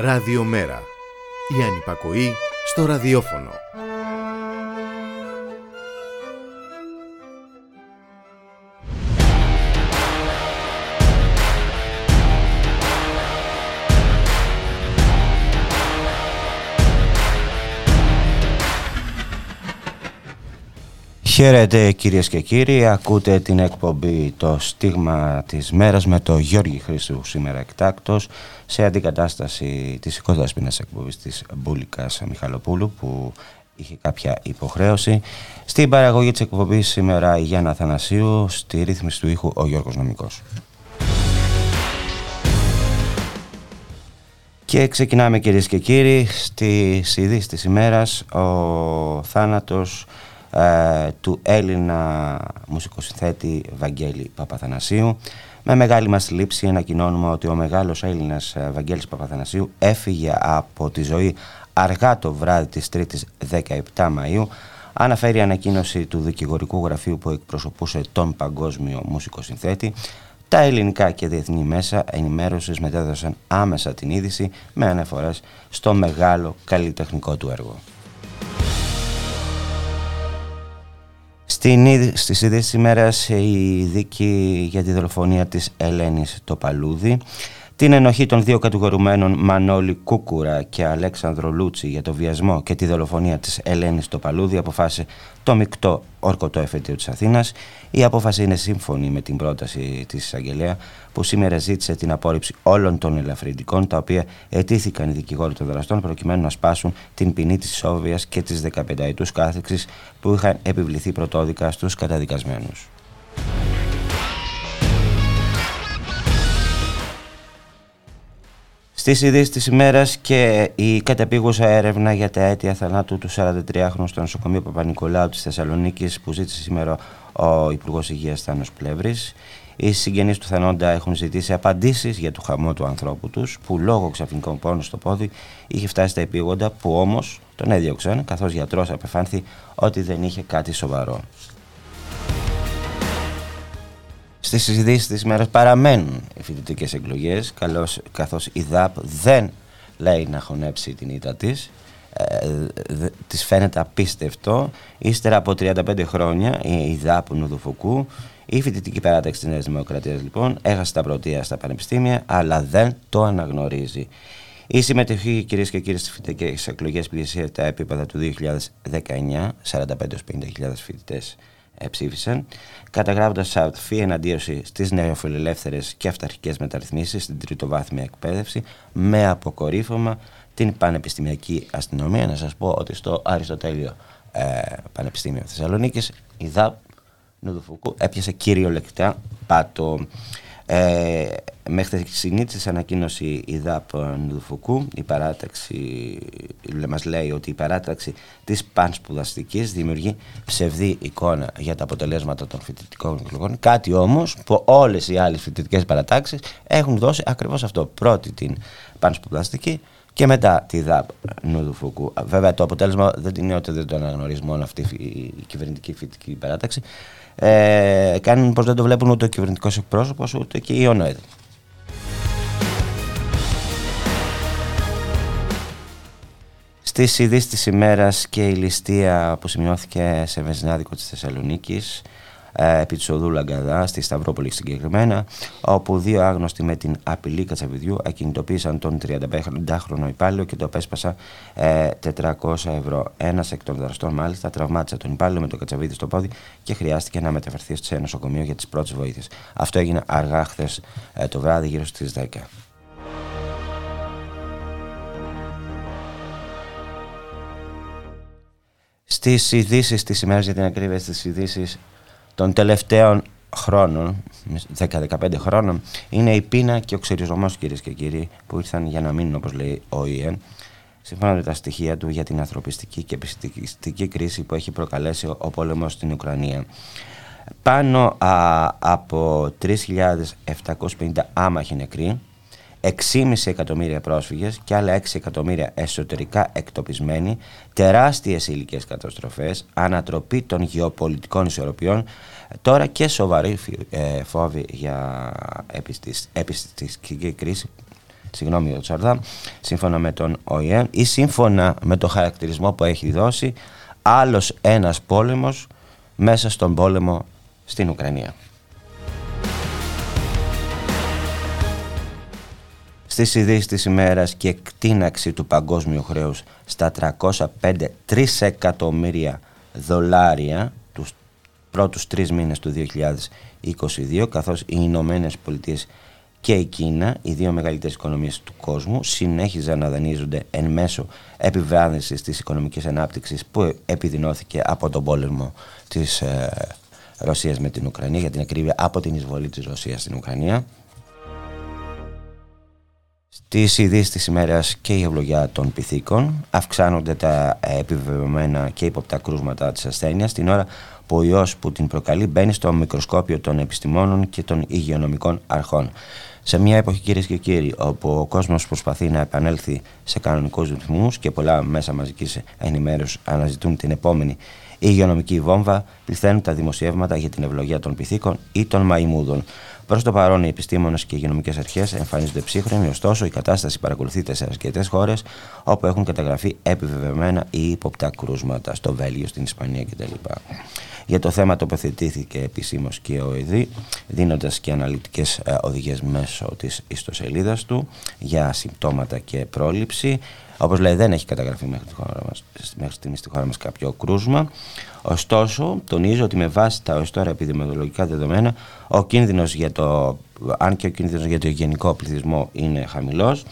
Ραδιομέρα. Η ανυπακοή στο ραδιόφωνο. Χαίρετε κυρίες και κύριοι, ακούτε την εκπομπή «Το στίγμα της μέρας» με το Γιώργη Χρήστου σήμερα εκτάκτος σε αντικατάσταση της οικοδάσπινας εκπομπής της Μπούλικας Μιχαλοπούλου που είχε κάποια υποχρέωση. Στην παραγωγή της εκπομπής σήμερα η Γιάννα Θανασίου, στη ρύθμιση του ήχου ο Γιώργος Νομικός. Και ξεκινάμε κυρίες και κύριοι, στη ειδήσεις της ημέρας ο θάνατος ε, του Έλληνα μουσικοσυνθέτη Βαγγέλη Παπαθανασίου. Με μεγάλη μας λήψη ανακοινώνουμε ότι ο μεγάλος Έλληνας ε, Βαγγέλης Παπαθανασίου έφυγε από τη ζωή αργά το βράδυ της 3ης 17 Μαΐου αναφέρει ανακοίνωση του δικηγορικού γραφείου που εκπροσωπούσε τον παγκόσμιο μουσικοσυνθέτη τα ελληνικά και διεθνή μέσα ενημέρωσης μετέδωσαν άμεσα την είδηση με αναφορές στο μεγάλο καλλιτεχνικό του έργο. Στην, στις ίδιες ημέρες η δίκη για τη δολοφονία της Ελένης το Παλούδι την ενοχή των δύο κατηγορουμένων Μανώλη Κούκουρα και Αλέξανδρο Λούτσι για το βιασμό και τη δολοφονία της Ελένης στο Παλούδι αποφάσισε το μεικτό ορκωτό εφετείο της Αθήνας. Η απόφαση είναι σύμφωνη με την πρόταση της εισαγγελέα που σήμερα ζήτησε την απόρριψη όλων των ελαφρυντικών τα οποία αιτήθηκαν οι δικηγόροι των δραστών προκειμένου να σπάσουν την ποινή της ισόβιας και της 15 ετούς κάθεξης που είχαν επιβληθεί πρωτόδικα στους καταδικασμένους. Στις ειδήσεις της ημέρας και η καταπήγουσα έρευνα για τα αίτια θανάτου του 43χρονου στο νοσοκομείο Παπα-Νικολάου της Θεσσαλονίκης που ζήτησε σήμερα ο Υπουργός Υγείας Θάνος Πλεύρης. Οι συγγενείς του θανόντα έχουν ζητήσει απαντήσεις για το χαμό του ανθρώπου τους, που λόγω ξαφνικών πόνων στο πόδι είχε φτάσει στα επίγοντα, που όμως τον έδιωξαν, καθώς γιατρός απεφάνθη ότι δεν είχε κάτι σοβαρό. Στις συζητήσεις της ημέρας παραμένουν οι φοιτητικές εκλογές, καθώς η ΔΑΠ δεν λέει να χωνέψει την ήττα της. Ε, της φαίνεται απίστευτο. Ύστερα από 35 χρόνια η ΔΑΠ Νουδουφουκού, η φοιτητική παράταξη της Νέας Δημοκρατίας λοιπόν, έχασε τα πρωτεία στα πανεπιστήμια, αλλά δεν το αναγνωρίζει. Η συμμετοχή κυρίες και κύριοι στις φοιτητικές εκλογές πλησίασε τα επίπεδα του 2019, 45-50.000 φοιτητές ε, ψήφισαν, καταγράφοντας σαφή εναντίωση στις νεοφιλελεύθερες και αυταρχικές μεταρρυθμίσεις στην τριτοβάθμια εκπαίδευση, με αποκορύφωμα την πανεπιστημιακή αστυνομία. Να σας πω ότι στο Αριστοτέλειο ε, Πανεπιστήμιο Θεσσαλονίκης η ΔΑΠ Νουδουφουκού έπιασε κυριολεκτικά πάτο. Ε, μέχρι τη της ανακοίνωση η ΔΑΠ Νουδουφουκού, η παράταξη, μας λέει ότι η παράταξη της πανσπουδαστικής δημιουργεί ψευδή εικόνα για τα αποτελέσματα των φοιτητικών εκλογών, κάτι όμως που όλες οι άλλες φοιτητικές παρατάξεις έχουν δώσει ακριβώς αυτό. Πρώτη την πανσπουδαστική και μετά τη ΔΑΠ Νουδουφουκού. Βέβαια το αποτέλεσμα δεν είναι ότι δεν το αναγνωρίζει μόνο αυτή η κυβερνητική φοιτητική παράταξη, ε, κάνουν πως δεν το βλέπουν ούτε ο κυβερνητικός εκπρόσωπος ούτε και η ΟΝΟΕΔ. Στις ειδήσεις της ημέρας και η ληστεία που σημειώθηκε σε βενζινάδικο της Θεσσαλονίκης ε, επί της οδού Λαγκαδά, στη Σταυρόπολη συγκεκριμένα, όπου δύο άγνωστοι με την απειλή κατσαβιδιού ακινητοποίησαν τον 35χρονο υπάλληλο και το απέσπασα 400 ε, ευρώ. Ένας εκ των δραστών, μάλιστα, τραυμάτισε τον υπάλληλο με το κατσαβίδι στο πόδι και χρειάστηκε να μεταφερθεί σε νοσοκομείο για τις πρώτες βοήθειες. Αυτό έγινε αργά χθες ε, το βράδυ, γύρω στις 10. Στις ειδήσεις της ημέρας για την ακρίβεια στις ειδήσεις των τελευταίων χρόνων, 10-15 χρόνων, είναι η πείνα και ο ξεριζωμός κυρίες και κύριοι που ήρθαν για να μείνουν όπως λέει ο ΙΕΝ σύμφωνα με τα στοιχεία του για την ανθρωπιστική και επιστημιστική κρίση που έχει προκαλέσει ο πόλεμος στην Ουκρανία. Πάνω α, από 3.750 άμαχοι νεκροί, 6,5 εκατομμύρια πρόσφυγες και άλλα 6 εκατομμύρια εσωτερικά εκτοπισμένοι, τεράστιες υλικές καταστροφές, ανατροπή των γεωπολιτικών ισορροπιών, τώρα και σοβαρή ε, φόβη για επιστημική κρίση, συγγνώμη ο Τσαρδά, σύμφωνα με τον ΟΗΕ ή σύμφωνα με το χαρακτηρισμό που έχει δώσει άλλος ένας πόλεμος μέσα στον πόλεμο στην Ουκρανία. στις ειδήσεις της ημέρας και εκτείναξη του παγκόσμιου χρέους στα 305 τρισεκατομμύρια δολάρια τους πρώτους τρεις μήνες του 2022 καθώς οι Ηνωμένες Πολιτείες και η Κίνα, οι δύο μεγαλύτερες οικονομίες του κόσμου, συνέχιζαν να δανείζονται εν μέσω επιβράδυνσης της οικονομικής ανάπτυξης που επιδεινώθηκε από τον πόλεμο της ε, με την Ουκρανία, για την ακρίβεια από την εισβολή της Ρωσίας στην Ουκρανία. Τις ειδήσεις της ημέρας και η ευλογιά των πυθίκων. Αυξάνονται τα ε, επιβεβαιωμένα και υποπτά κρούσματα της ασθένειας την ώρα που ο ιό που την προκαλεί μπαίνει στο μικροσκόπιο των επιστημόνων και των υγειονομικών αρχών. Σε μια εποχή, κυρίες και κύριοι, όπου ο κόσμος προσπαθεί να επανέλθει σε κανονικούς ρυθμούς και πολλά μέσα μαζικής ενημέρωσης αναζητούν την επόμενη υγειονομική βόμβα, πληθαίνουν τα δημοσιεύματα για την ευλογία των πυθίκων ή των μαϊμούδων. Προς το παρόν, οι επιστήμονες και οι υγειονομικές αρχές εμφανίζονται ψύχρεμοι, ωστόσο η κατάσταση παρακολουθείται σε αρκετέ χώρες όπου έχουν καταγραφεί επιβεβαιωμένα ή υποπτά κρούσματα, στο Βέλγιο, στην Ισπανία κτλ. Για το θέμα τοποθετήθηκε επισήμως και ο ΕΔΗ, δίνοντας και αναλυτικές ε, οδηγίες μέσω της ιστοσελίδας του για συμπτώματα και πρόληψη. Όπως λέει, δεν έχει καταγραφεί μέχρι, τη χώρα μας, μέχρι στιγμής στη χώρα μας κάποιο κρούσμα. Ωστόσο, τονίζω ότι με βάση τα ως τώρα επιδημιολογικά δεδομένα, ο κίνδυνος για το, αν και ο κίνδυνος για το γενικό πληθυσμό είναι χαμηλός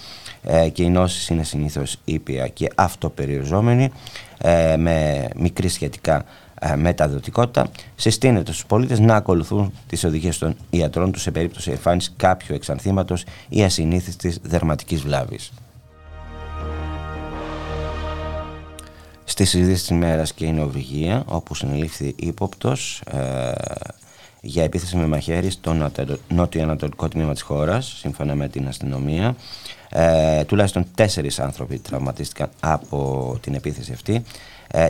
ε, και οι νόσει είναι συνήθως ήπια και αυτοπεριοριζόμενοι ε, με μικρή σχετικά ε, μεταδοτικότητα, συστήνεται στους πολίτες να ακολουθούν τις οδηγίες των ιατρών τους σε περίπτωση εμφάνισης κάποιου εξανθήματος ή ασυνήθιστης δερματικής βλάβης. Στη συζήτηση της ημέρα και η Νορβηγία, όπου συνελήφθη ύποπτος ε, για επίθεση με μαχαίρι στο νότιο-ανατολικό τμήμα της χώρας, σύμφωνα με την αστυνομία. Ε, τουλάχιστον τέσσερις άνθρωποι τραυματίστηκαν από την επίθεση αυτή ε,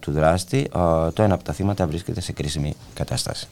του δράστη. Το ένα από τα θύματα βρίσκεται σε κρίσιμη κατάσταση.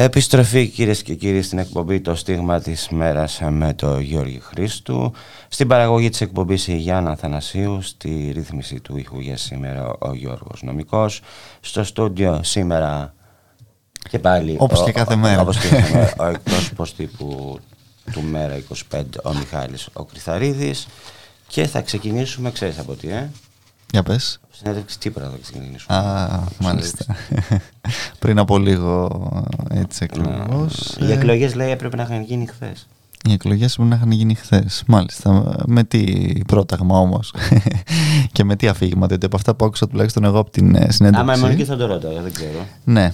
Επιστροφή κυρίες και κύριοι στην εκπομπή Το Στίγμα της Μέρας με το Γιώργη Χρήστου. Στην παραγωγή της εκπομπής η Γιάννα Θανασίου, στη ρύθμιση του ήχου για σήμερα ο Γιώργος Νομικός. Στο στούντιο σήμερα και πάλι όπως και κάθε μέρα. Όπως και κάθε μέρα, ο εκπρόσωπος τύπου του Μέρα 25 ο Μιχάλης ο Κρυθαρίδης και θα ξεκινήσουμε, ξέρεις από τι, ε; Για πες. Συνέντευξη Τσίπρα θα ξεκινήσουμε. Α, μάλιστα. Πριν από λίγο έτσι ακριβώς. Οι εκλογές λέει έπρεπε να είχαν γίνει χθες. Οι εκλογές πρέπει να είχαν γίνει χθες. Μάλιστα. Με τι πρόταγμα όμως; Και με τι αφήγημα. Διότι από αυτά που άκουσα τουλάχιστον εγώ από την συνέντευξη. Άμα είμαι και θα το ρωτώ, δεν ξέρω. Ναι.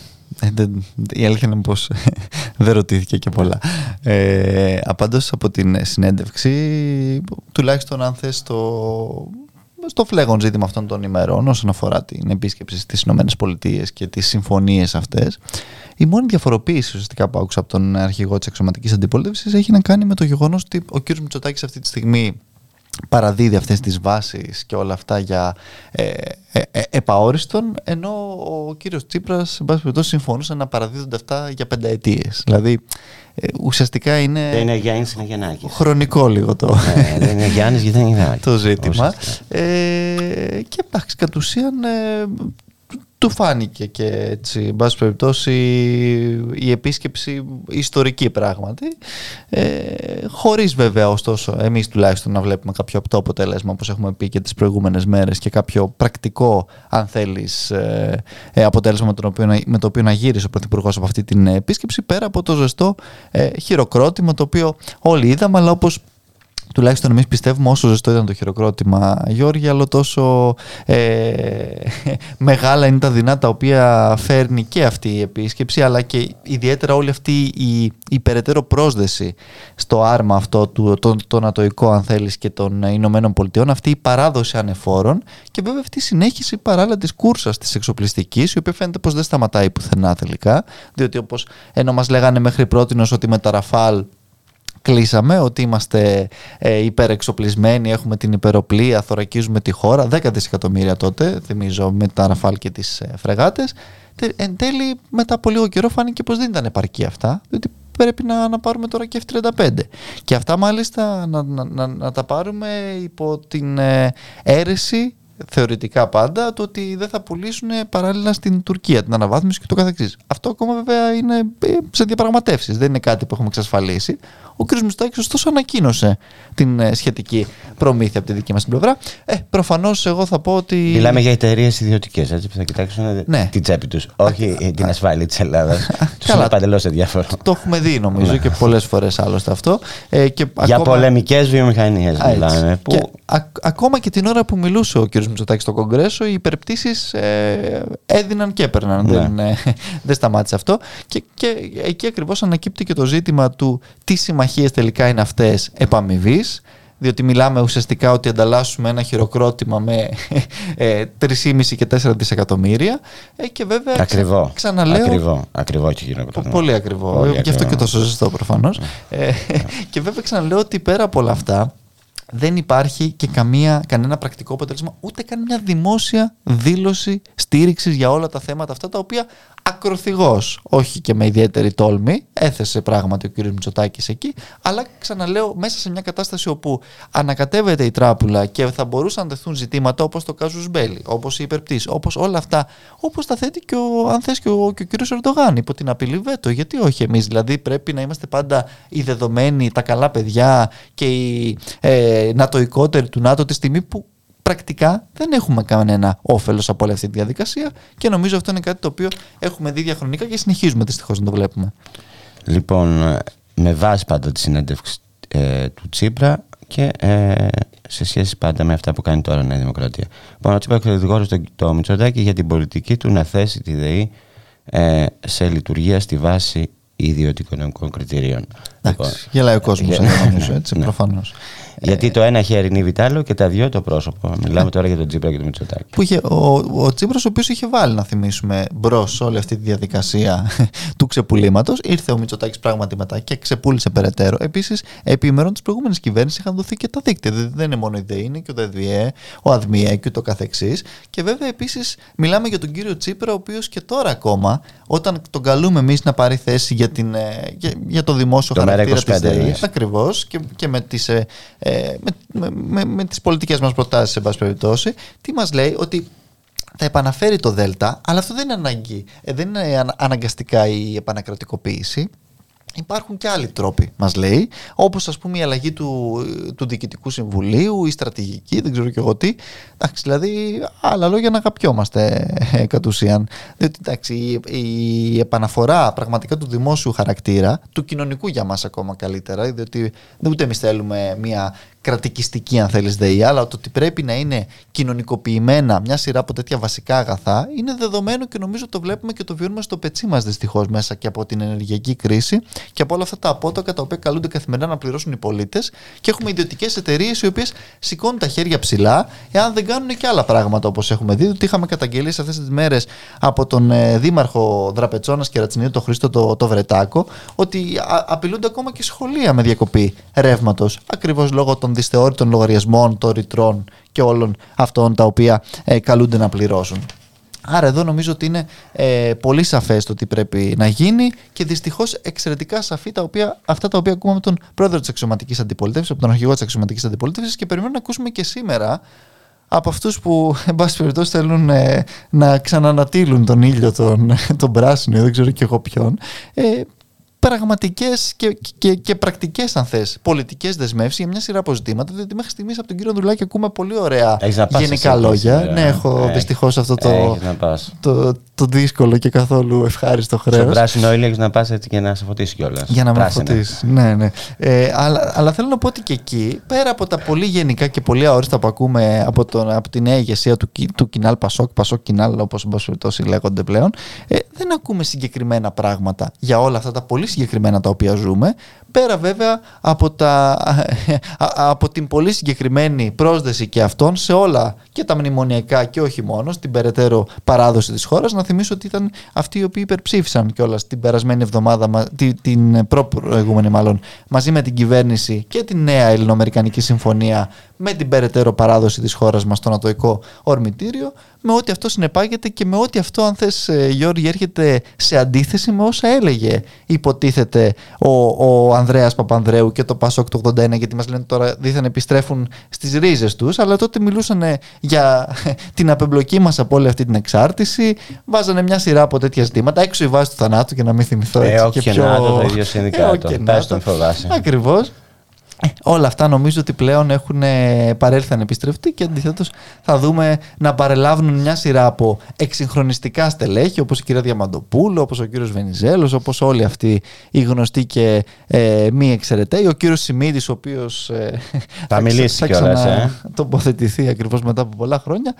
Η αλήθεια είναι πως δεν ρωτήθηκε και πολλά. Ε, απάντως από την συνέντευξη, τουλάχιστον αν θες το στο φλέγον ζήτημα αυτών των ημερών όσον αφορά την επίσκεψη στις ΗΠΑ και τις συμφωνίες αυτές η μόνη διαφοροποίηση ουσιαστικά που άκουσα από τον αρχηγό της εξωματικής αντιπολίτευσης έχει να κάνει με το γεγονός ότι ο κ. Μητσοτάκης αυτή τη στιγμή παραδίδει αυτές τις βάσεις και όλα αυτά για ε, ε, ε επαόριστον ενώ ο κύριος Τσίπρας εν πάση περιπτώσει συμφωνούσε να παραδίδονται αυτά για πενταετίες. Δηλαδή ε, ουσιαστικά είναι, δεν είναι Γιάννης, είναι Γιαννάκης. χρονικό λίγο το, ναι, δεν είναι Γιάννης γιατί δεν είναι το ζήτημα. Ε, και εντάξει κατ' ουσίαν του φάνηκε και έτσι, εν πάση περιπτώσει, η επίσκεψη ιστορική πράγματι, ε, χωρίς βέβαια ωστόσο εμείς τουλάχιστον να βλέπουμε κάποιο το αποτέλεσμα όπως έχουμε πει και τις προηγούμενες μέρες και κάποιο πρακτικό αν θέλεις ε, ε αποτέλεσμα με, τον οποίο, με το οποίο να γύρισε ο Πρωθυπουργός από αυτή την επίσκεψη πέρα από το ζεστό ε, χειροκρότημα το οποίο όλοι είδαμε αλλά όπως τουλάχιστον εμείς πιστεύουμε όσο ζεστό ήταν το χειροκρότημα Γιώργη αλλά τόσο ε, μεγάλα είναι τα δεινά τα οποία φέρνει και αυτή η επίσκεψη αλλά και ιδιαίτερα όλη αυτή η, η περαιτέρω πρόσδεση στο άρμα αυτό του, το, το νατοϊκό αν θέλεις και των Ηνωμένων Πολιτειών. Αυτή η παράδοση ανεφόρων και βέβαια αυτή η συνέχιση παράλληλα της κούρσας της εξοπλιστικής η οποία φαίνεται πως δεν σταματάει πουθενά τελικά διότι όπως ενώ μας λέγανε μέχρι πρότινος ότι με τα Ραφάλ κλείσαμε ότι είμαστε ε, υπερεξοπλισμένοι, έχουμε την υπεροπλία, θωρακίζουμε τη χώρα. 10 δισεκατομμύρια τότε, θυμίζω, με τα Ραφάλ και τις ε, φρεγάτες. Εν τέλει, μετά από λίγο καιρό φάνηκε πως δεν ήταν επαρκή αυτά, διότι πρέπει να, να πάρουμε τώρα και F-35. Και αυτά μάλιστα να, να, να, τα πάρουμε υπό την ε, αίρεση θεωρητικά πάντα το ότι δεν θα πουλήσουν παράλληλα στην Τουρκία την αναβάθμιση και το καθεξής. Αυτό ακόμα βέβαια είναι ε, σε διαπραγματεύσεις, δεν είναι κάτι που έχουμε εξασφαλίσει. Ο κ. Μιστάκης ωστόσο ανακοίνωσε την ε, σχετική προμήθεια από τη δική μας την πλευρά. Ε, προφανώς εγώ θα πω ότι... Μιλάμε για εταιρείες ιδιωτικές, έτσι που θα κοιτάξουν ναι. την τσέπη τους, όχι την ασφάλεια της Ελλάδας. τους είναι παντελώς ενδιαφέρον. Το έχουμε δει νομίζω ναι. και πολλές φορές άλλωστε αυτό. Ε, και για ακόμα... πολεμικές βιομηχανίες μιλάμε. Που... Και ακόμα και την ώρα που μιλούσε ο κ. Μητσοτάκη στο Κογκρέσο, οι υπερπτήσεις ε, έδιναν και έπαιρναν. Ναι. Δεν, ε, δεν σταμάτησε αυτό. Και, και εκεί ακριβώς ανακύπτει και το ζήτημα του τι συμμαχίες τελικά είναι αυτές επαμοιβής. Διότι μιλάμε ουσιαστικά ότι ανταλλάσσουμε ένα χειροκρότημα με ε, 3,5 και 4 δισεκατομμύρια. Ε, και βέβαια ακριβό, ξαναλέω. Ακριβό, ακριβό και χειροκρότημα. Πολύ ακριβό. Πολύ Γι' αυτό και τόσο ζεστό προφανώς. Ναι. Ε, και βέβαια ξαναλέω ότι πέρα από όλα αυτά δεν υπάρχει και καμία, κανένα πρακτικό αποτέλεσμα, ούτε καν μια δημόσια δήλωση στήριξης για όλα τα θέματα αυτά, τα οποία ακροθυγώ, όχι και με ιδιαίτερη τόλμη, έθεσε πράγματι ο κ. Μητσοτάκης εκεί, αλλά ξαναλέω μέσα σε μια κατάσταση όπου ανακατεύεται η τράπουλα και θα μπορούσαν να τεθούν ζητήματα όπως το Κάζους Μπέλη, όπως η υπερπτήση, όπως όλα αυτά, όπως τα θέτει και ο, αν θες και ο, και ο κ. Ερντογάν υπό την απειλή βέτο. Γιατί όχι εμείς, δηλαδή πρέπει να είμαστε πάντα οι δεδομένοι, τα καλά παιδιά και οι ε, νατοικότεροι του ΝΑΤΟ τη στιγμή που πρακτικά δεν έχουμε κανένα όφελος από όλη αυτή τη διαδικασία και νομίζω αυτό είναι κάτι το οποίο έχουμε δει διαχρονικά και συνεχίζουμε δυστυχώς να το βλέπουμε. Λοιπόν, με βάση πάντα τη συνέντευξη ε, του Τσίπρα και ε, σε σχέση πάντα με αυτά που κάνει τώρα η Νέα Δημοκρατία. Λοιπόν, ο Τσίπρας κατηγόρησε το, το Μητσοτάκη για την πολιτική του να θέσει τη ΔΕΗ ε, σε λειτουργία στη βάση ιδιωτικών κριτηρίων. Εντάξει, λοιπόν, γελάει ο κόσμος, νομίζω, έτσι, ναι. προφανώς. Γιατί το ένα χέρι είναι η Βιτάλο και τα δυο το πρόσωπο. Μιλάμε τώρα για τον Τσίπρα και τον Μητσοτάκη. Που είχε, ο, ο Τσίπρας, ο οποίος είχε βάλει, να θυμίσουμε, μπρος όλη αυτή τη διαδικασία του ξεπουλήματος. Ήρθε ο Μητσοτάκης πράγματι μετά και ξεπούλησε περαιτέρω. Επίσης, επί ημερών της προηγούμενης κυβέρνησης είχαν δοθεί και τα δίκτυα. Δεν είναι μόνο η ΔΕΗ, είναι και ο ΔΕΔΙΕ, ο ΑΔΜΙΕ και ούτω καθεξής. Και βέβαια, επίσης, μιλάμε για τον κύριο Τσίπρα, ο οποίος και τώρα ακόμα, όταν τον καλούμε εμείς να πάρει θέση για, την, ε, για, για το δημόσιο Το χαρακτήρα της ΜΕΡΑ 25, ΔΕΗ, ναι. ακριβώς και, και με τις ε, ε, με, με, με τις πολιτικές μας προτάσεις, εν πάση περιπτώσει, τι μας λέει ότι θα επαναφέρει το ΔΕΛΤΑ, αλλά αυτό δεν είναι ανάγκη, ε, δεν είναι ανα- αναγκαστικά η επανακρατικοποίηση. Υπάρχουν και άλλοι τρόποι, μας λέει, όπως ας πούμε η αλλαγή του, του Διοικητικού Συμβουλίου, η στρατηγική, δεν ξέρω και εγώ τι. Εντάξει, δηλαδή, άλλα λόγια να αγαπιόμαστε ε, κατ' ουσίαν. Διότι εντάξει, η, η επαναφορά πραγματικά του δημόσιου χαρακτήρα, του κοινωνικού για μας ακόμα καλύτερα, διότι δεν ούτε εμείς θέλουμε μια κρατικιστική αν θέλεις ΔΕΗ, αλλά το ότι πρέπει να είναι κοινωνικοποιημένα μια σειρά από τέτοια βασικά αγαθά είναι δεδομένο και νομίζω το βλέπουμε και το βιώνουμε στο πετσί μας δυστυχώς μέσα και από την ενεργειακή κρίση και από όλα αυτά τα απότοκα τα οποία καλούνται καθημερινά να πληρώσουν οι πολίτες και έχουμε ιδιωτικές εταιρείες οι οποίες σηκώνουν τα χέρια ψηλά εάν δεν κάνουν και άλλα πράγματα όπως έχουμε δει, ότι είχαμε καταγγελίες αυτές τις μέρες από τον ε, δήμαρχο Δραπετσόνας και Ρατσινίου, τον Χρήστο το, το Βρετάκο, ότι α- απειλούνται ακόμα και σχολεία με διακοπή ρεύματος. Ακριβώς λόγω των δυσθεώρητων λογαριασμών, των ρητρών και όλων αυτών τα οποία ε, καλούνται να πληρώσουν. Άρα εδώ νομίζω ότι είναι ε, πολύ σαφές το τι πρέπει να γίνει και δυστυχώς εξαιρετικά σαφή τα οποία, αυτά τα οποία ακούμε από τον πρόεδρο της αξιωματικής αντιπολίτευσης, από τον αρχηγό της αξιωματικής αντιπολίτευσης και περιμένουμε να ακούσουμε και σήμερα από αυτούς που εν πάση περιπτώσει θέλουν ε, να ξανανατείλουν τον ήλιο τον, τον πράσινο, δεν ξέρω και εγώ ποιον, ε, πραγματικές και, και, και πρακτικές αν θες πολιτικές δεσμεύσεις για μια σειρά από ζητήματα διότι μέχρι στιγμής από τον κύριο Δουλάκη ακούμε πολύ ωραία Έχεις να πας γενικά εσύ, λόγια σήμερα. ναι έχω Ε, δυστυχώς αυτό το, Έχεις να πας. το, το δύσκολο και καθόλου ευχάριστο Στον χρέος πράσινο ήλιο έχεις να πας έτσι και να σε φωτίσει κιόλας. για να με φωτίσει. Ναι, ναι. Ε, αλλά, αλλά θέλω να πω ότι και εκεί, πέρα από τα πολύ γενικά και πολύ αόριστα που ακούμε από, τον, από τη νέα ηγεσία του, Κι- του Κινάλ Πασόκ, Πασόκ Κινάλ, όπως τόσοι λέγονται πλέον, ε, δεν ακούμε συγκεκριμένα πράγματα για όλα αυτά τα πολύ συγκεκριμένα τα οποία ζούμε. Πέρα βέβαια από, τα, α- από την πολύ συγκεκριμένη πρόσδεση και αυτών σε όλα και τα μνημονιακά και όχι μόνο στην περαιτέρω παράδοση της χώρας να θυμίσω ότι ήταν αυτοί οι οποίοι υπερψήφισαν κιόλας την περασμένη εβδομάδα μα- τη- την προηγούμενη μάλλον μαζί με την κυβέρνηση και την νέα ελληνοαμερικανική συμφωνία με την περαιτέρω παράδοση της χώρας μας στο Νατοϊκό Ορμητήριο με ό,τι αυτό συνεπάγεται και με ό,τι αυτό αν θες ε, Γιώργη έρχεται σε αντίθεση με όσα έλεγε υποτίθεται ο, ο Ανδρέας Παπανδρέου και το Πασόκ του 81 γιατί μας λένε τώρα δίθεν επιστρέφουν στις ρίζες τους αλλά τότε μιλούσαν για την απεμπλοκή μας από όλη αυτή την εξάρτηση βάζανε μια σειρά από τέτοια ζητήματα έξω η βάση του θανάτου για να μην θυμηθώ Ε, έτσι όχι και και πιο... ΝΑΤΟ, το ίδιο συνδικάτο. όχι και Πες ΝΑΤΟ. τον φοβάσαι. Ακριβώς. Ε, όλα αυτά νομίζω ότι πλέον έχουν ε, παρέλθει ανεπιστρεφτεί και αντιθέτως θα δούμε να παρελάβουν μια σειρά από εξυγχρονιστικά στελέχη όπως η κυρία Διαμαντοπούλου, όπως ο κύριος Βενιζέλος, όπως όλοι αυτοί οι γνωστοί και ε, μη εξαιρεταίοι. Ο κύριος Σιμίδης ο οποίος ε, Θα μιλήσει κιόλας, ξανα- ε. τοποθετηθεί ακριβώς μετά από πολλά χρόνια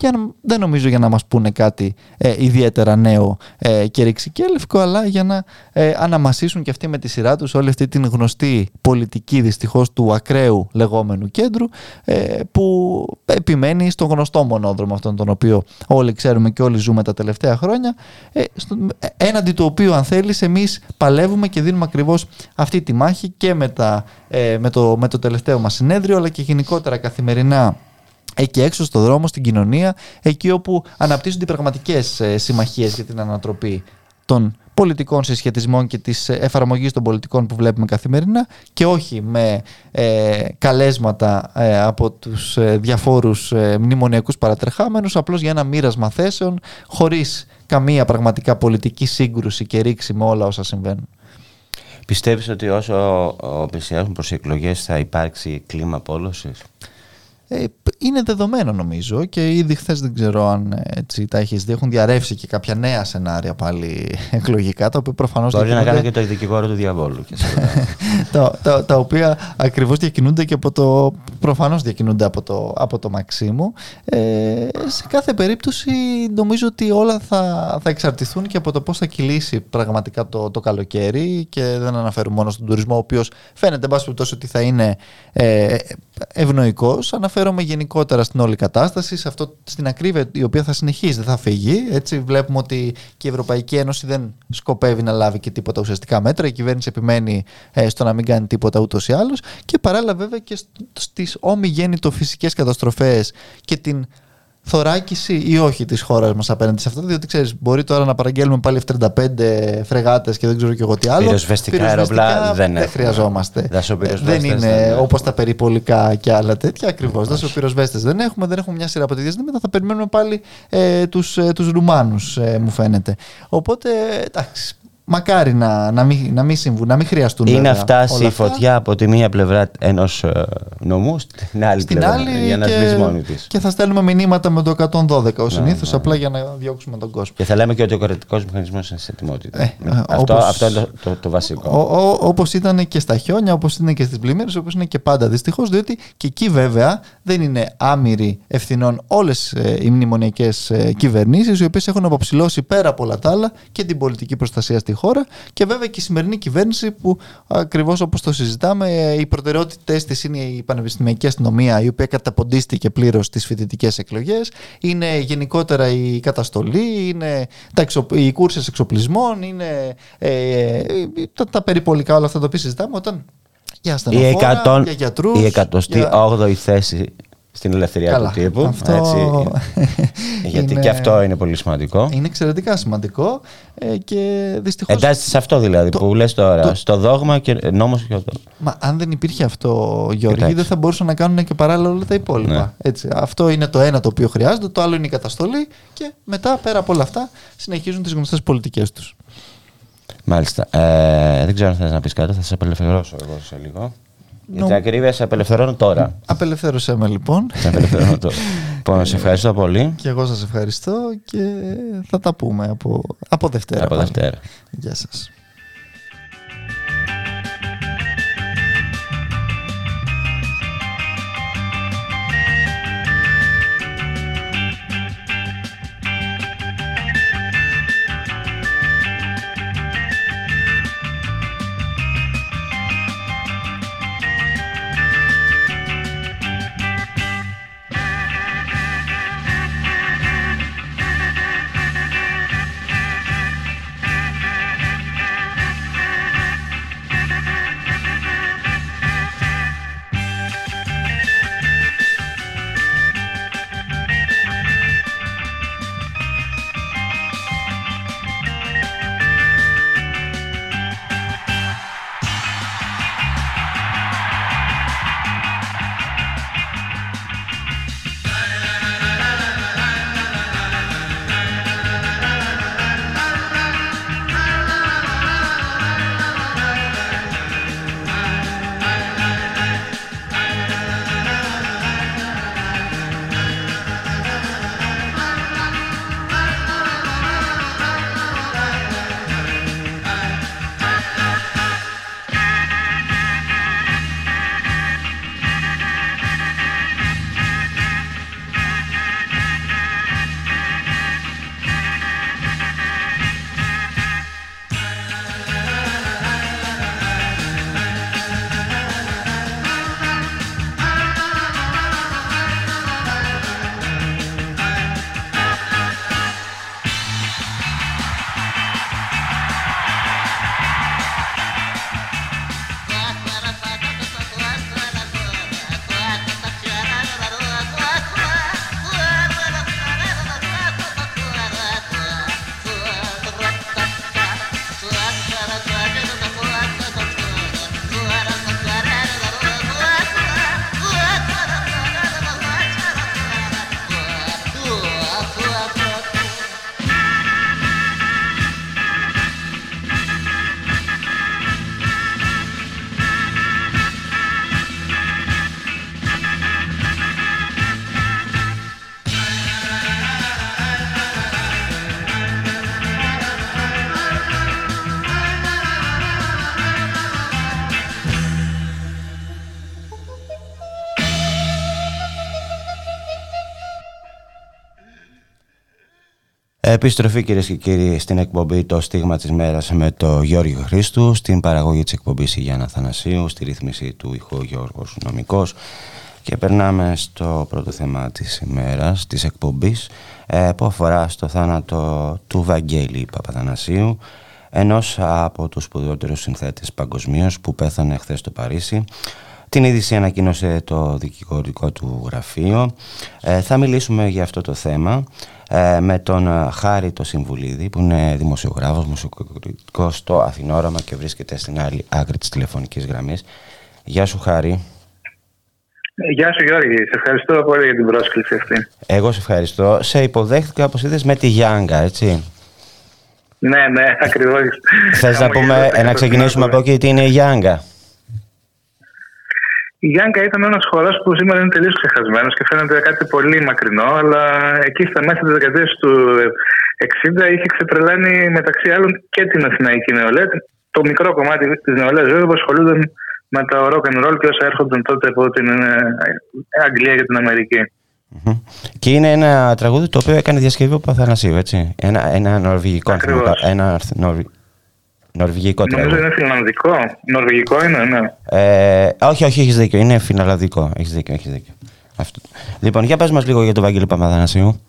για να, δεν νομίζω για να μας πούνε κάτι ε, ιδιαίτερα νέο ε, και ρηξικέλευκο αλλά για να ε, αναμασίσουν και αυτοί με τη σειρά τους όλη αυτή την γνωστή πολιτική δυστυχώς του ακραίου λεγόμενου κέντρου ε, που επιμένει στον γνωστό μονόδρομο αυτόν τον οποίο όλοι ξέρουμε και όλοι ζούμε τα τελευταία χρόνια ε, στο, ε, έναντι του οποίου αν θέλεις εμείς παλεύουμε και δίνουμε ακριβώς αυτή τη μάχη και με, τα, ε, με, το, με το τελευταίο μας συνέδριο αλλά και γενικότερα καθημερινά εκεί έξω στο δρόμο, στην κοινωνία, εκεί όπου αναπτύσσονται οι πραγματικές ε, συμμαχίες για την ανατροπή των πολιτικών συσχετισμών και της ε, εφαρμογής των πολιτικών που βλέπουμε καθημερινά και όχι με ε, καλέσματα ε, από τους ε, διαφόρους ε, μνημονιακούς παρατρεχάμενους απλώς για ένα μοίρασμα θέσεων χωρίς καμία πραγματικά πολιτική σύγκρουση και ρήξη με όλα όσα συμβαίνουν. Πιστεύεις ότι όσο ο, πλησιάζουν προς οι εκλογές θα υπάρξει κλίμα πόλωσης; Ε, π- είναι δεδομένο νομίζω και ήδη χθες δεν ξέρω αν ε, έτσι, τα έχεις δει. Έχουν διαρρεύσει και κάποια νέα σενάρια πάλι εκλογικά τα οποία προφανώς. Μπορεί να κάνει και το δικηγόρο του διαβόλου. Και τα, τα, τα, οποία ακριβώς διακινούνται και από το. Προφανώς διακινούνται από το, από το Μαξίμου. Ε, σε κάθε περίπτωση νομίζω ότι όλα θα, θα εξαρτηθούν και από το πώς θα κυλήσει πραγματικά το, το καλοκαίρι και δεν αναφέρω μόνο στον τουρισμό, ο οποίος φαίνεται, εν πάση ότι θα είναι ε, ευνοϊκός. Αναφέρομαι γενικότερα στην όλη κατάσταση, σε αυτό, στην ακρίβεια η οποία θα συνεχίσει, δεν θα φύγει. Έτσι, βλέπουμε ότι και η Ευρωπαϊκή Ένωση δεν σκοπεύει να λάβει και τίποτα ουσιαστικά μέτρα. Η κυβέρνηση επιμένει ε, στο να μην κάνει τίποτα ούτως ή άλλως. Και παράλληλα, βέβαια, και στις ομιγέννητο φυσικέ καταστροφές και την θωράκιση ή όχι της χώρας μας απέναντι σε αυτό. Διότι ξέρεις, μπορεί τώρα να παραγγέλνουμε πάλι F-35 φρεγάτες και δεν ξέρω και εγώ τι άλλο. Πυροσβεστικά αεροπλάνα δεν, δεν χρειαζόμαστε. Δεν είναι όπως τα περιπολικά και άλλα τέτοια ακριβώς. Δασοπυροσβέστε δεν έχουμε, δεν έχουμε μια σειρά από τέτοια ζητήματα. Θα περιμένουμε πάλι ε, τους ε, τους Ρουμάνους, ε, μου φαίνεται. Οπότε εντάξει, Μακάρι να, να, μην, να μην συμβούν, να μην χρειαστούν. Είναι να φτάσει η φωτιά από τη μία πλευρά ενός ε, νομού στην άλλη στην πλευρά. Άλλη για να σβήσει μόνη της. Και θα στέλνουμε μηνύματα με το 112 ως συνήθως, απλά για να διώξουμε τον κόσμο. Και θα λέμε και ότι ο κορετικός μηχανισμός είναι σε ετοιμότητα. Ε, αυτό, όπως, αυτό είναι το, το, το βασικό. Όπως ήταν και στα χιόνια, όπως είναι και στις πλημμύρες, όπως είναι και πάντα δυστυχώς, διότι και εκεί βέβαια δεν είναι άμυροι ευθυνών όλες ε, οι μνημονιακές ε, κυβερνήσεις, οι οποίες έχουν αποψηλώσει πέρα από όλα τα άλλα και την πολιτική προστασία στη χώρα και βέβαια και η σημερινή κυβέρνηση που ακριβώς όπως το συζητάμε, οι προτεραιότητε της είναι η πανεπιστημιακή αστυνομία, η οποία καταποντίστηκε πλήρως στι φοιτητικές εκλογές, είναι γενικότερα η καταστολή, είναι τα εξο, οι κούρσες εξοπλισμών, είναι ε, τα, τα περιπολικά όλα αυτά τα οποία συζητάμε όταν για ασθενοφόρα, για γιατρούς. Η 108η θέση στην ελευθερία Καλά, του τύπου. Αυτό... Έτσι. Γιατί είναι... και αυτό είναι πολύ σημαντικό. Είναι εξαιρετικά σημαντικό ε, και δυστυχώ. Εντάσσεται σε αυτό δηλαδή το... που λες τώρα. Το... Στο δόγμα και νόμος και αυτό. Μα αν δεν υπήρχε αυτό, Γιώργη, δεν θα μπορούσαν να κάνουν και παράλληλα όλα τα υπόλοιπα. Ναι. Έτσι, αυτό είναι το ένα το οποίο χρειάζεται, το άλλο είναι η καταστολή και μετά πέρα από όλα αυτά συνεχίζουν τις γνωστές πολιτικές τους. Μάλιστα. Ε, δεν ξέρω αν θες να πεις κάτι, θα σε απελευθερώσω εγώ σε λίγο. Για την ακρίβειας σε απελευθερώνω τώρα. Απελευθέρωσέ με λοιπόν. Σε απελευθερώνω τώρα. λοιπόν, σε ευχαριστώ πολύ. Και εγώ σας ευχαριστώ και θα τα πούμε από, από Δευτέρα. Από Δευτέρα. Γεια σας. Επιστροφή κυρίες και κύριοι στην εκπομπή Το Στίγμα της Μέρας με το Γιώργο Χρήστου, στην παραγωγή της εκπομπής η Γιάννα Θανασίου, στη ρύθμιση του ηχού Γιώργος Νομικός και περνάμε στο πρώτο θέμα της ημέρας, της εκπομπής ε, που αφορά στο θάνατο του Βαγγέλη Παπαθανασίου ενός από τους σπουδαιότερους συνθέτες παγκοσμίως που πέθανε χθες στο Παρίσι. Την είδηση ανακοίνωσε το δικηγορικό του γραφείο. Ε, θα μιλήσουμε για αυτό το θέμα ε, με τον ε, Χάρη το Συμβουλίδη που είναι δημοσιογράφος, μουσικοκριτικός στο Αθηνόραμα και βρίσκεται στην άλλη άκρη της τηλεφωνικής γραμμής. Γεια σου Χάρη. Γεια σου Γιώργη, σε ευχαριστώ πολύ για την πρόσκληση αυτή. Εγώ σε ευχαριστώ. Σε υποδέχτηκα όπως είδες με τη Γιάνγκα, έτσι. Ναι, ναι, ακριβώς. Θες να, πούμε, να ξεκινήσουμε από εκεί τι είναι η Γιάνγκα; Η Γιάνκα ήταν ένας χώρο που σήμερα είναι τελείως ξεχασμένος και φαίνεται κάτι πολύ μακρινό, αλλά εκεί στα μέσα της δεκαετίας του 60 είχε ξετρελάνει μεταξύ άλλων και την αθηναϊκή νεολαία. Το μικρό κομμάτι της νεολαίας βέβαια που ασχολούνταν με τα rock and roll και όσα έρχονταν τότε από την ε, Αγγλία και την αμερικη Και είναι ένα τραγούδι το οποίο έκανε διασκευή ο Παθανασίου, έτσι. Ένα, ένα νορβηγικό. Ένα Νορβηγικό τραγούδι. Νομίζω είναι φιλανδικό. Νορβηγικό είναι, ναι. Ε, όχι, όχι, έχεις δίκιο. Είναι φιλανδικό. Έχεις δίκιο, έχεις δίκιο. Αυτό. Λοιπόν, για πες μας λίγο για τον Βαγγέλη Παπαδανασίου.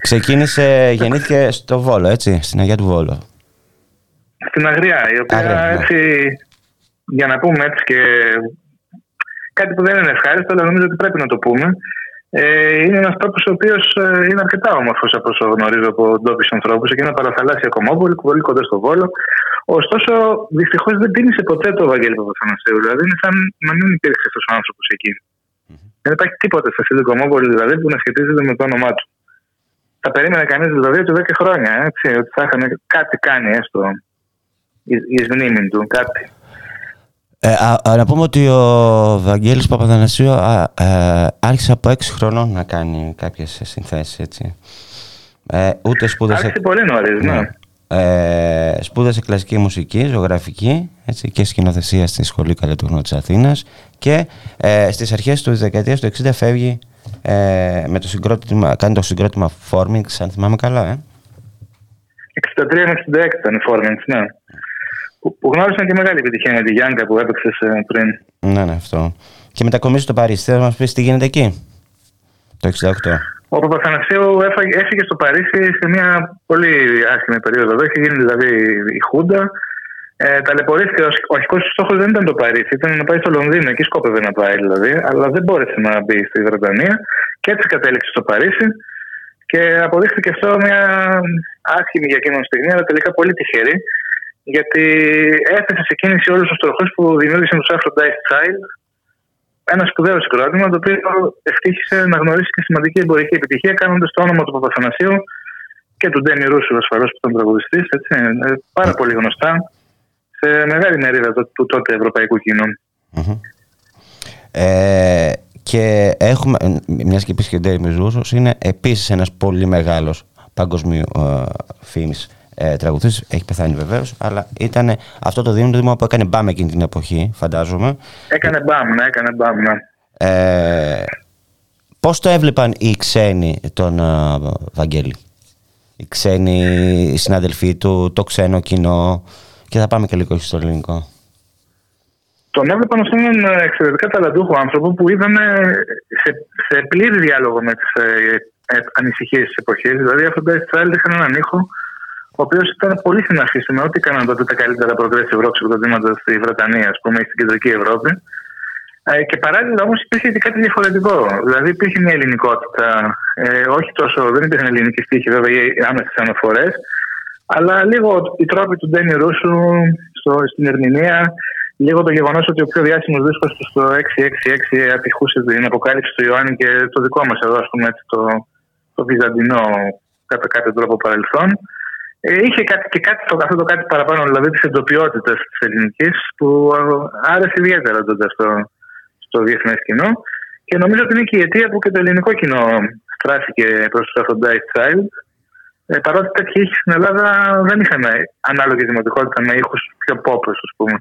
Ξεκίνησε, γεννήθηκε στο Βόλο, έτσι, στην Αγία του Βόλο. Στην Αγριά, η οποία Αγριά, ναι. έτσι, για να πούμε έτσι και κάτι που δεν είναι ευχάριστο, αλλά νομίζω ότι πρέπει να το πούμε. Ε, είναι ένας τρόπος ο οποίος ε, είναι αρκετά όμορφος από όσο γνωρίζω από ντόπιους ανθρώπους. Εκεί είναι παραθαλάσσια κομμόπολη, πολύ κοντά στο βόλο. Ωστόσο, δυστυχώς δεν τίμησε ποτέ το Βαγγέλη Παπαθανασίου. Δηλαδή, είναι σαν να μην υπήρξε αυτός ο άνθρωπος εκεί. Mm-hmm. Δεν υπάρχει τίποτα σε αυτή την κομμόπολη δηλαδή, που να σχετίζεται με το όνομά του. Θα περίμενε κανείς δηλαδή ότι 10 χρόνια έτσι, ότι θα είχαν κάτι κάνει έστω εις μνήμη του, κάτι. Ε, α, να πούμε ότι ο Βαγγέλης Παπαδανασίου α, ε, άρχισε από 6 χρονών να κάνει κάποιες συνθέσεις, έτσι. Ε, ούτε σπούδασε... Άρχισε πολύ νωρίς, ναι. ναι. Ε, σπούδασε κλασική μουσική, ζωγραφική έτσι, και σκηνοθεσία στη Σχολή Καλλιτεχνών της Αθήνας και ε, στις αρχές του δεκαετίας του 60 φεύγει ε, με το συγκρότημα, κάνει το συγκρότημα Formings, αν θυμάμαι καλά, ε. 63 με 66 ήταν η Formings, ναι που, γνώρισαν και μεγάλη επιτυχία με τη Γιάνκα που έπαιξε πριν. Ναι, ναι, αυτό. Και μετακομίζει στο Παρίσι. Θέλω να μας πεις τι γίνεται εκεί, το 68. Ο Παπαθανασίου έφυγε στο Παρίσι σε μια πολύ άσχημη περίοδο. Εδώ είχε γίνει δηλαδή η Χούντα. Ε, ταλαιπωρήθηκε. Ο αρχικό του στόχος δεν ήταν το Παρίσι, ήταν να πάει στο Λονδίνο. Εκεί σκόπευε να πάει δηλαδή. Αλλά δεν μπόρεσε να μπει στη Βρετανία. Και έτσι κατέληξε στο Παρίσι. Και αποδείχθηκε αυτό μια άσχημη για εκείνον στιγμή, αλλά τελικά πολύ τυχερή γιατί έθεσε σε κίνηση όλους τους τροχούς που δημιούργησαν τους Aphrodite Child. Ένας σπουδαίος συγκρότημα το οποίο ευτύχησε να γνωρίσει και σημαντική εμπορική επιτυχία κάνοντας το όνομα του Παπαθανασίου και του Ντέμι Ρούσου ασφαλώς που ήταν τραγουδιστής. Ε, πάρα πολύ γνωστά σε μεγάλη μερίδα του τότε ευρωπαϊκού Ε, και έχουμε, μιας και πει και Ντέμι Ρούσος, είναι επίσης ένας πολύ μεγάλος παγκοσμίου ε, φήμης ε, τραγουδιστή. Έχει πεθάνει βεβαίως, αλλά ήταν αυτό το δίμηνο που έκανε μπαμ εκείνη την εποχή, φαντάζομαι. Έκανε μπαμ, ναι, έκανε μπαμ, ναι. Ε, Πώς το έβλεπαν οι ξένοι τον uh, Βαγγέλη, οι ξένοι οι συναδελφοί του, το ξένο κοινό, και θα πάμε και λίγο στο ελληνικό. Τον έβλεπαν ως έναν εξαιρετικά ταλαντούχο άνθρωπο που είδαν σε, σε πλήρη διάλογο με τις ε, ε, ανησυχίες της εποχής. Δηλαδή, αυτό το Child είχαν έναν ήχο ο οποίος ήταν πολύ συναφής με ό,τι έκαναν τότε τα καλύτερα progressive rock συγκροτήματα στη Βρετανίας, ας πούμε, στην κεντρική Ευρώπη. Ε, και παράλληλα όμως υπήρχε και κάτι διαφορετικό. Δηλαδή υπήρχε μια ελληνικότητα. Ε, όχι τόσο, δεν υπήρχαν ελληνικοί στίχοι βέβαια ή άμεσες αναφορές, αλλά λίγο οι τρόποι του Ντένι Ρούσου στο, στην ερμηνεία, λίγο το γεγονός ότι ο πιο διάσημος δίσκος του στο 666 απηχούσε την αποκάλυψη του Ιωάννη και το δικό μας εδώ, ας πούμε, το, το βυζαντινό κατά κάποιο τρόπο παρελθόν. Ε, είχε κάτι, και κάτι, το, αυτό το κάτι παραπάνω, δηλαδή τη εντοπιότητα της ελληνικής, που ε, άρεσε ιδιαίτερα τότε στο, στο διεθνές κοινό. Και νομίζω ότι είναι και η αιτία που και το ελληνικό κοινό στράφηκε προς το Aphrodite Child. Ε, παρότι τέτοιοι ήχοι στην Ελλάδα δεν είχαν ανάλογη δημοτικότητα με ήχους πιο πόπου, ας πούμε.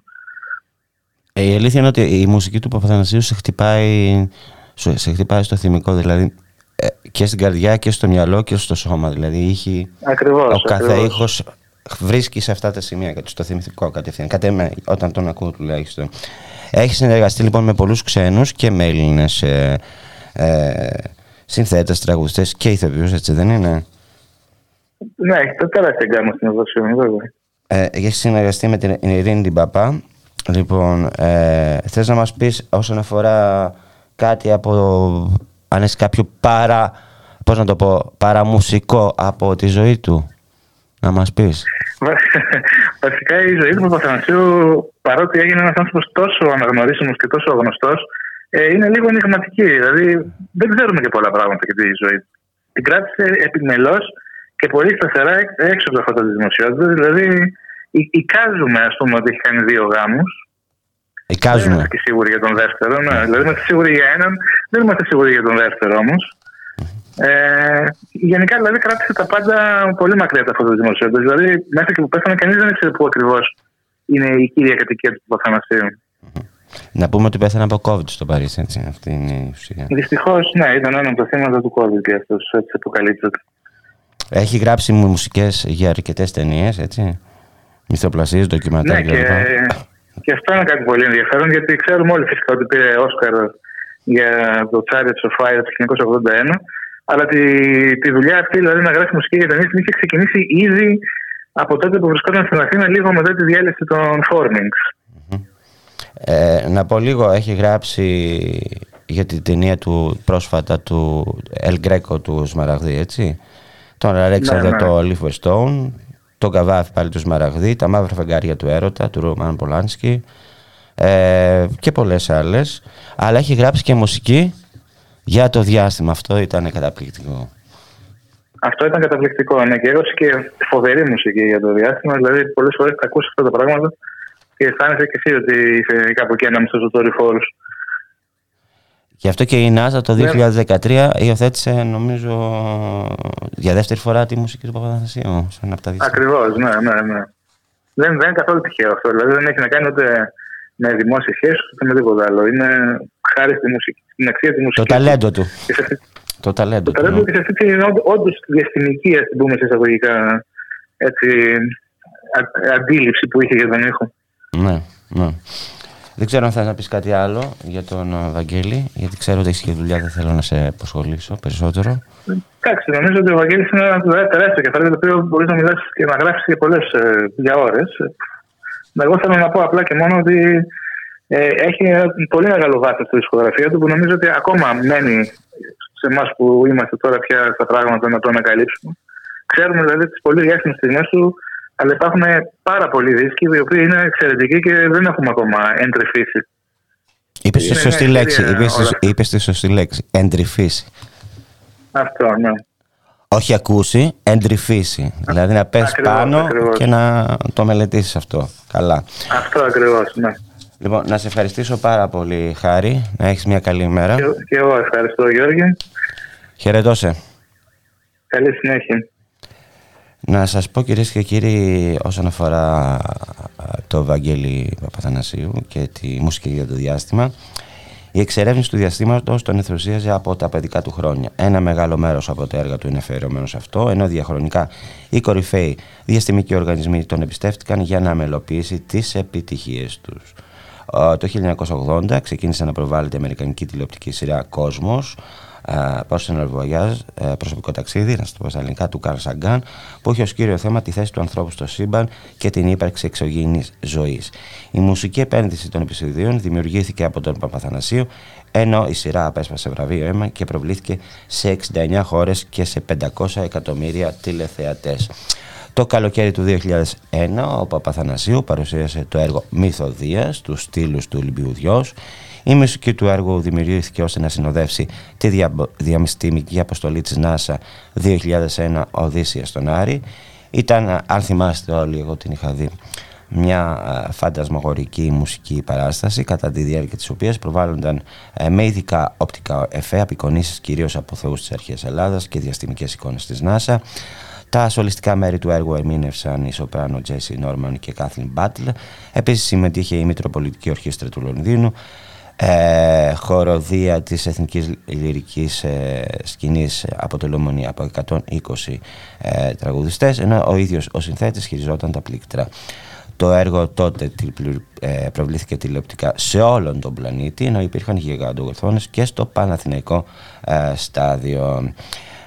Ε, η αλήθεια είναι ότι η μουσική του Παπαθανασίου σε χτυπάει, σε χτυπάει στο θυμικό. Δηλαδή, ε, και στην καρδιά και στο μυαλό και στο σώμα. Δηλαδή είχε Ακριβώς, ο κάθε ακριβώς. ήχος βρίσκει σε αυτά τα σημεία, στο θυμηθικό κατευθείαν. Κατ' εμέ, όταν τον ακούω τουλάχιστον. Έχει συνεργαστεί λοιπόν με πολλούς ξένους και με Έλληνες ε, ε, συνθέτες, τραγουδιστές και ηθοποιούς, έτσι δεν είναι; Ναι, έχει το τεράστια γκάμα στην Ευδοσία, βέβαια. Ε, έχεις συνεργαστεί με την Ειρήνη την Παπά. Λοιπόν, ε, θες να μας πεις όσον αφορά κάτι από, αν έχει κάποιο παρα, πώς να το πω, παραμουσικό από τη ζωή του, να μας πεις. Βασικά η ζωή του Παπαθανασίου, παρότι έγινε ένας άνθρωπος τόσο αναγνωρίσιμος και τόσο γνωστός, ε, είναι λίγο ενηγματική. Δηλαδή δεν ξέρουμε και πολλά πράγματα για τη ζωή του. Την κράτησε επιμελώς και πολύ σταθερά έξω από αυτά τα δημοσιότητα. Δηλαδή ει- εικάζουμε, ας πούμε, ότι έχει κάνει δύο γάμους. Δεν Εικάζουμε. είμαστε και σίγουροι για τον δεύτερο. Ναι. Δηλαδή είμαστε σίγουροι για έναν, δεν είμαστε σίγουροι για τον δεύτερο όμως. Ε, γενικά δηλαδή κράτησε τα πάντα πολύ μακριά από αυτό το δημοσιότητας. Δηλαδή μέχρι και που πέθανε κανείς δεν ήξερε πού ακριβώς είναι η κύρια κατοικία του Παπαθανασίου. Να πούμε ότι πέθανε από COVID στο Παρίσι, έτσι. Αυτή είναι η ουσία. Δυστυχώς, ναι, ήταν ένα από τα θύματα του COVID και αυτός έτσι αποκαλύπτεται. Έχει γράψει μου μουσικές για αρκετές ταινίες, έτσι. Μυθοπλασίες, Ναι, ντοκιμαντάρ και, κλπ. Και αυτό είναι κάτι πολύ ενδιαφέρον γιατί ξέρουμε όλοι φυσικά ότι πήρε Όσκαρ για το Chariots of Fire το 1981. Αλλά τη, τη δουλειά αυτή, δηλαδή να γράφει μουσική για ταινίε, την είχε ξεκινήσει ήδη από τότε που βρισκόταν στην Αθήνα, λίγο μετά τη διάλυση των Formings. Ε, να πω λίγο, έχει γράψει για την ταινία του πρόσφατα του El Greco του Σμαραγδί, έτσι; Τον Αλέξανδρο ναι. το Oliver Stone, τον Καβάφη πάλι του Σμαραγδί, τα μαύρα φεγγάρια του έρωτα του Ρωμάν Πολάνσκι ε, και πολλές άλλες. Αλλά έχει γράψει και μουσική για το διάστημα. Αυτό ήταν καταπληκτικό. Αυτό ήταν καταπληκτικό. Ναι, και έδωσε και φοβερή μουσική για το διάστημα. Δηλαδή, πολλές φορές τα ακούσει αυτά τα πράγματα και αισθάνεσαι και εσύ ότι είσαι κάπου εκεί ανάμεσα στου δορυφόρου. Γι' αυτό και η NASA το Ναι. 2013 υιοθέτησε, νομίζω, για δεύτερη φορά τη μουσική του Παπαθανασίου. Σαν από τα δύο. Ακριβώς, ναι, ναι, ναι. Δεν, δεν είναι καθόλου τυχαίο αυτό. Δηλαδή, δεν έχει να κάνει ούτε με δημόσιες σχέσεις ούτε με τίποτα άλλο. Είναι χάρη στη μουσική, στην αξία της Το μουσική. ταλέντο του. Και σε αυτή, Το ταλέντο το του. ταλέντο ναι. και σε αυτή την όντως διαστημική, ας την πούμε σε εισαγωγικά, έτσι, α- αντίληψη που είχε για τον ήχο. Ναι, ναι. Δεν ξέρω αν θες να πεις κάτι άλλο για τον ε, Βαγγέλη, γιατί ξέρω ότι έχεις και δουλειά, δεν θέλω να σε αποσχολήσω περισσότερο. Εντάξει, νομίζω ότι ο Βαγγέλης είναι ένας τεράστιος κεφάλαιο το οποίο μπορείς να μιλά και να γράψεις για πολλές για ώρε. Εγώ θέλω να πω απλά και μόνο ότι ε, έχει ένα πολύ μεγάλο βάθος στη δισκογραφία του που νομίζω ότι ακόμα μένει σε εμάς που είμαστε τώρα πια στα πράγματα να το ανακαλύψουμε. Ξέρουμε δηλαδή τις πολύ διάσημες στιγμές του, αλλά υπάρχουν πάρα πολλοί δίσκοι οι οποίοι είναι εξαιρετικοί και δεν έχουμε ακόμα εντρυφήσει. Είπες τη Είναι σωστή μια λέξη, ευκαιρία είπες, τη- όλα αυτά. είπες τη σωστή λέξη, εντρυφήσει. Αυτό, ναι. Όχι ακούσει, εντρυφήσει. Δηλαδή να πες Ακριβώς, πάνω ακριβώς. και να το μελετήσεις αυτό. Καλά. Αυτό ακριβώς, ναι. Λοιπόν, να σε ευχαριστήσω πάρα πολύ, Χάρη. Να έχεις μια καλή ημέρα. Και, και εγώ ευχαριστώ, Γιώργη. Χαιρετώ σε. Καλή συνέχεια. Να σας πω κυρίες και κύριοι όσον αφορά α, το Βαγγέλη Παπαθανασίου και τη μουσική για το διάστημα η εξερεύνηση του διαστήματος τον ενθουσίαζε από τα παιδικά του χρόνια. Ένα μεγάλο μέρος από τα έργα του είναι αφιερωμένο σε αυτό, ενώ διαχρονικά οι κορυφαίοι διαστημικοί οργανισμοί τον εμπιστεύτηκαν για να μελοποιήσει τις επιτυχίες τους. Ε, Το 1980 ξεκίνησε να προβάλλεται η αμερικανική τηλεοπτική σειρά «Κόσμος», ε, Personal Voyage, ε, προσωπικό ταξίδι, να το πω στα ελληνικά, του Καρl Sagan, που έχει ως κύριο θέμα τη θέση του ανθρώπου στο σύμπαν και την ύπαρξη εξωγήινης ζωής. Η μουσική επένδυση των επεισοδίων δημιουργήθηκε από τον Παπαθανασίου, ενώ η σειρά απέσπασε βραβείο αίμα και προβλήθηκε σε 69 χώρες και σε 500 εκατομμύρια τηλεθεατές. Το καλοκαίρι του 2001 ο Παπαθανασίου παρουσίασε το έργο «Μυθοδίας» τους στήλους του Ολυμπιουδιός. Η μουσική του έργου δημιουργήθηκε ώστε να συνοδεύσει τη δια... διαμυστημική αποστολή της NASA 2001 Οδύσσια στον Άρη. Ήταν, αν θυμάστε όλοι, εγώ την είχα δει, μια α, φαντασμογορική μουσική παράσταση κατά τη διάρκεια της οποίας προβάλλονταν ε, με ειδικά οπτικά εφέ απεικονίσεις κυρίως από θεούς της αρχαίας Ελλάδας και διαστημικές εικόνες της NASA. Τα ασολιστικά μέρη του έργου ερμήνευσαν η σοπράνο Τζέσι Νόρμαν και Κάθλιν Μπάτλ. Επίσης συμμετείχε η Μητροπολιτική Ορχήστρα του Λονδίνου ε, χοροδία της Εθνικής Λυρικής ε, Σκηνής αποτελούμενη από 120 ε, τραγουδιστές ενώ ο ίδιος ο συνθέτης χειριζόταν τα πλήκτρα. Το έργο τότε ε, προβλήθηκε τηλεοπτικά σε όλον τον πλανήτη ενώ υπήρχαν γιγαντογορθόνες και στο Παναθηναϊκό ε, στάδιο.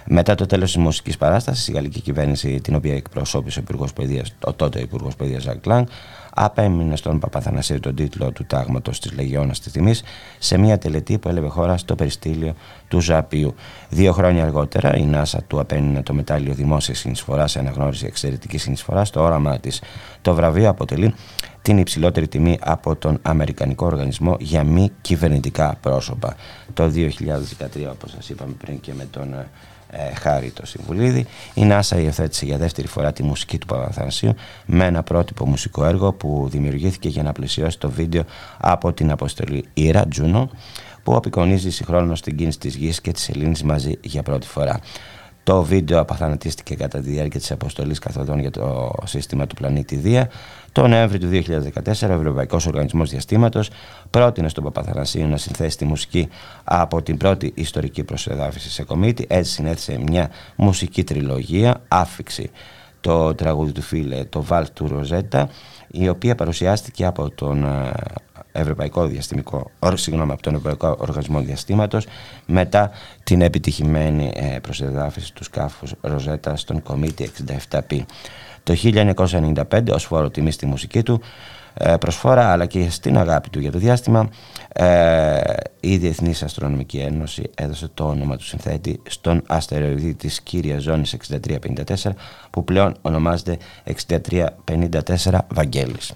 Μετά το τέλος της μουσικής παράστασης, η γαλλική κυβέρνηση, την οποία εκπροσώπησε ο, Υπουργός Παιδείας, ο τότε Υπουργός Παιδείας Ζακ Λάγκ, απέμεινε στον Παπαθανασίου τον τίτλο του τάγματος της Λεγιώνας της Τιμής σε μια τελετή που έλαβε χώρα στο περιστήλιο του Ζαπίου. Δύο χρόνια αργότερα, η ΝΑΣΑ του απέμεινε το μετάλλιο δημόσια συνεισφορά σε αναγνώριση εξαιρετική συνεισφοράς στο όραμά της. Το βραβείο αποτελεί την υψηλότερη τιμή από τον Αμερικανικό Οργανισμό για μη κυβερνητικά πρόσωπα. Το 2013, όπως σας είπαμε πριν και με τον ε, χάρη το Συμβουλίδη. Η ΝΑΣΑ υιοθέτησε για δεύτερη φορά τη μουσική του Παπαθανασίου με ένα πρότυπο μουσικό έργο που δημιουργήθηκε για να πλησιώσει το βίντεο από την αποστολή Ήρα Τζούνο που απεικονίζει συγχρόνως την κίνηση της γης και της Ελλήνη μαζί για πρώτη φορά. Το βίντεο απαθανατίστηκε κατά τη διάρκεια της αποστολής καθοδόν για το σύστημα του πλανήτη Δία. Το Νοέμβριο του 2014, ο Ευρωπαϊκός Οργανισμός Διαστήματος πρότεινε στον Παπαθανασίου να συνθέσει τη μουσική από την πρώτη ιστορική προσεδάφιση σε κομίτη. Έτσι συνέθεσε μια μουσική τριλογία, άφηξη το τραγούδι του φίλε, το Βάλ του Ροζέτα, η οποία παρουσιάστηκε από τον ε, Ευρωπαϊκό Διαστημικό, συγγνώμη, από τον Ευρωπαϊκό Οργανισμό Διαστήματος μετά την επιτυχημένη ε, προσεδάφιση του σκάφους Ροζέτα στον Κομίτη 67P. Το 1995 ως φόρο τιμή στη μουσική του ε, προσφόρα αλλά και στην αγάπη του για το διάστημα ε, η Διεθνής Αστρονομική Ένωση έδωσε το όνομα του συνθέτη στον αστεροειδή της κύριας ζώνης 6354 που πλέον ονομάζεται 6354 Βαγγέλης.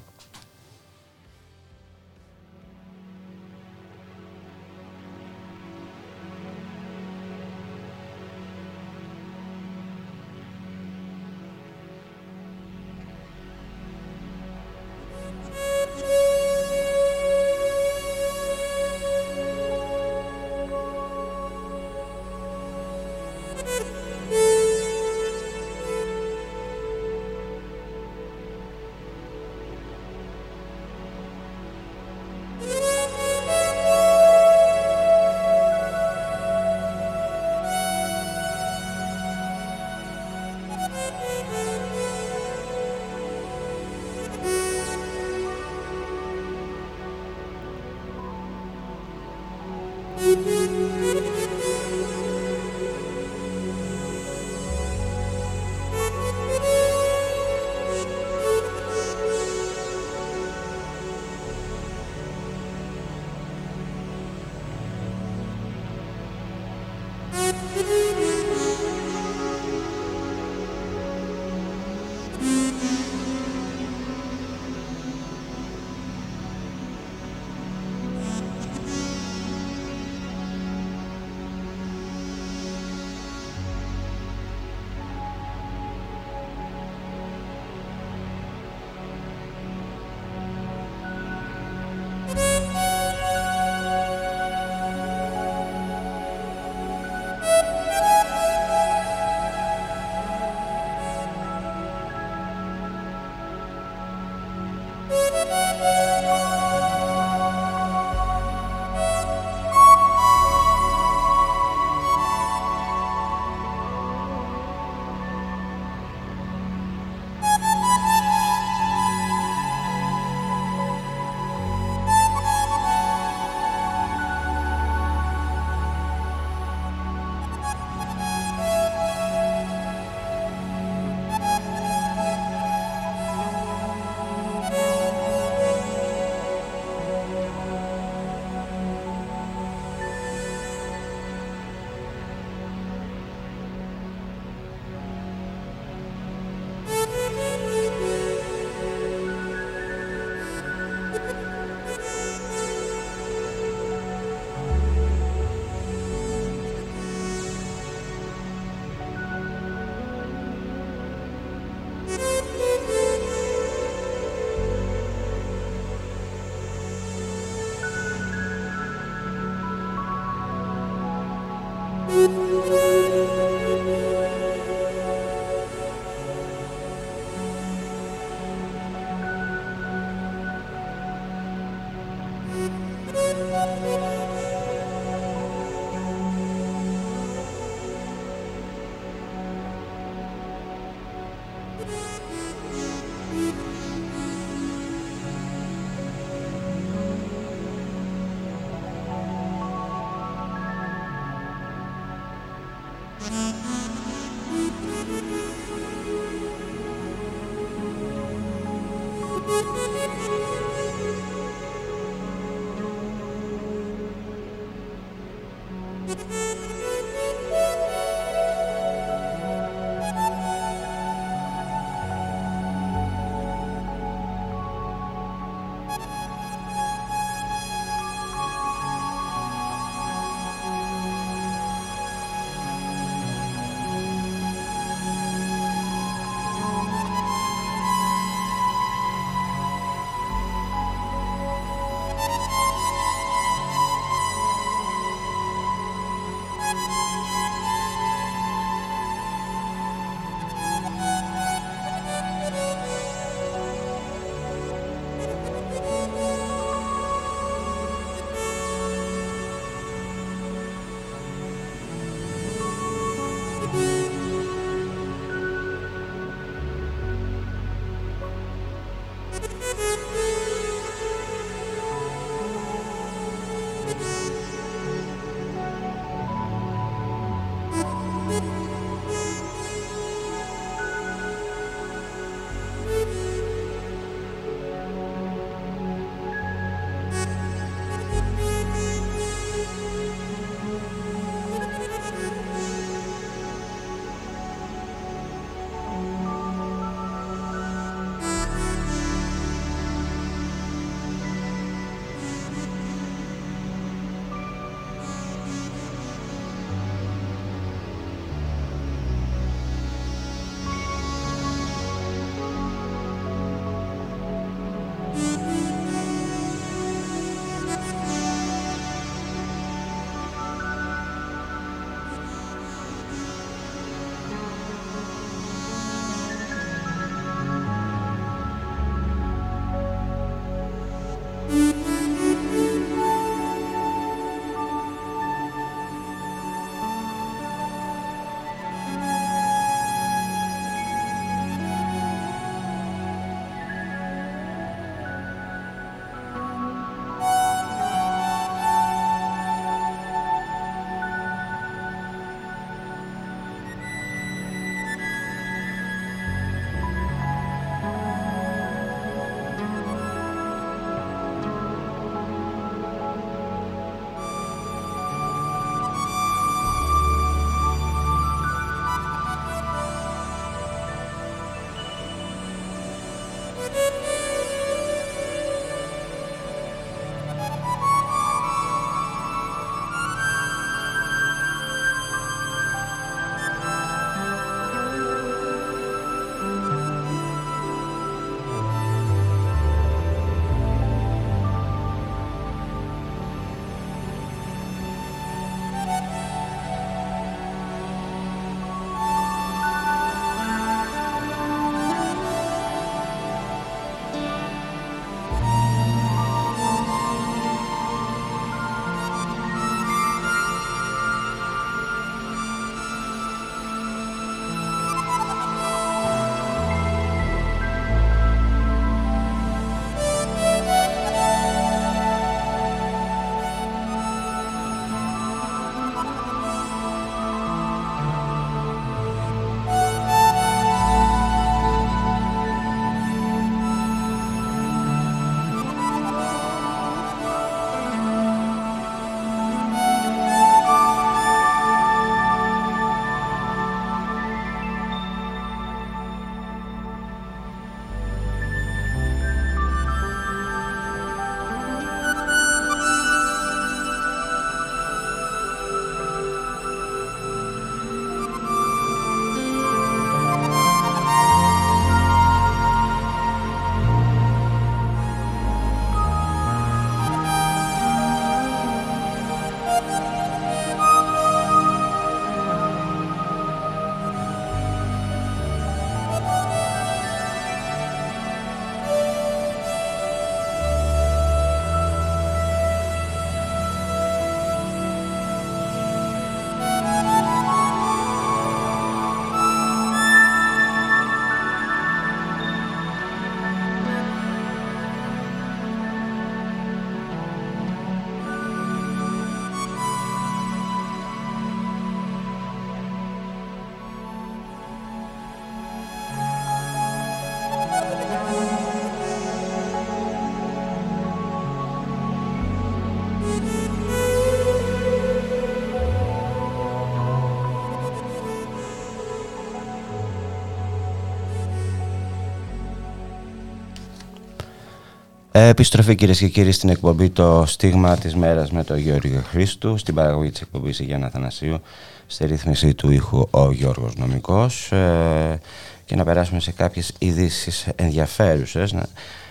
Επιστροφή κυρίες και κύριοι στην εκπομπή το στίγμα της μέρας με τον Γιώργο Χρήστου στην παραγωγή της εκπομπής Γιάννα Θανασίου στη ρύθμιση του ήχου ο Γιώργος Νομικός. Ε, και να περάσουμε σε κάποιες ειδήσεις ενδιαφέρουσες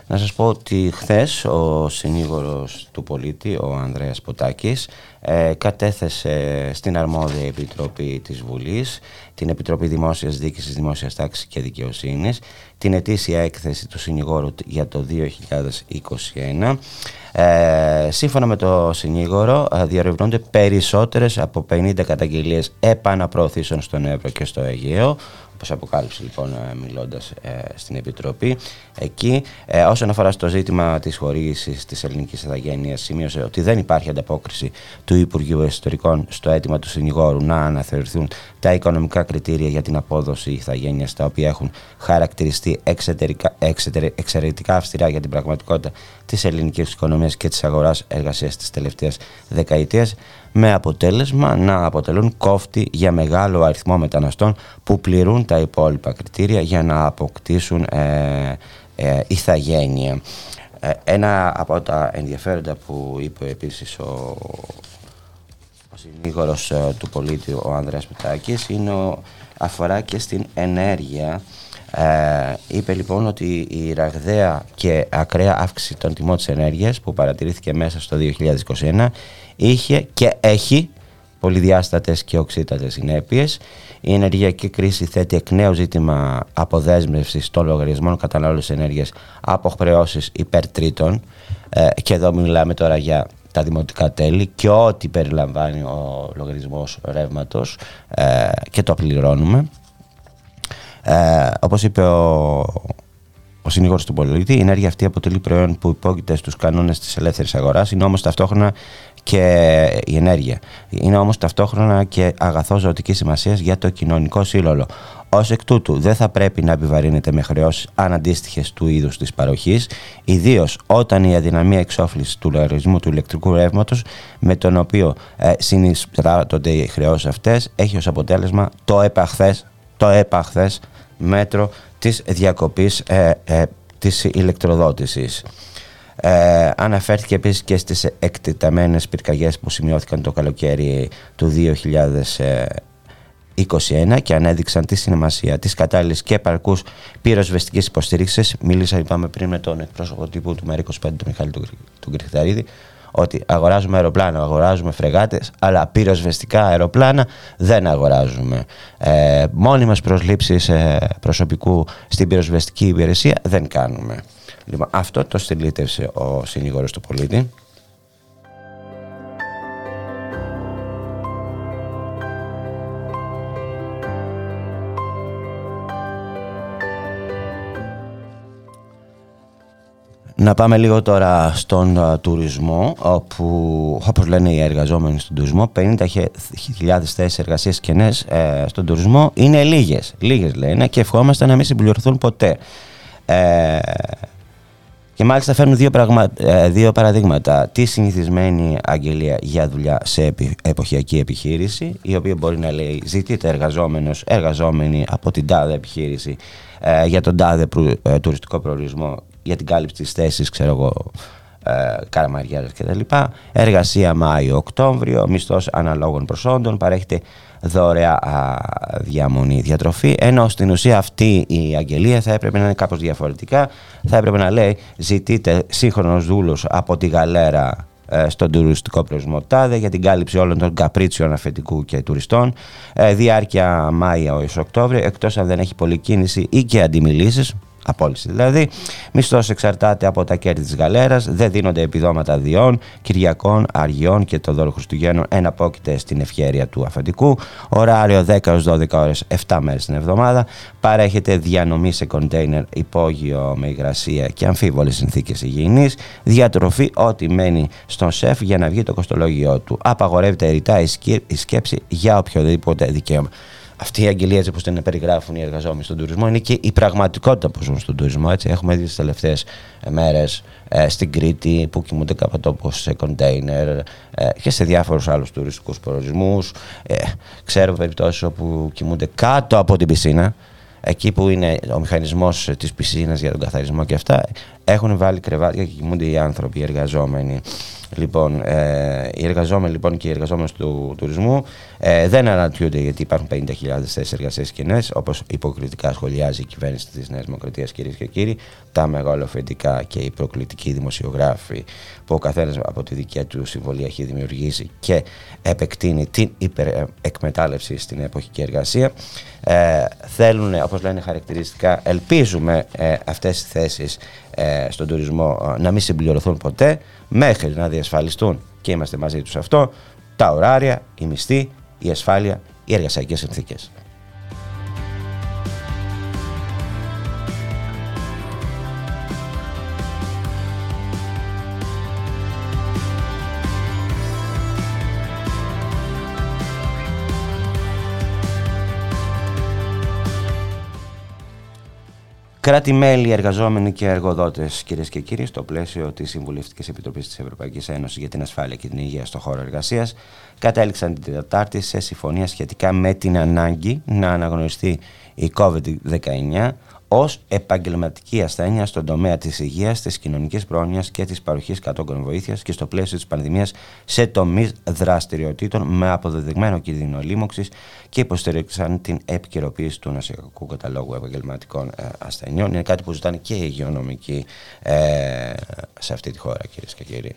να, να σας πω ότι χθες ο συνήγορος του πολίτη ο Ανδρέας Ποτάκης ε, κατέθεσε στην αρμόδια επιτροπή της Βουλής την Επιτροπή Δημόσιας Διοίκησης, Δημόσιας Τάξης και Δικαιοσύνης την ετήσια έκθεση του συνηγόρου για το 2021. Ε, σύμφωνα με το συνήγορο, ε, διαρευνούνται περισσότερες από 50 καταγγελίες επαναπροωθήσεων στον Εύρο και στο Αιγαίο όπως αποκάλυψε λοιπόν ε, μιλώντας ε, στην Επιτροπή. Εκεί, ε, όσον αφορά στο ζήτημα της χορήγησης της ελληνικής ηθαγένειας, σημείωσε ότι δεν υπάρχει ανταπόκριση του Υπουργείου Εσωτερικών στο αίτημα του συνηγόρου να αναθεωρηθούν τα οικονομικά κριτήρια για την απόδοση ηθαγένειας, τα οποία έχουν χαρακτηριστεί εξαιρετικά αυστηρά για την πραγματικότητα της ελληνικής οικονομίας και της αγοράς εργασίας της τελευταίας δεκαετίας με αποτέλεσμα να αποτελούν κόφτη για μεγάλο αριθμό μεταναστών που πληρούν τα υπόλοιπα κριτήρια για να αποκτήσουν ε, ε, ηθαγένεια. Ε, ένα από τα ενδιαφέροντα που είπε επίσης ο, ο συνήγορος ε, του πολίτη ο Ανδρέας Πετάκης είναι ο, αφορά και στην ενέργεια ε, είπε λοιπόν ότι η ραγδαία και ακραία αύξηση των τιμών της ενέργειας που παρατηρήθηκε μέσα στο 2021 είχε και έχει πολυδιάστατες και οξύτατες συνέπειες. Η ενεργειακή κρίση θέτει εκ νέου ζήτημα αποδέσμευσης των λογαριασμών κατανάλωσης ενέργειας από χρεώσεις υπερτρίτων ε, και εδώ μιλάμε τώρα για τα δημοτικά τέλη και ό,τι περιλαμβάνει ο λογαριασμός ρεύματος ε, και το πληρώνουμε. Ε, όπως είπε ο, ο συνήγορος του πολίτη, η ενέργεια αυτή αποτελεί προϊόν που υπόκειται στους κανόνες της ελεύθερης αγοράς, είναι όμως ταυτόχρονα και η ενέργεια. Είναι όμως ταυτόχρονα και αγαθό ζωτικής σημασίας για το κοινωνικό σύλλογο. Ω εκ τούτου, δεν θα πρέπει να επιβαρύνεται με χρεώσεις αναντίστοιχες του είδους της παροχής, ιδίως όταν η αδυναμία εξόφλησης του λογαριασμού του ηλεκτρικού ρεύματος, με τον οποίο ε, συνεισπράττονται οι χρεώσεις αυτές, έχει ως αποτέλεσμα το επαχθές, το επαχθές μέτρο της διακοπής ε, ε, της ηλεκτροδότησης. Ε, αναφέρθηκε επίσης και στις εκτεταμένες πυρκαγιές που σημειώθηκαν το καλοκαίρι του 2021 και ανέδειξαν τη σημασία της κατάλληλης και επαρκούς πυροσβεστικής υποστήριξης. Μίλησα, είπαμε πριν με τον εκπρόσωπο τύπου του ΜΕΡΙ25, τον Μιχάλη του, του ότι αγοράζουμε αεροπλάνα, αγοράζουμε φρεγάτες, αλλά πυροσβεστικά αεροπλάνα δεν αγοράζουμε. Ε, μόνιμες προσλήψεις ε, προσωπικού στην πυροσβεστική υπηρεσία δεν κάνουμε. Λοιπόν, αυτό το στυλίτευσε ο συνήγορος του πολίτη. Να πάμε λίγο τώρα στον τουρισμό, όπου όπως λένε οι εργαζόμενοι στον τουρισμό, 50.000 θέσεις εργασίας κενές ε, στον τουρισμό είναι λίγες. Λίγες λένε και ευχόμαστε να μην συμπληρωθούν ποτέ. Ε, και μάλιστα φέρνουν δύο, πραγμα... Ε, δύο παραδείγματα. Τη συνηθισμένη αγγελία για δουλειά σε εποχιακή επιχείρηση, η οποία μπορεί να λέει ζητείτε εργαζόμενος, εργαζόμενοι από την τάδε επιχείρηση ε, για τον τάδε ε, τουριστικό προορισμό για την κάλυψη της θέσης, ξέρω εγώ, ε, και τα λοιπά. Εργασία Μάιο-Οκτώβριο, μισθός αναλόγων προσόντων, παρέχεται δωρεά διαμονή, διατροφή, ενώ στην ουσία αυτή η αγγελία θα έπρεπε να είναι κάπως διαφορετικά. Θα έπρεπε να λέει ζητείτε σύγχρονος δούλος από τη γαλέρα ε, στον τουριστικό προορισμό ΤΑΔΕ για την κάλυψη όλων των καπρίτσιων αφεντικού και τουριστών ε, διάρκεια Μάια ως Οκτώβριο εκτός αν δεν έχει πολλή κίνηση ή και αντιμιλήσεις Απόλυση δηλαδή. Μισθός εξαρτάται από τα κέρδη της γαλέρας, δεν δίνονται επιδόματα διών, Κυριακών, Αργιών και το δώρο Χριστουγέννων εναπόκειται στην ευχέρεια του αφεντικού. Ωράριο 10 έως 12 ώρες, 7 μέρες την εβδομάδα. Παρέχεται διανομή σε κοντέινερ υπόγειο με υγρασία και αμφίβολες συνθήκες υγιεινής. Διατροφή ό,τι μένει στον σεφ για να βγει το κοστολόγιο του. Απαγορεύεται ρητά η σκέψη για οποιοδήποτε δικαίωμα αυτή η αγγελία έτσι όπως την περιγράφουν οι εργαζόμενοι στον τουρισμό είναι και η πραγματικότητα που ζουν στον τουρισμό. Έτσι. Έχουμε δει τις τελευταίες μέρες ε, στην Κρήτη που κοιμούνται καπατόπως σε κοντέινερ ε, και σε διάφορους άλλους τουριστικούς προορισμούς. Ε, ξέρω περιπτώσεις όπου κοιμούνται κάτω από την πισίνα εκεί που είναι ο μηχανισμός της πισίνας για τον καθαρισμό και αυτά έχουν βάλει κρεβάτια και κοιμούνται οι άνθρωποι, οι εργαζόμενοι. Λοιπόν, ε, οι εργαζόμενοι λοιπόν και οι εργαζόμενοι του τουρισμού ε, δεν αναρωτιούνται γιατί υπάρχουν 50.000 θέσεις εργασίας κοινέ, όπως υποκριτικά σχολιάζει η κυβέρνηση της Νέας Δημοκρατίας, κυρίες και κύριοι, τα μεγαλοφεντικά και οι προκλητικοί δημοσιογράφοι που ο καθένας από τη δική του συμβολή έχει δημιουργήσει και επεκτείνει την υπερεκμετάλλευση στην εποχική εργασία. Ε, θέλουν, όπως λένε χαρακτηριστικά, ελπίζουμε ε, αυτές τι θέσεις ε, στον τουρισμό ε, να μην συμπληρωθούν ποτέ μέχρι να διασφαλιστούν και είμαστε μαζί τους αυτό τα ωράρια, η μισθή, η ασφάλεια, οι εργασιακές συνθήκες. Κράτη-μέλη, εργαζόμενοι και εργοδότες, κυρίες και κύριοι, στο πλαίσιο της Συμβουλευτικής Επιτροπής της Ευρωπαϊκής Ένωσης για την Ασφάλεια και την Υγεία στον χώρο εργασίας, κατέληξαν την Τετάρτη σε συμφωνία σχετικά με την ανάγκη να αναγνωριστεί η COVID-19 ως επαγγελματική ασθένεια στον τομέα της υγείας, της κοινωνικής πρόνοιας και της παροχής κατόγκων βοήθειας και στο πλαίσιο της πανδημίας σε τομείς δραστηριοτήτων με αποδεδειγμένο κίνδυνο λίμωξης και υποστήριξαν την επικαιροποίηση του νοσιακού καταλόγου επαγγελματικών ε, ασθενειών. Είναι κάτι που ζητάνε και οι υγειονομικοί ε, σε αυτή τη χώρα, κυρίες και κύριοι.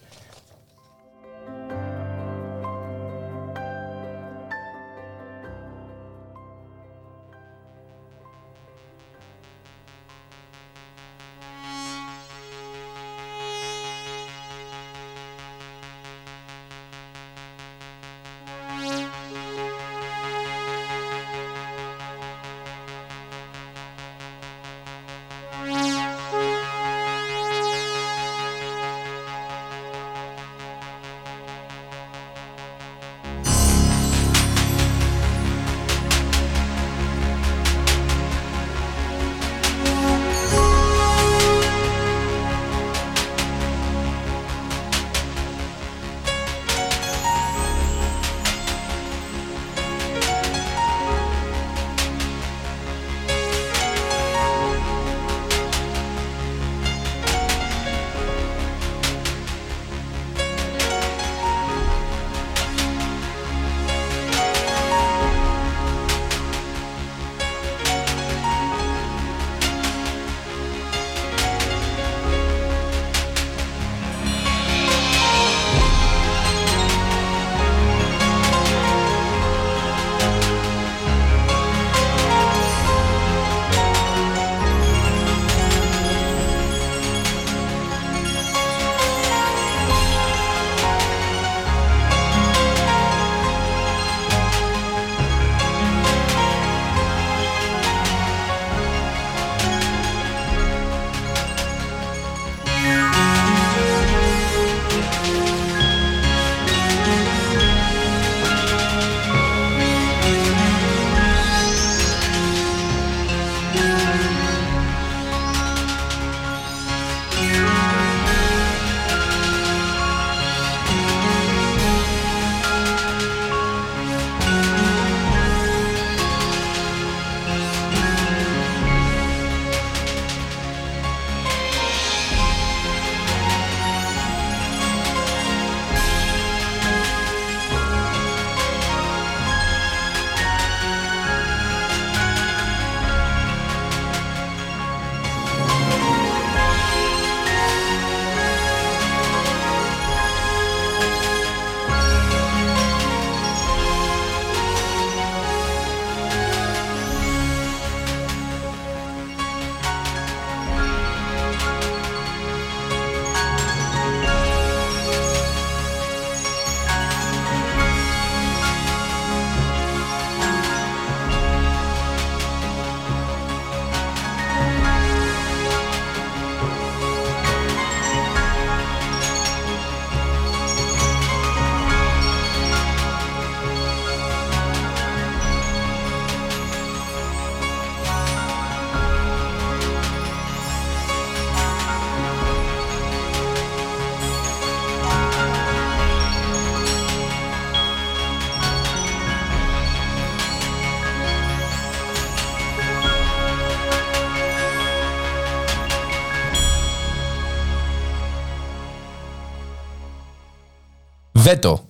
Βέτο.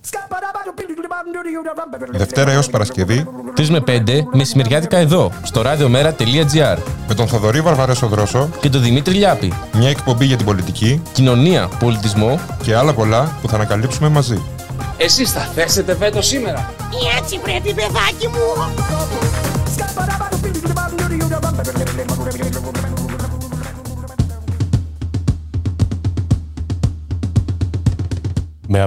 Δευτέρα έως Παρασκευή 3 με 5 μεσημεριάτικα εδώ, στο radiomera.gr με τον Θοδωρή Βαρβαρέσο Δρόσο και τον Δημήτρη Λιάπη. μια εκπομπή για την πολιτική Κοινωνία, πολιτισμό. και άλλα πολλά που θα ανακαλύψουμε μαζί. Εσείς θα θέσετε βέτο σήμερα. Έτσι πρέπει παιδάκι μου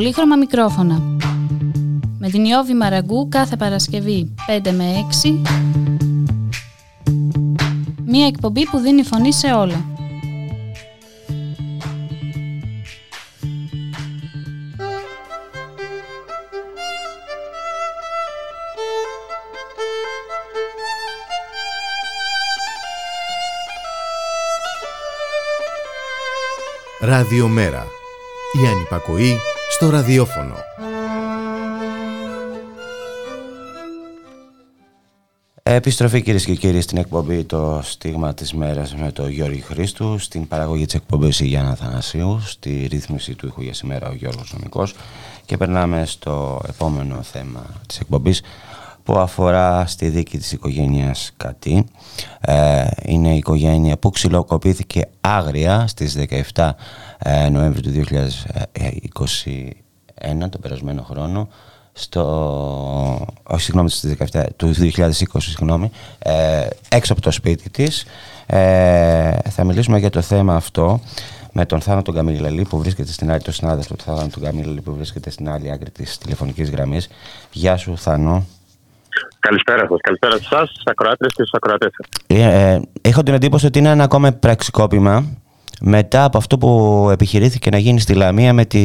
Πολύχρωμα μικρόφωνα. Με την Ιώβη Μαραγκού κάθε Παρασκευή 5 με 6. Μία εκπομπή που δίνει φωνή σε όλα. Ραδιομέρα. Η ανυπακοή στο ραδιόφωνο. Επιστροφή κυρίες και κύριοι στην εκπομπή Το Στίγμα της Μέρας με τον Γιώργη Χρήστου, στην παραγωγή της εκπομπής η Γιάννα Θανασίου, στη ρύθμιση του ήχου για σήμερα ο Γιώργος Νομικός και περνάμε στο επόμενο θέμα της εκπομπής που αφορά στη δίκη της οικογένειας Κατή. Ε, είναι η οικογένεια που ξυλοκοπήθηκε άγρια στις 17 ε, Νοέμβρη του 2021, το περασμένο χρόνο, στο, όχι συγγνώμη, στις 17, του 2020, συγγνώμη, ε, έξω από το σπίτι της. Ε, θα μιλήσουμε για το θέμα αυτό με τον Θάνο τον Καμίλαλη που βρίσκεται στην άλλη, το συνάδελφο του Θάνο τον Καμίλαλη που βρίσκεται στην άλλη άκρη της τηλεφωνικής γραμμής. Γεια σου Θάνο. Καλησπέρα σας. Καλησπέρα σε εσάς, στους ακροάτρε και στους ακροατές Ε, ε, έχω την εντύπωση ότι είναι ένα ακόμα πραξικόπημα μετά από αυτό που επιχειρήθηκε να γίνει στη Λαμία με, τη,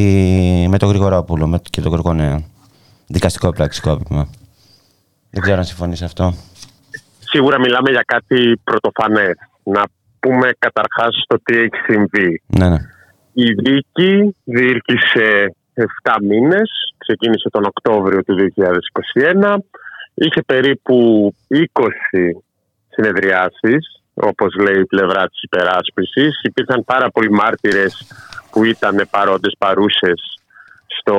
με τον Γρηγορόπουλο με, και τον Κορκονέα. Δικαστικό πραξικόπημα. Δεν ξέρω αν συμφωνείς αυτό. Σίγουρα μιλάμε για κάτι πρωτοφανέ. Να πούμε καταρχάς το τι έχει συμβεί. Ναι, ναι. Η δίκη διήρκησε 7 μήνες. Ξεκίνησε τον Οκτώβριο του 2021. Είχε περίπου 20 συνεδριάσεις όπως λέει η πλευρά της υπεράσπισης. Υπήρχαν πάρα πολλοί μάρτυρες που ήταν παρόντες παρούσες στο,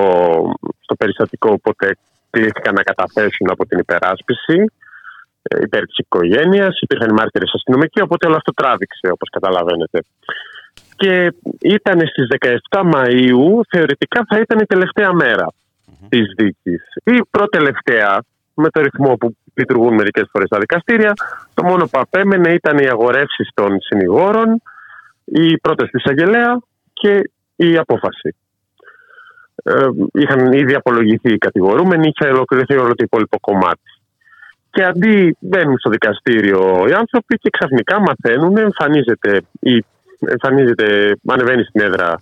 στο περιστατικό οπότε κλήθηκαν να καταθέσουν από την υπεράσπιση ε, υπέρ της οικογένειας. Υπήρχαν μάρτυρες αστυνομικοί οπότε όλο αυτό τράβηξε όπως καταλαβαίνετε. Και ήταν στις 17 Μαΐου, θεωρητικά θα ήταν η τελευταία μέρα mm-hmm. της δίκης. Η προτελευταία με το ρυθμό που λειτουργούν μερικές φορές τα δικαστήρια. Το μόνο που απέμενε ήταν οι αγορεύσεις των συνηγόρων, η πρόταση της Αγγελέα και η απόφαση. Ε, είχαν ήδη απολογηθεί οι κατηγορούμενοι, είχε ολοκληρωθεί όλο το υπόλοιπο κομμάτι. Και αντί μπαίνουν στο δικαστήριο οι άνθρωποι και ξαφνικά μαθαίνουν, εμφανίζεται, η, εμφανίζεται ανεβαίνει στην έδρα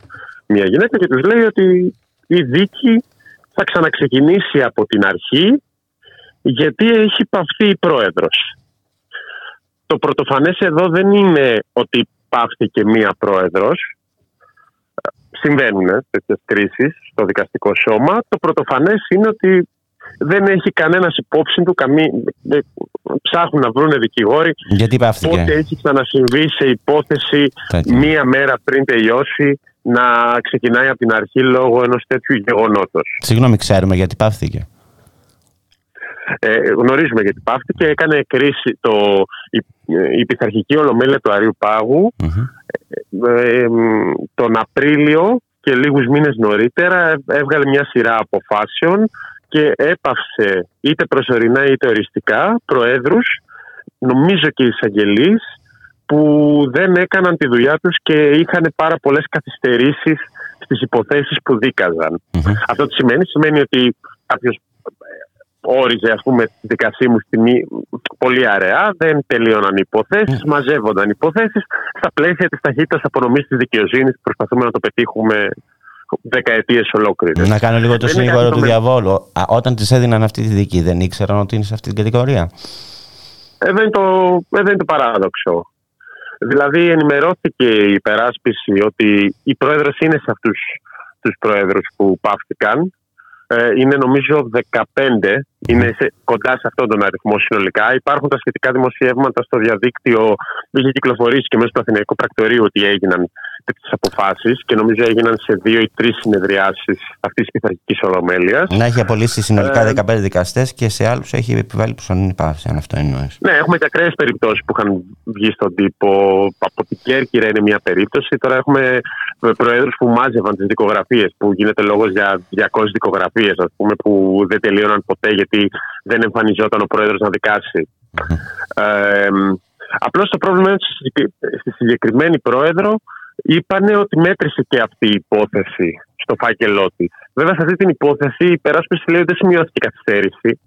μια γυναίκα και τους λέει ότι η δίκη θα ξαναξεκινήσει από την αρχή γιατί έχει παυθεί η πρόεδρος. Το πρωτοφανές εδώ δεν είναι ότι παύθηκε μία πρόεδρος. Συμβαίνουν τέτοιες κρίσεις στο δικαστικό σώμα. Το πρωτοφανές είναι ότι δεν έχει κανένας υπόψη του, καμί... ψάχνουν να βρουν δικηγόροι. Γιατί παύθηκε; Πότε έχει ξανασυμβεί σε υπόθεση μία μέρα πριν τελειώσει να ξεκινάει από την αρχή λόγω ενός τέτοιου γεγονότος. Συγγνώμη, ξέρουμε γιατί παύθηκε. Ε, γνωρίζουμε γιατί πάυθηκε. Έκανε κρίση το, η, η πειθαρχική ολομέλεια του Αρίου ε, τον Απρίλιο και λίγους μήνες νωρίτερα έβγαλε μια σειρά αποφάσεων και έπαυσε είτε προσωρινά είτε οριστικά προέδρους, νομίζω και εισαγγελείς, που δεν έκαναν τη δουλειά τους και είχαν πάρα πολλές καθυστερήσεις στις υποθέσεις που δικαζαν Αυτό τι σημαίνει, σημαίνει ότι κάποιος όριζε ας πούμε τη δικασία μου στιγμή πολύ αραιά, δεν τελείωναν οι υποθέσεις, mm. μαζεύονταν οι υποθέσεις στα πλαίσια της ταχύτητας απονομής της δικαιοσύνης προσπαθούμε να το πετύχουμε δεκαετίες ολόκληρες. Να κάνω λίγο το συνήγορο του διαβόλου. Α, όταν της έδιναν αυτή τη δίκη, δεν ήξεραν ότι είναι σε αυτή την κατηγορία; Ε, δεν, το, ε, δεν είναι το παράδοξο. Δηλαδή ενημερώθηκε η υπεράσπιση ότι η πρόεδρος είναι σε αυτούς τους πρόεδρους που πάυθηκαν ε, είναι νομίζω 15, είναι σε, κοντά σε αυτόν τον αριθμό συνολικά. Υπάρχουν τα σχετικά δημοσιεύματα στο διαδίκτυο, είχε κυκλοφορήσει και μέσα στο Αθηναϊκό Πρακτορείο ότι έγιναν τέτοιες αποφάσεις και νομίζω έγιναν σε δύο ή τρεις συνεδριάσεις αυτής της πειθαρχικής ολομέλειας. Να έχει απολύσει συνολικά 15 ε, δικαστές και σε άλλους έχει επιβάλει προσωρινή πάυση, αν αυτό εννοείς. Ναι, έχουμε και ακραίες περιπτώσεις που είχαν βγει στον τύπο. Από την Κέρκυρα είναι μια περίπτωση. Τώρα έχουμε προέδρους που μάζευαν τις δικογραφίες, που γίνεται λόγος για 200 δικογραφίες, ας πούμε, που δεν τελείωναν ποτέ γιατί δεν εμφανιζόταν ο πρόεδρο να δικάσει. Ε, Απλώς το πρόβλημα είναι στη συγκεκριμένη πρόεδρο είπανε ότι μέτρησε και αυτή η υπόθεση στο φάκελό της. Βέβαια, σε αυτή την υπόθεση η υπεράσπιση λέει ότι δεν σημειώθηκε καθυστέρηση.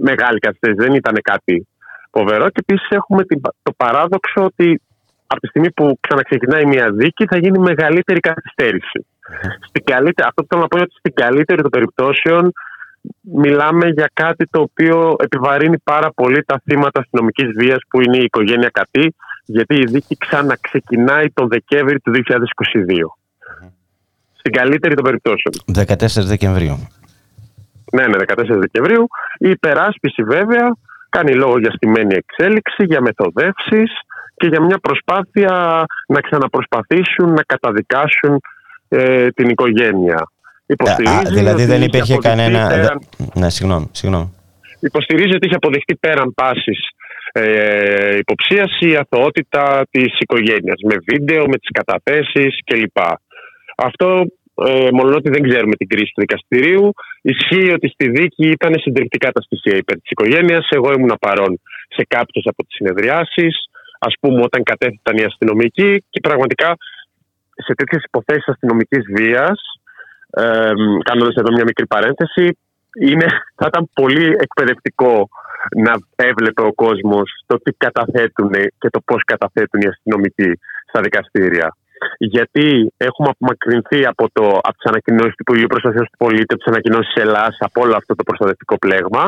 Μεγάλη καθυστέρηση, δεν ήταν κάτι φοβερό. Και επίσης έχουμε το παράδοξο ότι από τη στιγμή που ξαναξεκινάει μια δίκη θα γίνει μεγαλύτερη καθυστέρηση. Στην καλύτερη, αυτό που θέλω να πω είναι ότι στην καλύτερη των περιπτώσεων μιλάμε για κάτι το οποίο επιβαρύνει πάρα πολύ τα θύματα αστυνομικής βίας που είναι η οικογένεια Κατή, γιατί η δίκη ξαναξεκινάει τον Δεκέμβρη του 2022. Στην καλύτερη των περιπτώσεων. 14 Δεκεμβρίου. Ναι, ναι, 14 Δεκεμβρίου. Η υπεράσπιση βέβαια κάνει λόγο για στημένη εξέλιξη, για μεθοδεύσεις και για μια προσπάθεια να ξαναπροσπαθήσουν να καταδικάσουν ε, την οικογένεια. Υποστηρίζει δηλαδή δεν υπήρχε κανένα... Πέραν... Ναι, συγγνώμη, συγγνώμη. Υποστηρίζει ότι είχε αποδεχτεί πέραν πάσης ε, υποψίαση η αθωότητα της οικογένειας με βίντεο, με τις καταθέσεις κλπ. Αυτό ε, μόνο ότι δεν ξέρουμε την κρίση του δικαστηρίου. Ισχύει ότι στη δίκη ήταν συντριπτικά τα στοιχεία υπέρ της οικογένειας. Εγώ ήμουν παρόν σε κάποιες από τις συνεδριάσεις. Α πούμε, όταν κατέθεταν οι αστυνομικοί και πραγματικά σε τέτοιες υποθέσεις αστυνομικής βίας, ε, κάνοντας εδώ μια μικρή παρένθεση, είναι, θα ήταν πολύ εκπαιδευτικό να έβλεπε ο κόσμος το τι καταθέτουν και το πώς καταθέτουν οι αστυνομικοί στα δικαστήρια. Γιατί έχουμε απομακρυνθεί από, το, από τις ανακοινώσεις του Υπουργείου Προστασίας του Πολίτη, από τις ανακοινώσεις Ελλάδα, από όλο αυτό το προστατευτικό πλέγμα,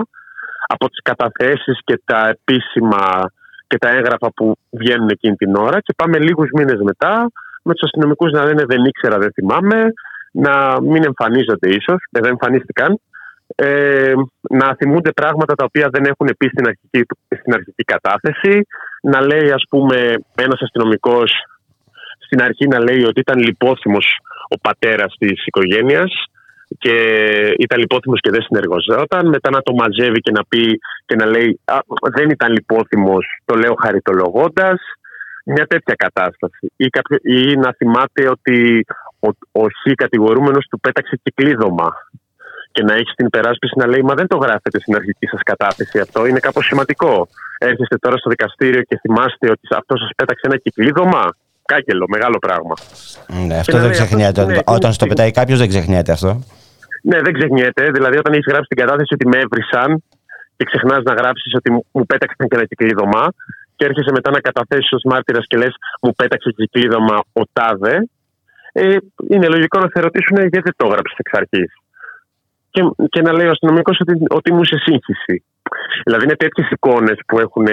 από τις καταθέσεις και τα επίσημα και τα έγγραφα που βγαίνουν εκείνη την ώρα και πάμε λίγους μήνες μετά με τους αστυνομικούς να λένε δεν ήξερα, δεν θυμάμαι, να μην εμφανίζονται ίσως, δεν εμφανίστηκαν, ε, να θυμούνται πράγματα τα οποία δεν έχουν πει στην αρχική, στην αρχική κατάθεση, να λέει ας πούμε ένας αστυνομικός στην αρχή να λέει ότι ήταν λιπόθυμος ο πατέρας της οικογένειας και ήταν λιπόθυμος και δεν συνεργοζόταν. Μετά να το μαζεύει και να πει και να λέει δεν ήταν λιπόθυμος, το λέω χαριτολογώντας. Μια τέτοια κατάσταση. Ή, ή να θυμάται ότι ο, ο Χ κατηγορούμενος του πέταξε κυκλίδωμα και να έχεις την υπεράσπιση να λέει Μα δεν το γράφετε στην αρχική σας κατάθεση αυτό. Είναι κάπως σημαντικό. Έρχεστε τώρα στο δικαστήριο και θυμάστε ότι αυτό σας πέταξε ένα κυκλίδωμα. Κάκελο, μεγάλο πράγμα. Ναι, αυτό δεν ξεχνιέται. Ναι, όταν στο πετάει κάποιος, δεν ξεχνιέται αυτό. Ναι, δεν ξεχνιέται. Δηλαδή, όταν έχεις γράψει την κατάθεση ότι με έβρισαν και ξεχνάς να γράψεις ότι μου πέταξαν και ένα κυκλίδωμα, και έρχεσαι μετά να καταθέσεις ως μάρτυρας και λες: Μου πέταξε κυκλίδωμα ο Τάδε, ε, είναι λογικό να σε ρωτήσουν γιατί δεν το έγραψες εξ αρχής; Και, και να λέει ο αστυνομικός ότι, ότι ήμουν σε σύγχυση. Δηλαδή, είναι τέτοιες εικόνες που έχουν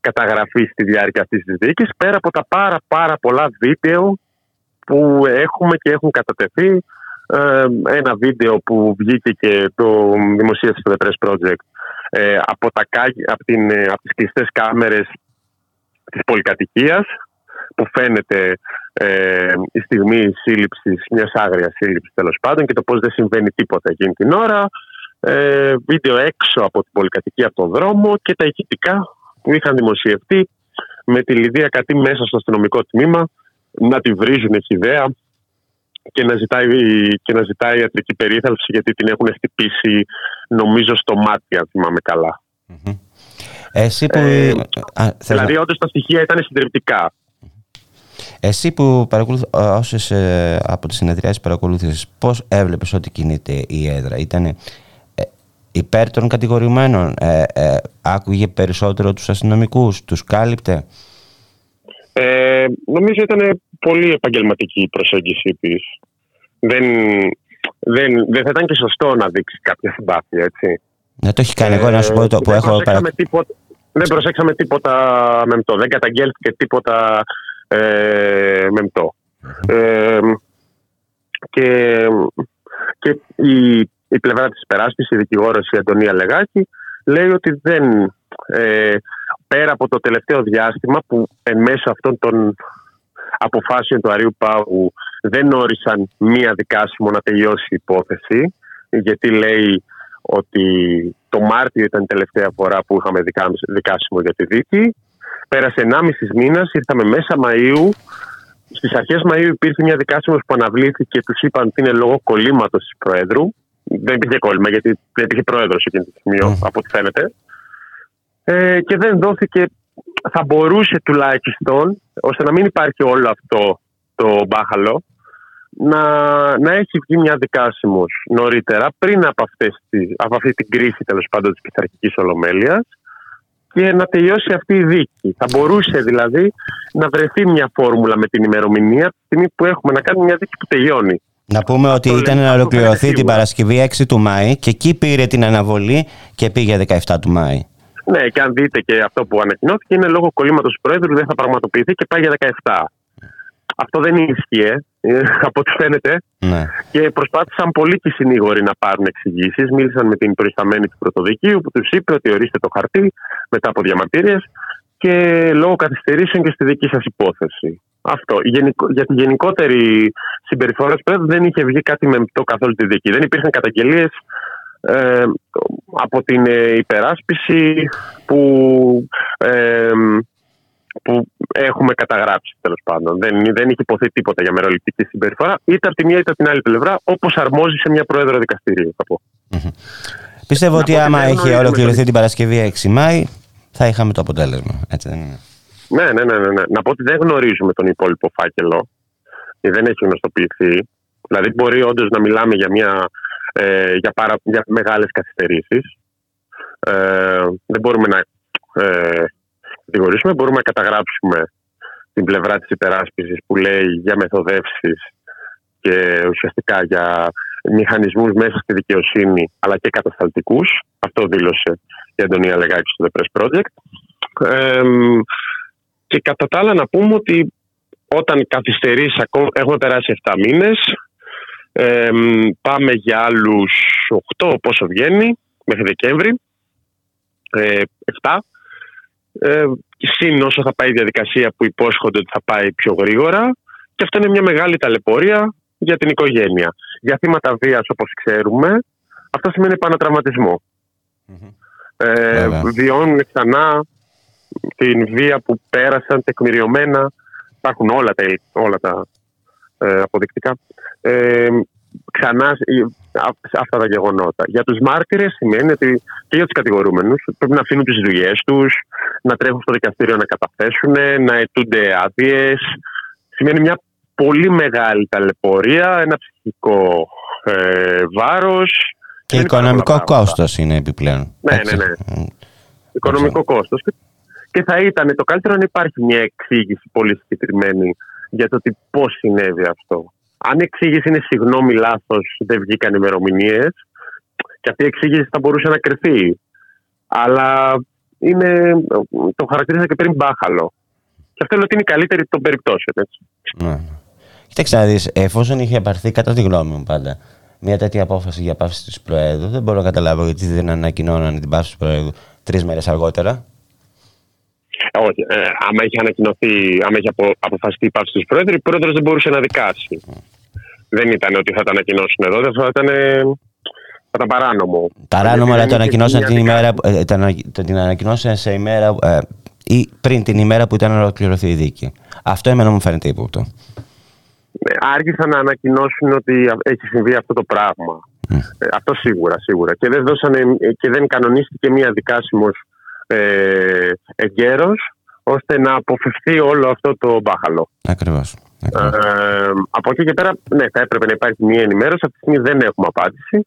καταγραφεί στη διάρκεια αυτής της δίκη, πέρα από τα πάρα, πάρα πολλά βίντεο που έχουμε και έχουν κατατεθεί. Ε, ένα βίντεο που βγήκε και το δημοσίευσε το The Press Project ε, από, τα, από, την, ε, από τις κλειστές κάμερες της πολυκατοικίας που φαίνεται ε, η στιγμή σύλληψης, μιας άγριας σύλληψης τέλος πάντων και το πώς δεν συμβαίνει τίποτα εκείνη την ώρα. Ε, βίντεο έξω από την πολυκατοικία από τον δρόμο και τα ηχητικά που είχαν δημοσιευτεί με τη Λιδία Κατή μέσα στο αστυνομικό τμήμα να τη βρίζουν ιδέα και να, ζητάει, και να ζητάει ιατρική περίθαλψη γιατί την έχουν χτυπήσει νομίζω στο μάτι αν θυμάμαι Εσύ που... Ε, δηλαδή όντως τα στοιχεία ήταν συντριπτικά. Εσύ που όσες ε, από τις συνεδριάσεις παρακολούθησες, πώς έβλεπες ότι κινείται η έδρα; Ήταν ε, υπέρ των κατηγορημένων, ε, ε, άκουγε περισσότερο τους αστυνομικούς, τους κάλυπτε; Ε, νομίζω ήταν πολύ επαγγελματική η προσέγγιση της. δεν, δεν, δεν θα ήταν και σωστό να δείξει κάποια συμπάθεια, έτσι. Δεν το έχει κάνει. Εγώ να σου πω το που δεν έχω προσέξαμε παρα... τίποτα, δεν προσέξαμε τίποτα μεμπτό. Δεν καταγγέλθηκε τίποτα ε, μεμπτό. Ε, και και η, η πλευρά της υπεράσπισης, η δικηγόρος η Αντωνία Λεγάκη, λέει ότι δεν, ε, πέρα από το τελευταίο διάστημα που εν μέσω αυτών των αποφάσεων του Αρίου Πάγου δεν όρισαν μία δικάσιμο να τελειώσει η υπόθεση, γιατί λέει ότι το Μάρτιο ήταν η τελευταία φορά που είχαμε δικάσιμο για τη δίκη. Πέρασε 1,5 μήνας, ήρθαμε μέσα Μαΐου. Στις αρχές Μαΐου υπήρχε μια δικάσιμος που αναβλήθηκε και τους είπαν ότι είναι λόγω κολλήματος της Προέδρου. Δεν υπήρχε κόλλημα, γιατί δεν υπήρχε πρόεδρος εκείνη τη στιγμή, από ό,τι φαίνεται. Ε, και δεν δόθηκε. Θα μπορούσε τουλάχιστον, ώστε να μην υπάρχει όλο αυτό το μπάχαλο, να, να έχει βγει μια δικάσιμος νωρίτερα, πριν από, αυτές από αυτή την κρίση τέλος πάντων της πειθαρχικής ολομέλειας και να τελειώσει αυτή η δίκη. Θα μπορούσε δηλαδή να βρεθεί μια φόρμουλα με την ημερομηνία τη στιγμή που έχουμε να κάνουμε μια δίκη που τελειώνει. Να πούμε ότι ήταν να ολοκληρωθεί την Παρασκευή 6 του Μάη και εκεί πήρε την αναβολή και πήγε 17 του Μάη. Ναι, και αν δείτε και αυτό που ανακοινώθηκε είναι λόγω κολλήματος του Προέδρου δεν θα πραγματοποιηθεί και πάει για 17. Αυτό δεν ίσχυε, ε, από ό,τι φαίνεται. Ναι. Και προσπάθησαν πολλοί και οι συνήγοροι να πάρουν εξηγήσεις. Μίλησαν με την προϊσταμένη του Πρωτοδικείου που τους είπε ότι ορίστε το χαρτί μετά από διαμαρτυρίες και λόγω καθυστερήσεων και στη δική σας υπόθεση. Αυτό. Για τη γενικότερη συμπεριφορά του Πρόεδρου δεν είχε βγει κάτι μεμπτό καθόλου τη δίκη. Δεν υπήρχαν καταγγελίες ε, από την ε, υπεράσπιση που ε, που έχουμε καταγράψει τέλος πάντων. Δεν, δεν είχε υποθεί τίποτα για μεροληπτική συμπεριφορά, είτε από τη μία είτε από την άλλη πλευρά, όπως αρμόζει σε μια πρόεδρο δικαστηρίου, θα πω. Πιστεύω ότι άμα είχε ολοκληρωθεί την Παρασκευή 6 Μάη, θα είχαμε το αποτέλεσμα. Έτσι δεν είναι. Ναι, ναι, ναι, ναι, ναι. Να πω ότι δεν γνωρίζουμε τον υπόλοιπο φάκελο. Δεν έχει γνωστοποιηθεί. Δηλαδή, μπορεί όντως να μιλάμε για, μια, ε, για, πάρα, για μεγάλες καθυστερήσεις. Ε, δεν μπορούμε να ε, κατηγορήσουμε, μπορούμε να καταγράψουμε την πλευρά της υπεράσπισης που λέει για μεθοδεύσεις και ουσιαστικά για μηχανισμούς μέσα στη δικαιοσύνη αλλά και κατασταλτικούς. Αυτό δήλωσε η Αντωνία Λεγάκης στο The Press Project. και κατά τα άλλα να πούμε ότι όταν καθυστερείς έχουμε περάσει 7 μήνες πάμε για άλλους 8 πόσο βγαίνει μέχρι Δεκέμβρη 7 ε, συν όσο θα πάει η διαδικασία που υπόσχονται ότι θα πάει πιο γρήγορα. Και αυτό είναι μια μεγάλη ταλαιπωρία για την οικογένεια. Για θύματα βίας, όπως ξέρουμε, αυτό σημαίνει Ε, βιώνουν ξανά την βία που πέρασαν τεκμηριωμένα. Υπάρχουν όλα τα, όλα τα ε, αποδεικτικά. Ε, ξανά αυτά τα γεγονότα. Για τους μάρτυρες σημαίνει ότι και για τους κατηγορούμενους πρέπει να αφήνουν τις δουλειές τους, να τρέχουν στο δικαστήριο να καταθέσουν, να αιτούνται άδειες. Σημαίνει μια πολύ μεγάλη ταλαιπωρία, ένα ψυχικό ε, βάρος. Και οικονομικό κόστος είναι επιπλέον. Ναι, ναι, ναι. Οικονομικό κόστος. Και θα ήταν το καλύτερο να υπάρχει μια εξήγηση πολύ συγκεκριμένη για το πώς συνέβη αυτό αν η εξήγηση είναι συγγνώμη λάθος, δεν βγήκαν ημερομηνίες, και αυτή η εξήγηση θα μπορούσε να κρυθεί. Αλλά είναι, το χαρακτήριζα και πριν μπάχαλο. Και αυτό είναι ότι είναι η καλύτερη των περιπτώσεων. Έτσι. Ναι. Κοίταξε να δεις, εφόσον είχε απαρθεί κατά τη γνώμη μου πάντα μια τέτοια απόφαση για πάυση της Προέδρου, δεν μπορώ να καταλάβω γιατί δεν ανακοινώναν την πάυση της Προέδρου τρεις μέρες αργότερα. Όχι. Ε, άμα έχει ανακοινωθεί, άμα έχει απο, αποφασιστεί η πάυση του Πρόεδρου, η Πρόεδρος δεν μπορούσε να δικάσει. Δεν ήταν ότι θα τα ανακοινώσουν εδώ, δεν θα ήταν. Θα ήταν παράνομο. Παράνομο, αλλά το ανακοινώσαν την ημέρα. Ε, το, την ανακοινώσαν σε ημέρα. Ε, ή πριν την ημέρα που ήταν να ολοκληρωθεί η δίκη. Αυτό εμένα μου φαίνεται ύποπτο. Ναι, άργησαν να ανακοινώσουν ότι έχει συμβεί αυτό το πράγμα. Mm. Ε, αυτό σίγουρα, σίγουρα. Και δεν, δώσανε, και δεν κανονίστηκε μία δικάσιμος ε, εγκαίρος ώστε να αποφευθεί όλο αυτό το μπάχαλο. Ακριβώς. Ε, από εκεί και πέρα, ναι, θα έπρεπε να υπάρχει μια ενημέρωση. Αυτή τη στιγμή δεν έχουμε απάντηση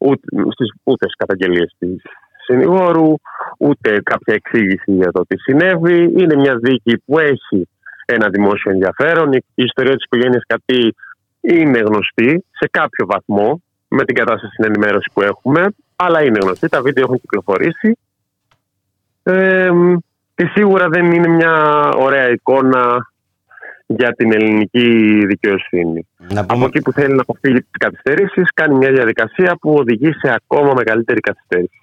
ούτε, στις, ούτε στις καταγγελίες της συνηγόρου, ούτε κάποια εξήγηση για το τι συνέβη. Είναι μια δίκη που έχει ένα δημόσιο ενδιαφέρον. Η ιστορία της οικογένειας Κατή είναι γνωστή σε κάποιο βαθμό με την κατάσταση στην ενημέρωση που έχουμε, αλλά είναι γνωστή. Τα βίντεο έχουν κυκλοφορήσει. Ε, και σίγουρα δεν είναι μια ωραία εικόνα για την ελληνική δικαιοσύνη. Να πούμε... Από εκεί που θέλει να αποφύγει τις καθυστερήσεις, κάνει μια διαδικασία που οδηγεί σε ακόμα μεγαλύτερη καθυστέρηση.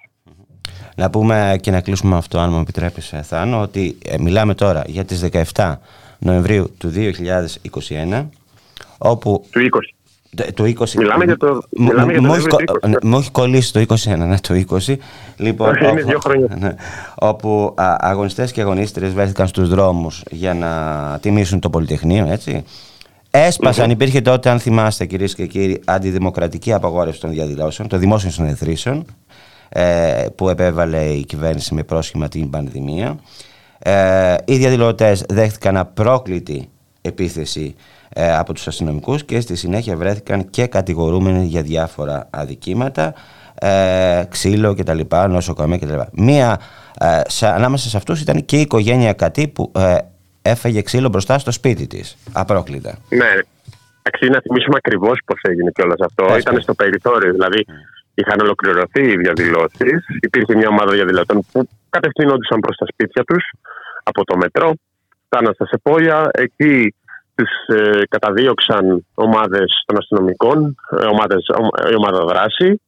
Να πούμε και να κλείσουμε αυτό, αν μου επιτρέπεις, Θάνο, ότι ε, μιλάμε τώρα για τις 17 Νοεμβρίου του 2021, όπου... Του 20. Το 20. Μιλάμε για το. Μιλάμε για το μου, έχει, 20. μου έχει κολλήσει το 21, ναι, το 20. Λοιπόν, Είναι όπου, δύο χρόνια. Ναι, όπου α, αγωνιστές και αγωνίστρες βρέθηκαν στους δρόμους για να τιμήσουν το Πολυτεχνείο, έτσι. Έσπασαν, mm-hmm. υπήρχε τότε, αν θυμάστε κυρίες και κύριοι, αντιδημοκρατική απαγόρευση των διαδηλώσεων, των δημόσιων συνεδρίσεων, ε, που επέβαλε η κυβέρνηση με πρόσχημα την πανδημία. Ε, οι διαδηλωτές δέχτηκαν απρόκλητη επίθεση ε, από τους αστυνομικούς και στη συνέχεια βρέθηκαν και κατηγορούμενοι για διάφορα αδικήματα ε, ξύλο και τα λοιπά, νοσοκομεία και τα λοιπά. Μία ε, σε, ανάμεσα σε αυτούς ήταν και η οικογένεια Κατή που ε, έφαγε ξύλο μπροστά στο σπίτι της, απρόκλητα. Ναι, αξίζει να θυμίσουμε ακριβώς πώς έγινε κιόλας αυτό. Πες, ήταν πες. στο περιθώριο, δηλαδή είχαν ολοκληρωθεί οι διαδηλώσεις. Υπήρχε μια ομάδα διαδηλωτών που κατευθυνόντουσαν προς τα σπίτια τους από το μετρό. Φτάναν στα Σεπόλια, εκεί τις ε, καταδίωξαν ομάδες των αστυνομικών, ε, ομάδες, ο- η ομάδα δράση,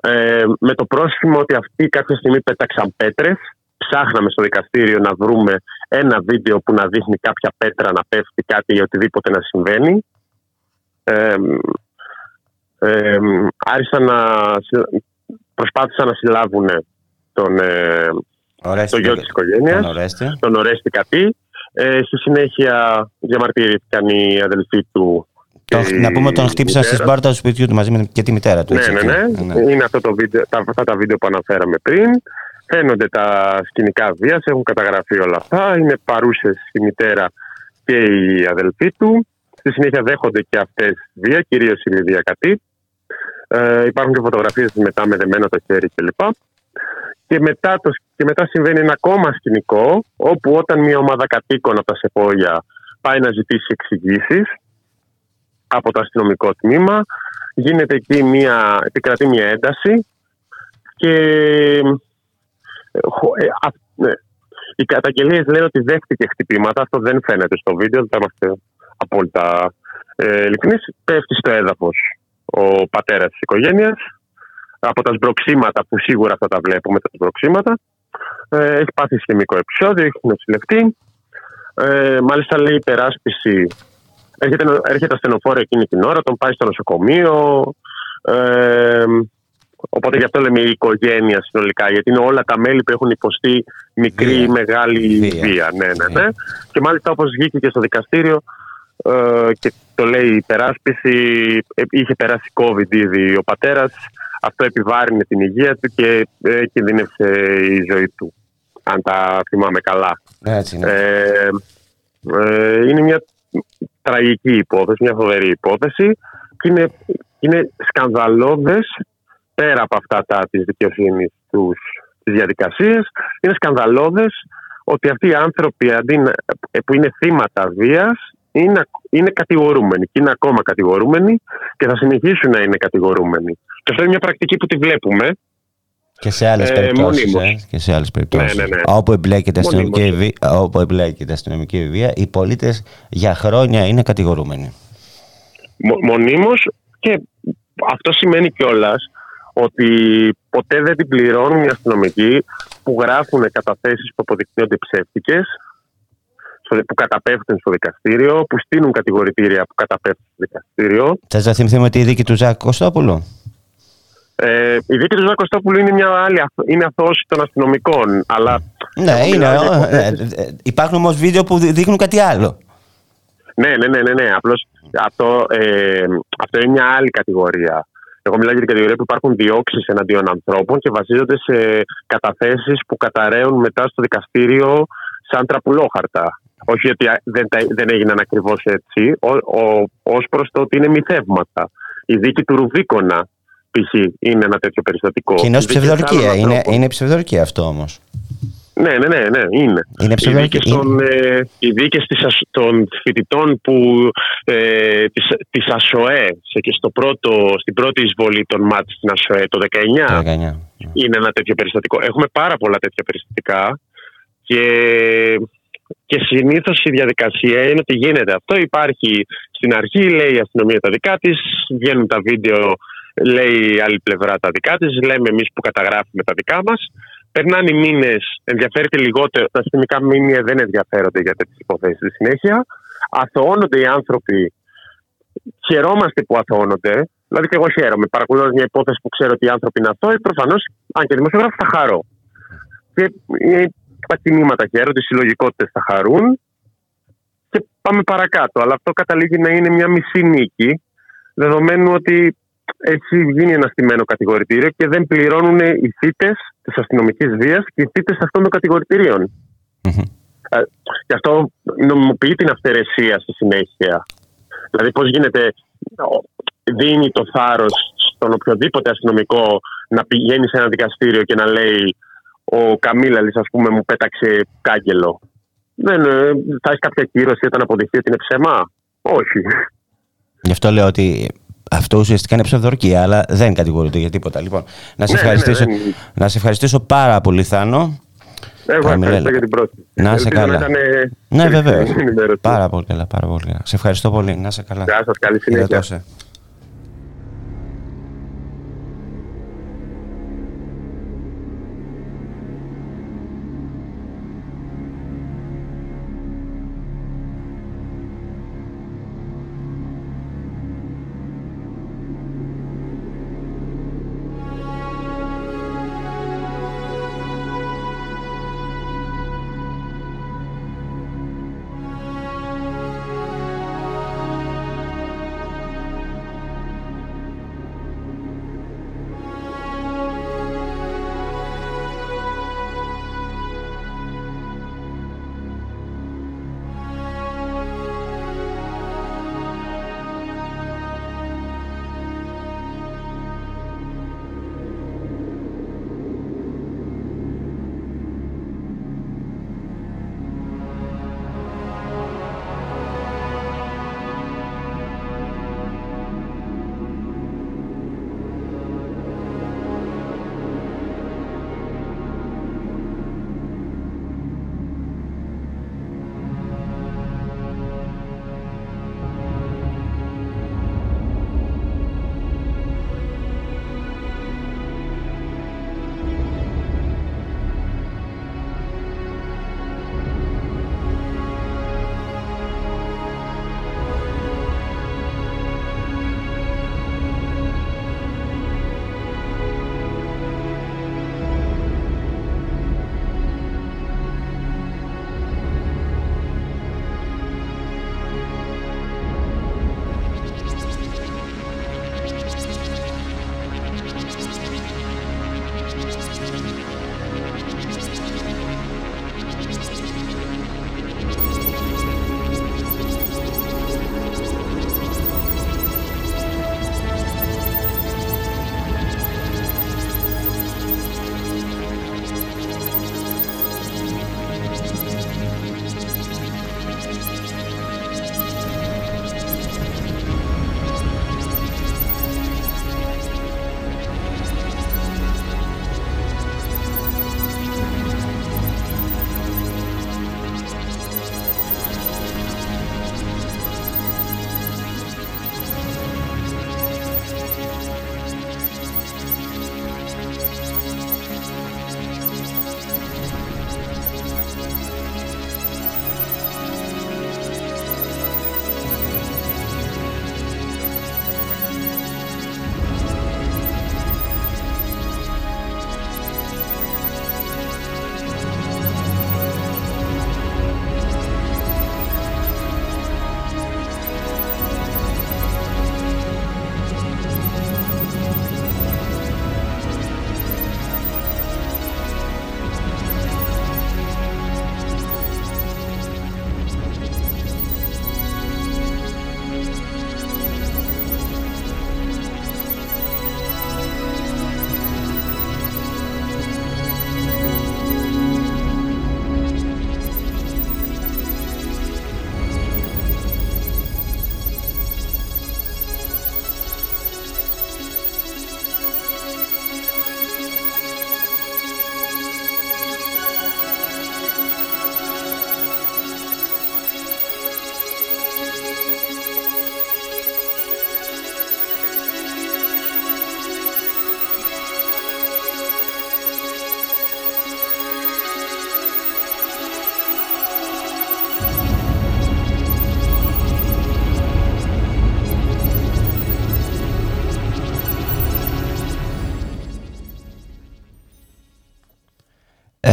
ε, με το πρόσχημα ότι αυτοί κάποια στιγμή πέταξαν πέτρες. Ψάχναμε στο δικαστήριο να βρούμε ένα βίντεο που να δείχνει κάποια πέτρα να πέφτει κάτι ή οτιδήποτε να συμβαίνει. Ε, ε, άρχισαν να, συ- προσπάθησαν να συλλάβουν τον, ε, Ορέστη, το γιο της οικογένειας, τον Ορέστη. τον Ορέστη Κατή. Ε, στη συνέχεια διαμαρτυρήθηκαν οι αδελφοί του. και Τον- η να πούμε τον χτύπησαν μητέρα. στην πόρτα του σπιτιού του μαζί με και τη μητέρα του. Ναι, έτσι, ναι, εκεί. ναι. Είναι αυτό το βίντεο, τα, αυτά τα βίντεο που αναφέραμε πριν. Φαίνονται τα σκηνικά βίας, έχουν καταγραφεί όλα αυτά. Είναι παρούσες η μητέρα και οι αδελφοί του. Στη συνέχεια δέχονται και αυτές βία, κυρίως η Λιδία Κατή. Ε, υπάρχουν και φωτογραφίες μετά με δεμένο το χέρι κλπ. Και μετά, το, και μετά συμβαίνει ένα ακόμα σκηνικό, όπου όταν μια ομάδα κατοίκων από τα Σεπόλια πάει να ζητήσει εξηγήσεις από το αστυνομικό τμήμα, γίνεται εκεί μια, επικρατεί μια ένταση και ε, χω- ε, α- ναι. οι καταγγελίες λένε ότι δέχτηκε χτυπήματα, αυτό δεν φαίνεται στο βίντεο, δεν θα είμαστε απόλυτα ε, ειλικρινείς. Πέφτει στο έδαφος ο πατέρας της οικογένειας, από τα σμπροξήματα που σίγουρα θα τα βλέπουμε τα σμπροξήματα. Ε, έχει πάθει ισχυμικό επεισόδιο, έχει νοσηλευτεί. Ε, μάλιστα λέει η υπεράσπιση. Έρχεται, έρχεται ασθενοφόρο εκείνη την ώρα, τον πάει στο νοσοκομείο. Ε, οπότε γι' αυτό λέμε η οικογένεια συνολικά, γιατί είναι όλα τα μέλη που έχουν υποστεί μικρή ή Βία. μεγάλη Βία. βία. Ναι, ναι, ναι. Και μάλιστα όπως βγήκε και στο δικαστήριο ε, και το λέει η υπεράσπιση, ε, είχε περάσει COVID ήδη ο πατέρας, αυτό επιβάρυνε την υγεία του και ε, κινδύνευσε η ζωή του, αν τα θυμάμαι καλά. Έτσι είναι. Ε, ε, είναι μια τραγική υπόθεση, μια φοβερή υπόθεση και είναι, είναι σκανδαλώδες πέρα από αυτά τα της δικαιοσύνης τους, τις διαδικασίες είναι σκανδαλώδες ότι αυτοί οι άνθρωποι αντί να- ε, που είναι θύματα βίας είναι, είναι κατηγορούμενοι και είναι ακόμα κατηγορούμενοι και θα συνεχίσουν να είναι κατηγορούμενοι. Και αυτό είναι μια πρακτική που τη βλέπουμε Και σε άλλες ε, περιπτώσεις. μονίμως. και σε άλλες περιπτώσεις. Ναι, ναι, ναι. Όπου, εμπλέκεται αστυνομική Μονίμως. βία, όπου εμπλέκεται αστυνομική βία, οι πολίτες για χρόνια είναι κατηγορούμενοι. Μο- μονίμως και αυτό σημαίνει κιόλας ότι ποτέ δεν την πληρώνουν οι αστυνομικοί που γράφουν καταθέσεις που αποδεικνύονται ψεύτικες στο- που καταπέφτουν στο δικαστήριο, που στείλουν κατηγορητήρια που καταπέφτουν στο δικαστήριο. Θες να θυμηθούμε τη δίκη του Ζακ Κωστόπουλου; Ε, η δίκη του Ζάκου Κωστόπουλου είναι μια άλλη, αθ- είναι αθώωση των αστυνομικών, αλλά Ναι, Εγώ είναι. μιλάω για ε, υποθέσεις. ε, ε, υπάρχουν όμως βίντεο που δει- δείχνουν κάτι άλλο. Ναι, ναι, ναι, ναι, ναι. Απλώς αυτό, ε, αυτό είναι μια άλλη κατηγορία. Εγώ μιλάω για την κατηγορία που υπάρχουν διώξεις εναντίον ανθρώπων και βασίζονται σε καταθέσεις που καταραίουν μετά στο δικαστήριο σαν τραπουλόχαρτα. Όχι ότι α- δεν, τα- δεν έγιναν ακριβώς έτσι, ως προς το ότι είναι μυθεύματα. Η δίκη του Ρουβίκονα, π.χ., είναι ένα τέτοιο περιστατικό. Κοινώ Δίκες ψευδορκία. άλλων Είναι, ανθρώπων. είναι ψευδορκία αυτό όμως. Ναι, ναι, ναι, ναι, είναι. Είναι οι ψευδορκή. δίκες των, ε, οι δίκες της ασ- των φοιτητών που ε, της, της ΑΣΟΕ σε, και στο πρώτο, στην πρώτη εισβολή των ΜΑΤ στην ΑΣΟΕ το 19 Το 19. είναι ένα τέτοιο περιστατικό. Έχουμε πάρα πολλά τέτοια περιστατικά και, και συνήθως η διαδικασία είναι ότι γίνεται αυτό. Υπάρχει στην αρχή, λέει η αστυνομία τα δικά της, βγαίνουν τα βίντεο, λέει η άλλη πλευρά τα δικά της, λέμε εμείς που καταγράφουμε τα δικά μας. Περνάνε οι μήνες, ενδιαφέρεται λιγότερο. Τα αστυνομικά μήνυα δεν ενδιαφέρονται για τέτοιες υποθέσεις στη συνέχεια. Αθωώνονται οι άνθρωποι. Χαιρόμαστε που αθωώνονται. Δηλαδή και εγώ χαίρομαι. Παρακολουθώντας μια υπόθεση που ξέρω ότι οι άνθρωποι είναι αθώοι, προφανώς, αν και δημοσιογράφος, θα χαρώ. Και ε, τα κινήματα χαίρονται, οι συλλογικότητες θα χαρούν. Και πάμε παρακάτω. Αλλά αυτό καταλήγει να είναι μια μισή νίκη, δεδομένου ότι έχει γίνει ένα στημένο κατηγορητήριο και δεν πληρώνουν οι θύτε της αστυνομικής βίας και οι θύτε αυτών των κατηγορητηρίων. Ε, και αυτό νομιμοποιεί την αυθαιρεσία στη συνέχεια. Δηλαδή, πώς γίνεται, ο- δίνει το θάρρος στον οποιοδήποτε αστυνομικό να πηγαίνει σε ένα δικαστήριο και να λέει ο Καμίλαλης, ας πούμε, μου πέταξε κάγκελο. Δεν, ε, θα έχεις κάποια κύρωση όταν αποδειχθεί ότι είναι ψέμα; Όχι. Γι' αυτό λέω ότι αυτό ουσιαστικά είναι ψευδορκία, αλλά δεν κατηγορείται για τίποτα. Λοιπόν, να σε, Ναι, ναι, ναι, ευχαριστήσω, δεν- να σε ευχαριστήσω πάρα πολύ, Θάνο. Εγώ Καμιλέλα. ευχαριστώ για την πρόσκληση. Να είσαι Ελπίζω καλά. ήταν, ε, Ναι, χρήσιμη βεβαίως. η ενημέρωση. Πάρα πολύ καλά, πάρα πολύ καλά. Σε ευχαριστώ πολύ. Να είσαι καλά. Γεια σας, καλή συνέχεια.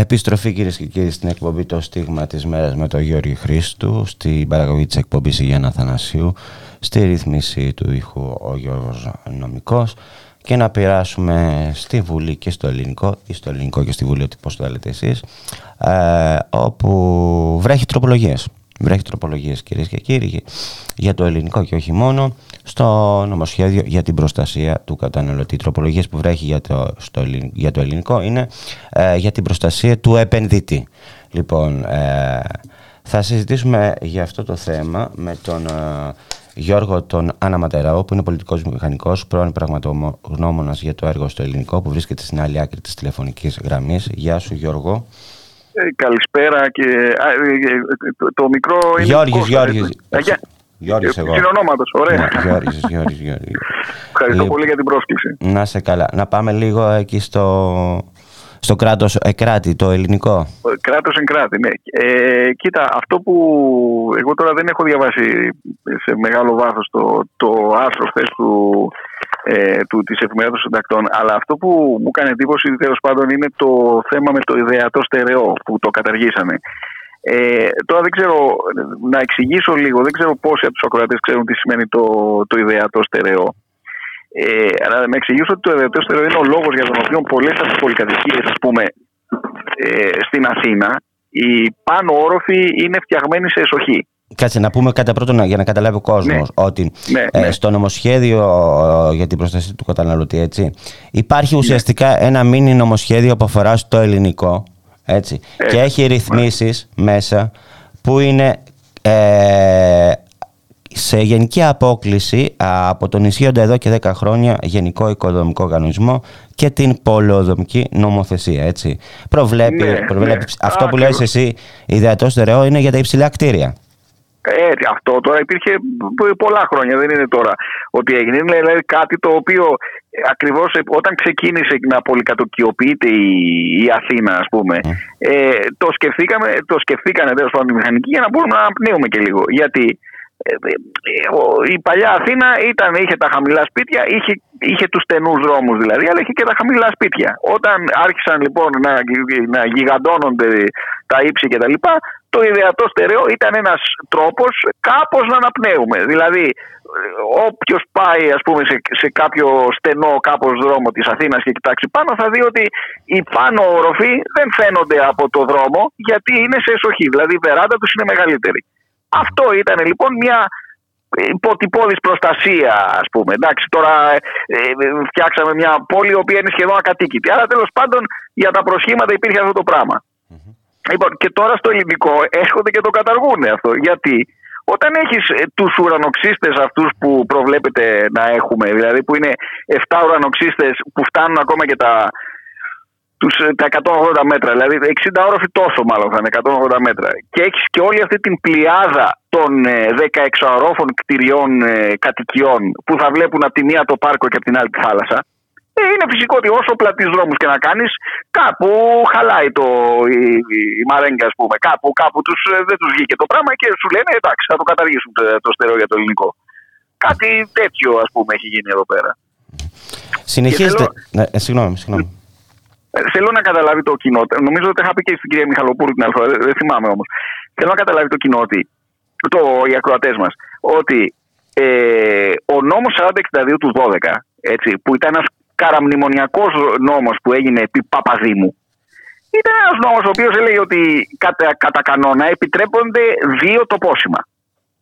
Επιστροφή κυρίες και κύριοι στην εκπομπή Το Στίγμα της Μέρας με τον Γιώργο Χρήστου, στην παραγωγή της εκπομπής Γιάννα Θανασίου, στη ρύθμιση του ήχου ο Γιώργος Νομικός και να πειράσουμε στη Βουλή και στο ελληνικό ή στο ελληνικό και στη Βουλή, ό,τι πώς το λέτε εσείς, ε, όπου βρέχει τροπολογίες. Βρέχει τροπολογίες κυρίες και κύριοι για το ελληνικό και όχι μόνο στο νομοσχέδιο για την προστασία του καταναλωτή. Τροπολογίες που βρέχει για το, στο, για το ελληνικό είναι ε, για την προστασία του επενδυτή. Λοιπόν, ε, θα συζητήσουμε για αυτό το θέμα με τον ε, Γιώργο τον Άννα Ματεράου, που είναι πολιτικός μηχανικός, πρώην πραγματογνώμονας για το έργο στο ελληνικό, που βρίσκεται στην άλλη άκρη της τηλεφωνικής γραμμής. Γεια σου Γιώργο. Ε, καλησπέρα και α, ε, ε, το, το, μικρό είναι Γιώργης, Γιώργης. Γιώργης εγώ. Συνονόματος, ωραία. Ναι, Γιώργης, Γιώργης, Γιώργης. Ευχαριστώ πολύ για την πρόσκληση. Να σε καλά. Να πάμε λίγο εκεί στο, στο κράτος εκράτη, το ελληνικό. Κράτος εγκράτη, ναι. Ε, κοίτα, αυτό που εγώ τώρα δεν έχω διαβάσει σε μεγάλο βάθος το, το άρθρο χθες του, ε, του, της εφημερίδας των συντακτών, αλλά αυτό που μου έκανε εντύπωση τέλος πάντων είναι το θέμα με το ιδεατό στερεό που το καταργήσαμε. Ε, τώρα δεν ξέρω, να εξηγήσω λίγο, δεν ξέρω πόσοι από τους ακροατές ξέρουν τι σημαίνει το, το ιδεατό στερεό. Ε, αλλά να εξηγήσω ότι το ιδεατό είναι ο λόγος για τον οποίο πολλές από τι πολυκατοικίε, ας πούμε, ε, στην Αθήνα, οι πάνω όροφοι είναι φτιαγμένοι σε εσοχή. Κάτσε να πούμε κάτι πρώτον για να καταλάβει ο κόσμος Ναι. ότι Ναι, ε, ναι. στο νομοσχέδιο ε, για την προστασία του καταναλωτή, έτσι, υπάρχει ουσιαστικά ένα μίνι νομοσχέδιο που αφορά στο ελληνικό. Έτσι, και έχει ρυθμίσεις μέσα που είναι ε, σε γενική απόκληση α, από τον ισχύοντα εδώ και 10 χρόνια Γενικό Οικοδομικό Οργανισμό και την πολεοδομική νομοθεσία. Έτσι. Προβλέπει, Ναι, προβλέπει ναι. αυτό που Ακριβώς. λες εσύ, ιδεατός στερεό είναι για τα υψηλά κτίρια. Ε, αυτό τώρα υπήρχε π- πολλά χρόνια, δεν είναι τώρα ότι έγινε. Είναι δηλαδή κάτι το οποίο ακριβώς όταν ξεκίνησε να πολυκατοικιοποιείται η, η Αθήνα, ας πούμε, ε, το, σκεφτήκαμε, το σκεφτήκανε τέλος πάντων οι μηχανικοί για να μπορούμε να πνέουμε και λίγο. Γιατί ε, ε, ο- η παλιά Αθήνα ήταν, είχε τα χαμηλά σπίτια, είχε, είχε τους στενούς δρόμους δηλαδή, αλλά είχε και τα χαμηλά σπίτια. Όταν άρχισαν λοιπόν να, να γιγαντώνονται τα ύψη κτλ., το ιδεατό στερεό ήταν ένας τρόπος κάπως να αναπνέουμε. Δηλαδή, όποιος πάει ας πούμε σε, σε κάποιο στενό κάπως δρόμο της Αθήνας και κοιτάξει πάνω θα δει ότι οι πάνω όροφοι δεν φαίνονται από το δρόμο γιατί είναι σε εσοχή. Δηλαδή η βεράντα τους είναι μεγαλύτερη. Αυτό ήταν λοιπόν μια υποτυπώδης προστασία ας πούμε. Εντάξει τώρα ε, ε, φτιάξαμε μια πόλη η οποία είναι σχεδόν ακατοίκητη. Άρα τέλος πάντων για τα προσχήματα υπήρχε αυτό το πράγμα. Λοιπόν, και τώρα στο ελληνικό έρχονται και το καταργούν αυτό. Γιατί όταν έχεις τους ουρανοξύστες αυτούς που προβλέπετε να έχουμε, δηλαδή που είναι 7 ουρανοξύστες που φτάνουν ακόμα και τα, τους, ε, τα 180 μέτρα, δηλαδή 60 όροφοι τόσο μάλλον θα είναι 180 μέτρα. Και έχεις και όλη αυτή την πλειάδα των ε, 16 ορόφων κτηριών ε, κατοικιών που θα βλέπουν από τη μία το πάρκο και από την άλλη τη θάλασσα. Ε, είναι φυσικό ότι όσο πλατεί δρόμους και να κάνεις, κάπου χαλάει το, η, η μαρέγκα, ας πούμε. Κάπου, κάπου τους, ε, δεν τους βγήκε το πράγμα και σου λένε εντάξει, θα το καταργήσουν το, το στερεό για το ελληνικό. Κάτι τέτοιο, ας πούμε, έχει γίνει εδώ πέρα. Συνεχίζεται. θέλω- Ναι, ε, συγγνώμη, συγγνώμη. Ε, Θέλω να καταλάβει το κοινό. Νομίζω ότι τα είχα πει και στην κυρία Μιχαλοπούλου την άλλη φορά, δεν δεν θυμάμαι όμως. Θέλω να καταλάβει το κοινό ότι, το, οι ακροατές μας, ότι ε, ο νόμος 4062 του 12, έτσι, που ήταν ένας καραμνημονιακός νόμος που έγινε επί Παπαδήμου, ήταν ένας νόμος ο οποίος έλεγε ότι κατά, κατά κανόνα επιτρέπονται δύο τοπόσημα.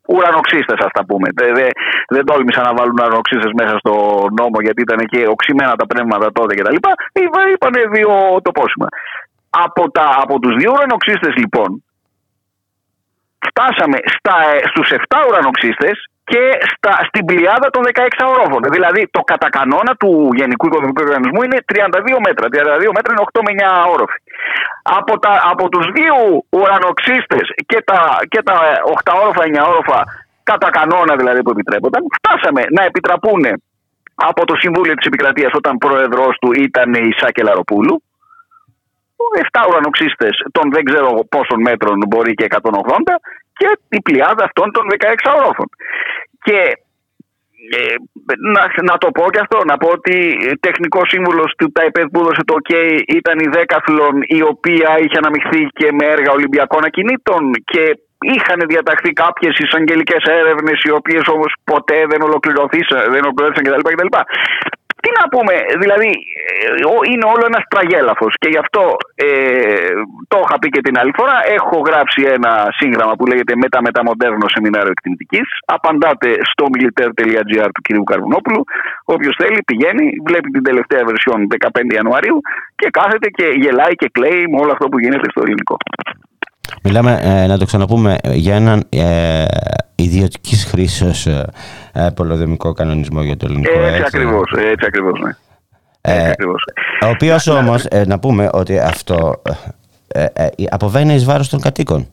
Ουρανοξύστες, ας τα πούμε. Δεν, δεν, δεν τόλμησαν να βάλουν ουρανοξύστες μέσα στο νόμο γιατί ήταν και οξυμένα τα πνεύματα τότε κτλ. Είπαν δύο τοπόσημα. Από, τα, από τους δύο ουρανοξύστες λοιπόν, φτάσαμε στα, στους 7 ουρανοξύστες και στα, στην πλειάδα των 16 ορόφων. Δηλαδή το κατά κανόνα του Γενικού Οικονομικού Οργανισμού είναι 32 μέτρα. 32 μέτρα είναι 8 με 9 όροφοι. Από, τα, από τους δύο ουρανοξύστες και τα, και τα 8 όροφα, 9 όροφα κατά κανόνα δηλαδή που επιτρέπονταν, φτάσαμε να επιτραπούν από το Συμβούλιο της Επικρατείας όταν πρόεδρος του ήταν η Σάκη Λαροπούλου 7 ουρανοξύστες των δεν ξέρω πόσων μέτρων μπορεί και 180 και η πλειάδα αυτών των 16 ορόφων. Και ε, να, να το πω και αυτό, να πω ότι τεχνικός σύμβουλος του ΤΑΙΠΕΔ που έδωσε το OK ήταν η Δέκαθλον η οποία είχε αναμειχθεί και με έργα Ολυμπιακών ακινήτων και είχαν διαταχθεί κάποιες εισαγγελικές έρευνες, οι οποίες όμως ποτέ δεν ολοκληρωθήσαν, δεν ολοκληρώθησαν κτλ. Τι να πούμε, δηλαδή ε, είναι όλο ένας τραγέλαφος και γι' αυτό ε, το είχα πει και την άλλη φορά. Έχω γράψει ένα σύγγραμμα που λέγεται Μεταμεταμοντέρνο Σεμινάριο Εκτιμητικής. Απαντάτε στο militaire.gr του κ. Καρβουνόπουλου. Όποιος θέλει πηγαίνει, βλέπει την τελευταία βερσιόν 15 Ιανουαρίου και κάθεται και γελάει και κλαίει με όλο αυτό που γίνεται στο ελληνικό. Μιλάμε, ε, να το ξαναπούμε, για έναν ε, ιδιωτικής χρήσης ε, πολεοδομικό κανονισμό για το ελληνικό. Έτσι, έτσι. ακριβώς. Έτσι ακριβώς, ναι. Ε, ακριβώς. Ο οποίος όμως, ε, να πούμε ότι αυτό ε, ε, αποβαίνει εις βάρος των κατοίκων.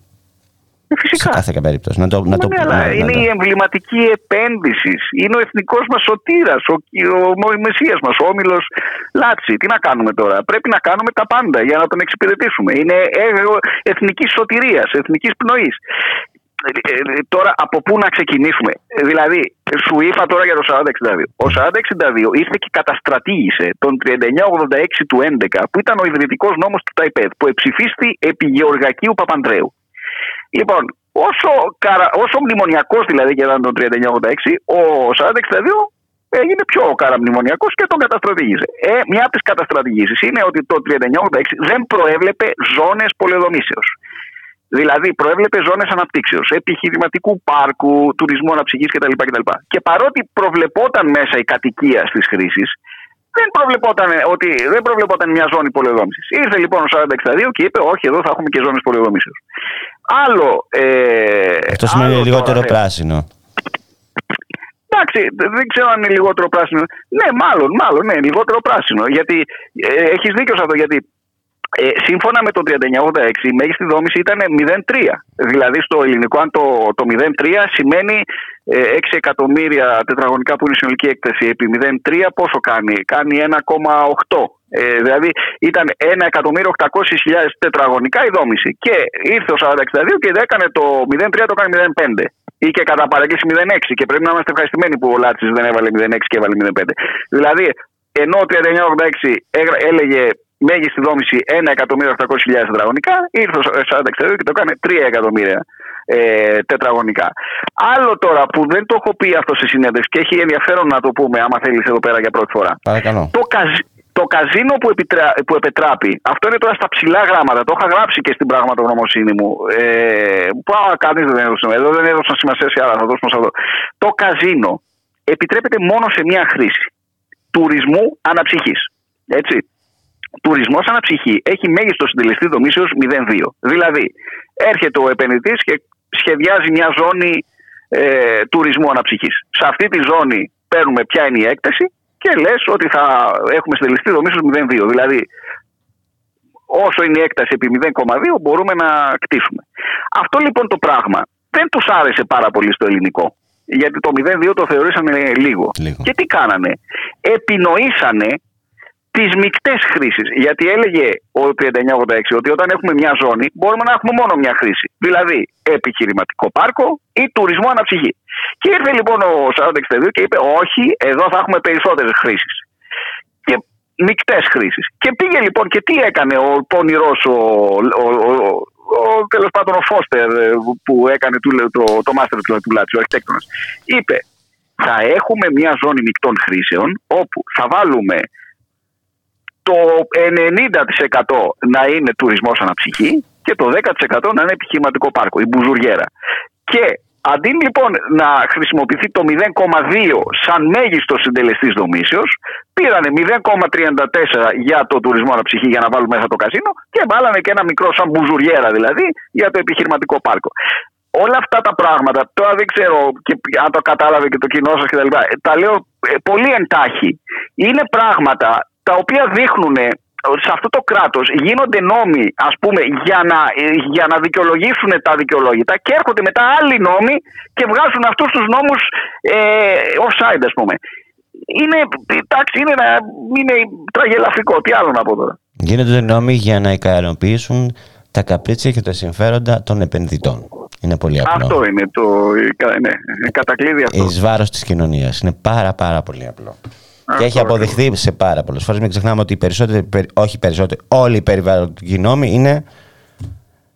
Ε, φυσικά. Σε κάθε περίπτωση. Να το, να το, ναι, αλλά να, είναι να η εμβληματική επένδυσης. Είναι ο εθνικός μας σωτήρας, ο, ο, ο Μεσσίας μας, ο όμιλος Λάτσι. Τι να κάνουμε τώρα; Πρέπει να κάνουμε τα πάντα για να τον εξυπηρετήσουμε. Είναι έργο εθνικής σωτηρίας, εθνικής πνοής. Ε, τώρα από πού να ξεκινήσουμε; Ε, Δηλαδή, σου είπα τώρα για το 4062. Ο 4062 ήρθε και καταστρατήγησε τον 3986 του 11, που ήταν ο ιδρυτικός νόμος του ΤΑΙΠΕΔ, που εψηφίστη επί Γεωργακίου Παπαντρέου. Λοιπόν, όσο, καρα... όσο μνημονιακός δηλαδή και ήταν τον 3986, ο 4062 έγινε πιο καραμνημονιακός και τον καταστρατήγησε. Ε, μια από τις καταστρατηγήσεις είναι ότι το 3986 δεν προέβλεπε ζώνες πολεοδομήσεως. Δηλαδή, προέβλεπε ζώνες αναπτύξεως, επιχειρηματικού πάρκου, τουρισμού αναψυχής κτλ. κτλ. Και παρότι προβλεπόταν μέσα η κατοικία στις χρήσεις, δεν προβλεπόταν, ότι, δεν προβλεπόταν μια ζώνη πολεοδόμησης. Ήρθε λοιπόν ο 4062 και είπε: Όχι, εδώ θα έχουμε και ζώνες πολεοδομήσεως. Άλλο. Ε, Αυτό σημαίνει άλλο λιγότερο τώρα, πράσινο. Εντάξει, δεν ξέρω αν είναι λιγότερο πράσινο. Ναι, μάλλον, μάλλον, ναι, λιγότερο πράσινο. Γιατί ε, έχεις δίκιο σε αυτό. Γιατί ε, σύμφωνα με το 3986 η μέγιστη δόμηση ήταν 0,3. Δηλαδή στο ελληνικό, αν το, το 0,3 σημαίνει ε, 6 εκατομμύρια τετραγωνικά που είναι η συνολική έκταση επί 0,3 πόσο κάνει; Κάνει 1,8. Ε, δηλαδή ήταν 1.800.000 τετραγωνικά η δόμηση. Και ήρθε ο 4062 και έκανε το 0,3 το κάνει 0,5 ή και κατά παραγγελία 0,6 και πρέπει να είμαστε ευχαριστημένοι που ο Λάτσι δεν έβαλε 0,6 και έβαλε 0,5. Δηλαδή, ενώ το 3986 έλεγε μέγιστη δόμηση 1.800.000 τετραγωνικά, ήρθε ο 4062 και το κάνει 3 εκατομμύρια ε, τετραγωνικά. Άλλο τώρα που δεν το έχω πει αυτό σε συνέντευξη και έχει ενδιαφέρον να το πούμε, άμα θέλεις εδώ πέρα για πρώτη φορά. Παρακαλώ. Το, καζ, το καζίνο που, επιτρα, που επετράπει, αυτό είναι τώρα στα ψηλά γράμματα, το είχα γράψει και στην πραγματογνωμοσύνη μου. Ε, που κανείς δεν έδωσε, εδώ δεν έδωσαν σημασία σε άλλα, θα δώσουμε σε αυτό. Το καζίνο επιτρέπεται μόνο σε μία χρήση. Τουρισμού αναψυχής. Έτσι. Τουρισμός αναψυχή έχει μέγιστο συντελεστή δομήσεω 0,2. Δηλαδή, έρχεται ο επενδυτής και σχεδιάζει μια ζώνη ε, τουρισμού αναψυχής. Σε αυτή τη ζώνη παίρνουμε ποια είναι η έκταση και λες ότι θα έχουμε συντελεστή δομήσεω 0,2. Δηλαδή, όσο είναι η έκταση επί 0,2 μπορούμε να κτίσουμε. Αυτό λοιπόν το πράγμα δεν τους άρεσε πάρα πολύ στο ελληνικό. Γιατί το 0,2 το θεωρήσανε λίγο. Λίγο. Και τι κάνανε; Επινοήσανε τις μεικτές χρήσεις. Γιατί έλεγε ο 3986 ότι όταν έχουμε μια ζώνη μπορούμε να έχουμε μόνο μια χρήση. Δηλαδή επιχειρηματικό πάρκο ή τουρισμό αναψυχή. Και ήρθε λοιπόν ο 4062 και είπε: Όχι, εδώ θα έχουμε περισσότερες χρήσεις. Και μεικτές χρήσεις. Και πήγε λοιπόν και τι έκανε ο πονηρός ο, ο, ο, ο, τέλος πάντων ο Φώστερ ε, που έκανε το, το, το μάστερ του, του Λάτσι, ο αρχιτέκτονας. Είπε: Θα έχουμε μια ζώνη μεικτών χρήσεων όπου θα βάλουμε το 90% να είναι τουρισμός αναψυχή και το 10% να είναι επιχειρηματικό πάρκο, η μπουζουριέρα. Και αντί λοιπόν να χρησιμοποιηθεί το 0,2 σαν μέγιστο συντελεστής δομήσεως, πήρανε 0,34 για το τουρισμό αναψυχή για να βάλουν μέσα το καζίνο και βάλανε και ένα μικρό σαν μπουζουριέρα δηλαδή για το επιχειρηματικό πάρκο. Όλα αυτά τα πράγματα, τώρα δεν ξέρω και αν το κατάλαβε και το κοινό σας κτλ. Τα λέω ε, πολύ εντάχει. Είναι πράγματα τα οποία δείχνουν ότι σε αυτό το κράτος γίνονται νόμοι ας πούμε για να, για να δικαιολογήσουν τα δικαιολόγητα και έρχονται μετά άλλοι νόμοι και βγάζουν αυτούς τους νόμους ε, offside ας πούμε. Είναι, εντάξει, είναι, ένα- είναι τραγελαφικό. Τι άλλο να πω τώρα. Γίνονται νόμοι για να ικανοποιήσουν τα καπρίτσια και τα συμφέροντα των επενδυτών. Είναι πολύ απλό. Αυτό είναι το ναι, κατακλείδι αυτό. Εις βάρος της κοινωνίας. Είναι πάρα πάρα πολύ απλό. Και έχει αποδειχθεί σε πάρα πολλές φορές. Μην ξεχνάμε ότι οι περισσότεροι, όχι περισσότεροι, όλοι οι περιβαλλοντικοί νόμοι είναι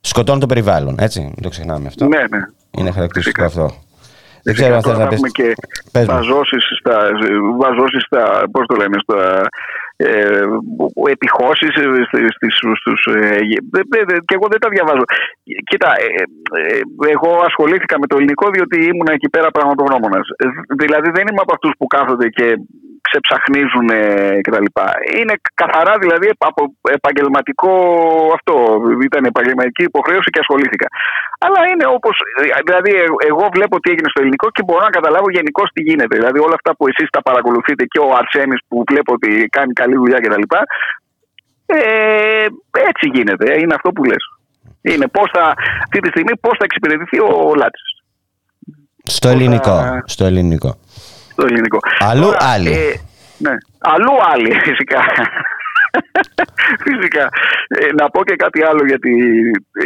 σκοτώνουν το περιβάλλον. Έτσι, μην το ξεχνάμε αυτό. Ναι, ναι. Είναι χαρακτηριστικό αυτό. Δεν ξέρω αν θες να πεις. και βαζώσεις στα, βαζώσεις στα, πώς το λένε, στα ε, επιχώσεις στις, στους, ε, και εγώ δεν τα διαβάζω. Κοίτα, ε, ε, εγώ ασχολήθηκα με το ελληνικό διότι ήμουν εκεί πέρα πραγματογνώμονας. Δηλαδή δεν είμαι από αυτούς που κάθονται και ξεψαχνίζουν κτλ. Είναι καθαρά δηλαδή από επαγγελματικό αυτό. Ήταν επαγγελματική υποχρέωση και ασχολήθηκα. Αλλά είναι όπως. Δηλαδή, εγώ βλέπω τι έγινε στο ελληνικό και μπορώ να καταλάβω γενικώς τι γίνεται. Δηλαδή, όλα αυτά που εσείς τα παρακολουθείτε και ο Αρσένης που βλέπω ότι κάνει καλή δουλειά κτλ. Ε, έτσι γίνεται. Είναι αυτό που λες. Είναι πώς θα, αυτή τη στιγμή πώς θα εξυπηρετηθεί ο Λάτσης. Στο ελληνικό. Στο ελληνικό. Στο ελληνικό. Αλλού άλλοι. Ε, ναι. Αλλού άλλοι φυσικά. Φυσικά. Ε, να πω και κάτι άλλο γιατί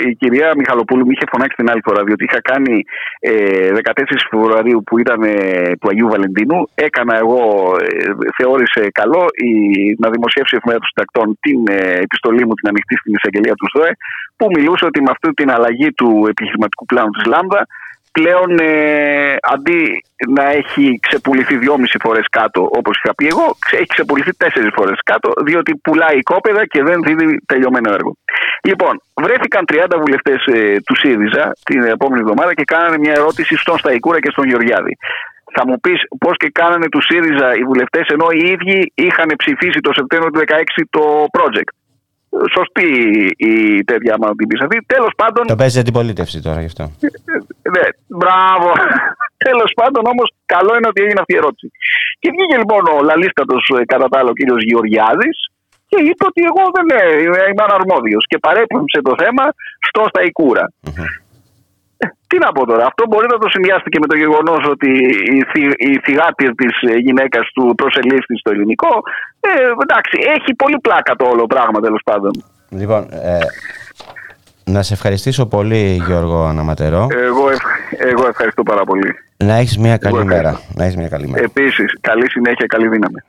η κυρία Μιχαλοπούλου μου είχε φωνάξει την άλλη φορά διότι είχα κάνει ε, 14 Φεβρουαρίου που ήταν ε, του Αγίου Βαλεντίνου έκανα εγώ, ε, θεώρησε καλό η, να δημοσιεύσει η εφημερίδα των συντακτών την ε, επιστολή μου την ανοιχτή στην εισαγγελία του ΣΔΟΕ που μιλούσε ότι με αυτή την αλλαγή του επιχειρηματικού πλάνου της Λάμδα πλέον ε, αντί να έχει ξεπουληθεί δυόμιση φορές κάτω όπως είχα πει εγώ, έχει ξεπουληθεί τέσσερις φορές κάτω διότι πουλάει κόπεδα και δεν δίνει τελειωμένο έργο. Λοιπόν, βρέθηκαν 30 βουλευτές ε, του ΣΥΡΙΖΑ την επόμενη εβδομάδα και κάνανε μια ερώτηση στον Σταϊκούρα και στον Γεωργιάδη. Θα μου πεις πώς και κάνανε του ΣΥΡΙΖΑ οι βουλευτές ενώ οι ίδιοι είχαν ψηφίσει το Σεπτέμβριο του 2016 το project σωστή η τέτοια άμα την πεις αυτή. Τέλος πάντων... Το παίζει αντιπολίτευση τώρα γι' αυτό. ναι, μπράβο. Τέλος πάντων όμως καλό είναι ότι έγινε αυτή η ερώτηση. Και βγήκε λοιπόν ο λαλίστατος ε, κατά τα άλλο κύριος Γεωργιάδης και είπε ότι εγώ δεν είμαι αναρμόδιος και παρέπληψε το θέμα στο Σταϊκούρα. Τι να πω τώρα, αυτό μπορεί να το συνδυάσετε και με το γεγονός ότι η, θη, η θυγάτη της γυναίκας του προσελήφθη στο ελληνικό. Ε, εντάξει, έχει πολύ πλάκα το όλο πράγμα τέλος πάντων. Λοιπόν, ε, να σε ευχαριστήσω πολύ, Γιώργο Αναματερό. Εγώ, εγώ ευχαριστώ πάρα πολύ. Να έχεις μια καλή μέρα. Να έχεις μια καλή μέρα. Επίσης, καλή συνέχεια, καλή δύναμη.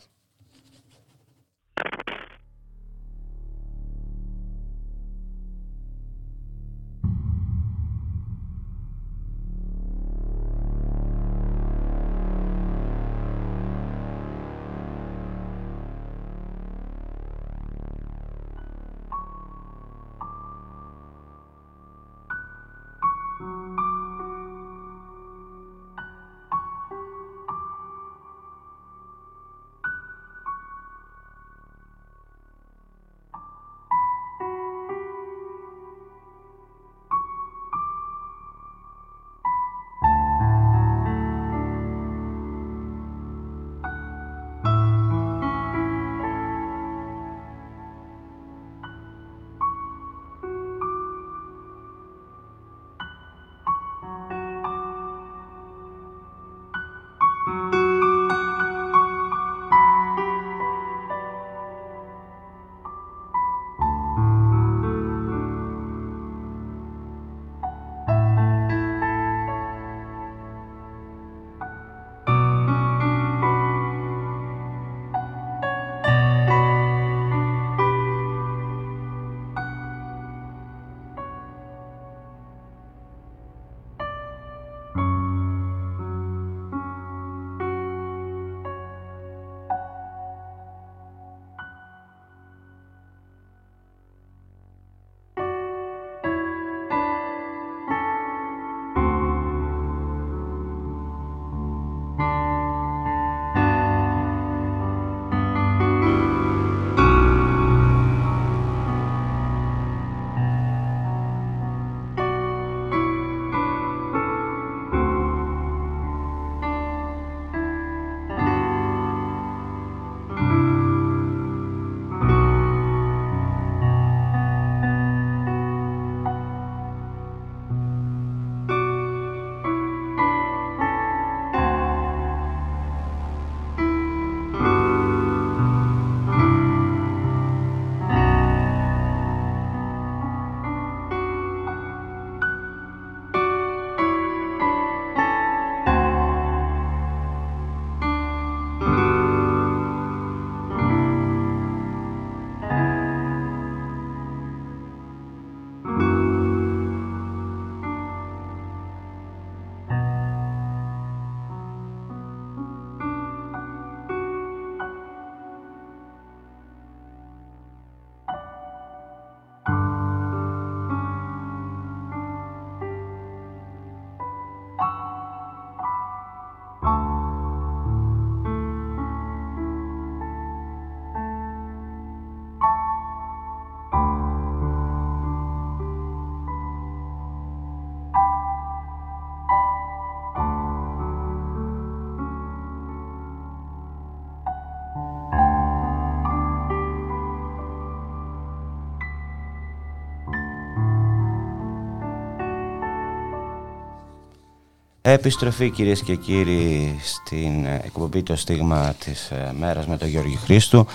Επιστροφή κυρίες και κύριοι στην εκπομπή το στίγμα της ε, μέρας με τον Γιώργη Χρήστου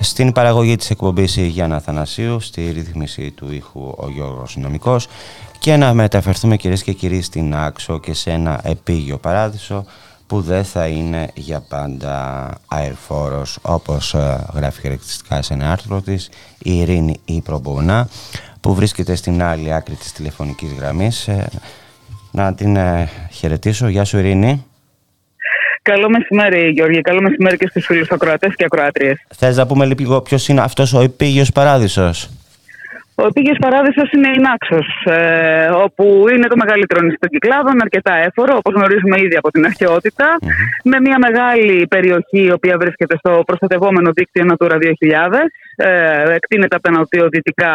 στην παραγωγή της εκπομπής η Γιάννα Θανασίου στη ρύθμιση του ήχου ο Γιώργος Νομικός. Και να μεταφερθούμε κυρίες και κύριοι στην Άξο και σε ένα επίγειο παράδεισο που δεν θα είναι για πάντα αερφόρος όπως ε, γράφει χαρακτηριστικά σε ένα άρθρο της η Ειρήνη η Προμπουνά που βρίσκεται στην άλλη άκρη της τηλεφωνικής γραμμής ε, να την ε, χαιρετήσω. Γεια σου Ειρήνη. Καλό μεσημέρι Γιώργη, καλό μεσημέρι και στους φίλους ακροατές και ακροάτριες. Θες να πούμε λίγο ποιος είναι αυτός ο επίγειος παράδεισος; Ο Επίγειος Παράδεισος είναι η Νάξος, ε, όπου είναι το μεγαλύτερο νησί των Κυκλάδων, αρκετά έφορο, όπως γνωρίζουμε ήδη από την αρχαιοτητα με μια μεγάλη περιοχή, η οποία βρίσκεται στο προστατευόμενο δίκτυο Natura 2000, ε, εκτείνεται από τα νοτιοδυτικά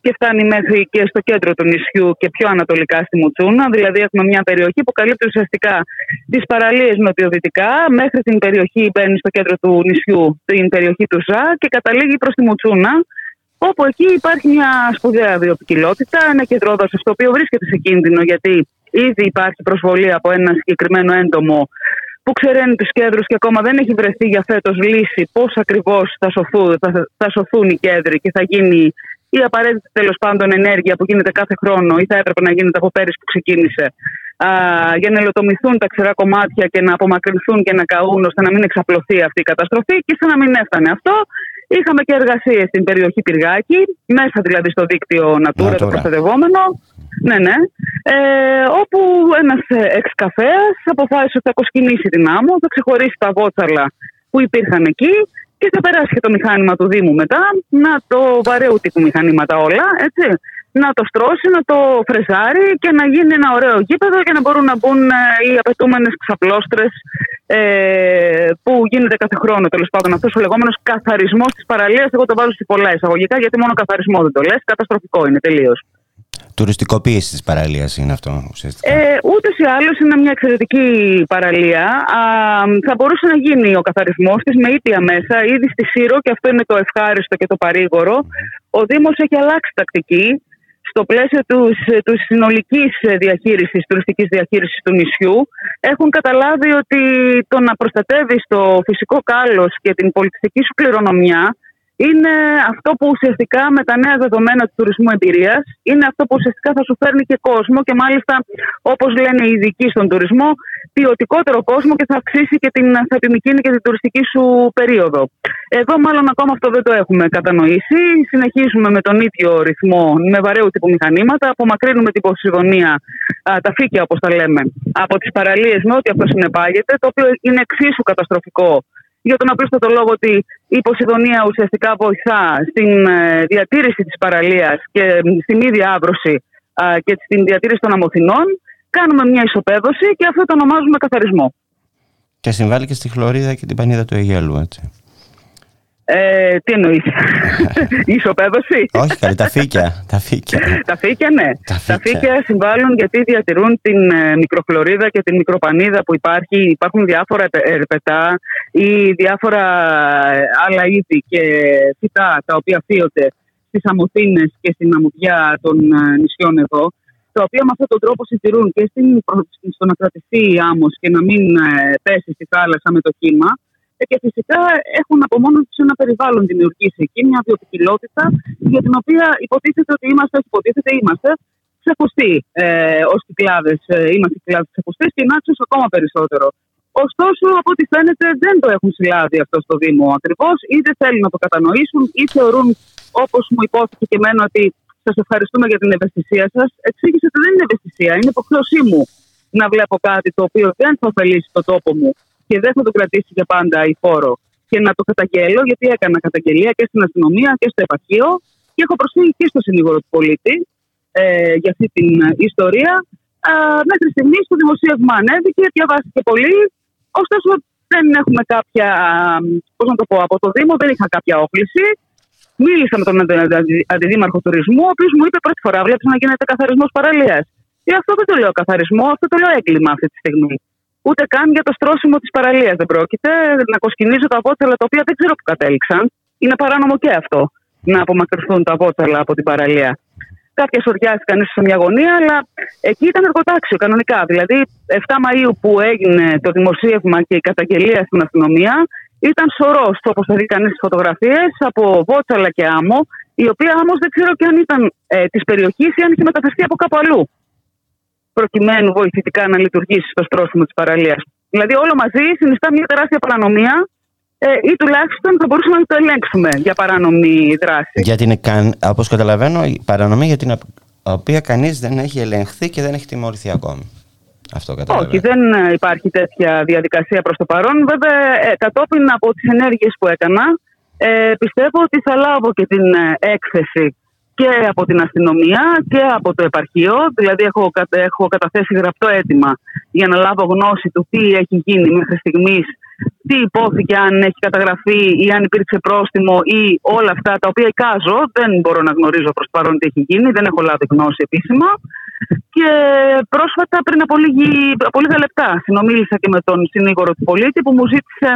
και φτάνει μέχρι και στο κέντρο του νησιού και πιο ανατολικά στη Μουτσούνα. Δηλαδή έχουμε μια περιοχή που καλύπτει ουσιαστικά τις παραλίες νοτιοδυτικά. Μέχρι την περιοχή, μπαίνει στο κέντρο του νησιού, την περιοχή του Ζα και καταλήγει προς τη Μουτσούνα όπου εκεί υπάρχει μια σπουδαία βιοπικιλότητα, ένα κέντρο δόση το οποίο βρίσκεται σε κίνδυνο γιατί ήδη υπάρχει προσβολή από ένα συγκεκριμένο έντομο που ξεραίνει τους κέντρους και ακόμα δεν έχει βρεθεί για φέτος λύση πώς ακριβώς θα, θα, θα σωθούν οι κέντροι και θα γίνει η απαραίτητη τέλος πάντων ενέργεια που γίνεται κάθε χρόνο ή θα έπρεπε να γίνεται από πέρυσι που ξεκίνησε. Α, για να ελοτομηθούν τα ξερά κομμάτια και να απομακρυνθούν και να καούν ώστε να μην εξαπλωθεί αυτή η καταστροφή και σαν να μην έφτανε αυτό Είχαμε και εργασίες στην περιοχή Πυργάκη, μέσα δηλαδή στο δίκτυο Natura, το προστατευόμενο. Ναι, ναι. Ε, όπου ένας εξκαφέας αποφάσισε ότι θα κοσκινήσει την άμμο, θα ξεχωρίσει τα βότσαλα που υπήρχαν εκεί και θα περάσει και το μηχάνημα του Δήμου μετά, να το βαρέου τύπου μηχανήματα όλα, έτσι να το στρώσει, να το φρεζάρει και να γίνει ένα ωραίο γήπεδο για να μπορούν να μπουν ε, οι απαιτούμενες ξαπλώστρες ε, που γίνεται κάθε χρόνο. Τέλος πάντων, αυτός ο λεγόμενος καθαρισμός της παραλίας. Εγώ το βάζω σε πολλά εισαγωγικά, γιατί μόνο καθαρισμό δεν το λες. Καταστροφικό είναι τελείως. Τουριστικοποίηση της παραλίας είναι αυτό ουσιαστικά. Ε, Ούτε ή άλλως είναι μια εξαιρετική παραλία. Α, θα μπορούσε να γίνει ο καθαρισμός της με ήπια μέσα. Ήδη στη Σύρο, και αυτό είναι το ευχάριστο και το παρήγορο, ο Δήμος έχει αλλάξει τακτική στο πλαίσιο τους τους συνολικής διαχείρισης, τουριστικής διαχείρισης του νησιού έχουν καταλάβει ότι το να προστατεύεις το φυσικό κάλος και την πολιτιστική σου κληρονομιά είναι αυτό που ουσιαστικά με τα νέα δεδομένα του τουρισμού εμπειρίας είναι αυτό που ουσιαστικά θα σου φέρνει και κόσμο και μάλιστα, όπως λένε οι ειδικοί στον τουρισμό, ποιοτικότερο κόσμο και θα αυξήσει και την, θα επιμηκύνει και την τουριστική σου περίοδο. Εδώ, μάλλον, ακόμα αυτό δεν το έχουμε κατανοήσει. Συνεχίζουμε με τον ίδιο ρυθμό, με βαρέου τύπου μηχανήματα. Απομακρύνουμε την Ποσειδονία, τα φύκια όπως τα λέμε, από τις παραλίες με ό,τι αυτό συνεπάγεται, το οποίο είναι εξίσου καταστροφικό για τον απλούστατο λόγο ότι η Ποσειδονία ουσιαστικά βοηθά στην ε, διατήρηση της παραλίας και στην ίδια άβρωση και στην διατήρηση των αμοθινών. Κάνουμε μια ισοπαίδωση και αυτό το ονομάζουμε καθαρισμό. Και συμβάλλει και στη Χλωρίδα και την Πανίδα του Αιγέλου, έτσι. Ε, τι εννοείς, η ισοπαίδωση; Όχι, καλή, τα φύκια. Τα φύκια, τα φύκια ναι. Τα φύκια. τα φύκια συμβάλλουν γιατί διατηρούν την ε, μικροχλωρίδα και την μικροπανίδα που υπάρχει. Υπάρχουν διάφορα ερπετά ή διάφορα ε, άλλα είδη και φυτά τα οποία φύονται στις αμμοθήνε και στην αμμουδιά των ε, νησιών εδώ τα οποία με αυτόν τον τρόπο συντηρούν και στην, στο να κρατηθεί η άμμος και να μην πέσει στη θάλασσα με το κύμα ε, και φυσικά έχουν από μόνος τους ένα περιβάλλον δημιουργήσει εκεί, μια βιοπικιλότητα για την οποία υποτίθεται ότι είμαστε, όχι υποτίθεται, είμαστε ξεχωστοί ε, ως κυκλάδες. Ε, είμαστε κυκλάδες ξεχωστέ και να ακόμα περισσότερο. Ωστόσο, από ό,τι φαίνεται, δεν το έχουν συλλάβει αυτό στο Δήμο ακριβώς, ή δεν θέλουν να το κατανοήσουν, ή θεωρούν, όπως μου υπόθηκε και εμένα, ότι σας ευχαριστούμε για την ευαισθησία σας. Εξήγησε ότι δεν είναι ευαισθησία, είναι υποχρέωσή μου να βλέπω κάτι το οποίο δεν θα ωφελήσει το τόπο μου και δεν θα το κρατήσει για πάντα η φόρο και να το καταγγέλω, γιατί έκανα καταγγελία και στην αστυνομία και στο επαρχείο και έχω προσφύγει και στο συνήγορο του πολίτη ε, για αυτή την ιστορία. Ε, μέχρι στιγμής το δημοσίευμα ανέβηκε, διαβάστηκε πολύ. Ωστόσο, δεν έχουμε κάποια. Πώς να το πω, από το Δήμο δεν είχα κάποια όχληση. Μίλησα με τον αντιδήμαρχο τουρισμού, ο οποίος μου είπε πρώτη φορά: Βλέπεις να γίνεται καθαρισμός παραλίας. Και αυτό δεν το λέω καθαρισμό, αυτό το λέω έγκλημα αυτή τη στιγμή ούτε καν για το στρώσιμο της παραλίας δεν πρόκειται. Να κοσκινίζω τα βότσαλα τα οποία δεν ξέρω που κατέληξαν. Είναι παράνομο και αυτό να απομακρυνθούν τα βότσαλα από την παραλία. κάποια σοριάσει κανεί σε μια γωνία, αλλά εκεί ήταν εργοτάξιο κανονικά. Δηλαδή, 7 Μαου που έγινε το δημοσίευμα και η καταγγελία στην αστυνομία, ήταν σωρός, όπως θα δει κανείς τι φωτογραφίες, από βότσαλα και άμμο, η οποία όμω δεν ξέρω και αν ήταν ε, της περιοχής ή αν είχε μεταφερθεί από κάπου αλλού. Προκειμένου βοηθητικά να λειτουργήσει στο στρώσιμο της παραλίας. Δηλαδή, όλο μαζί συνιστά μια τεράστια παρανομία ε, ή τουλάχιστον θα μπορούσαμε να το ελέγξουμε για παράνομη δράση. Γιατί είναι, όπως καταλαβαίνω, η παρανομία για την οποία κανείς δεν έχει ελεγχθεί και δεν έχει τιμωρηθεί ακόμη. Αυτό Όχι, δεν υπάρχει τέτοια διαδικασία προς το παρόν. Βέβαια, ε, κατόπιν από τις ενέργειες που έκανα, ε, πιστεύω ότι θα λάβω και την ε, έκθεση και από την αστυνομία και από το επαρχείο. Δηλαδή έχω, έχω καταθέσει γραπτό αίτημα για να λάβω γνώση του τι έχει γίνει μέχρι στιγμής, τι υπόθηκε αν έχει καταγραφεί ή αν υπήρξε πρόστιμο ή όλα αυτά τα οποία εικάζω. Δεν μπορώ να γνωρίζω προς παρόν τι έχει γίνει, δεν έχω λάβει γνώση επίσημα. Και πρόσφατα πριν από, λίγη, από λίγα λεπτά συνομίλησα και με τον συνήγορο του πολίτη που μου ζήτησε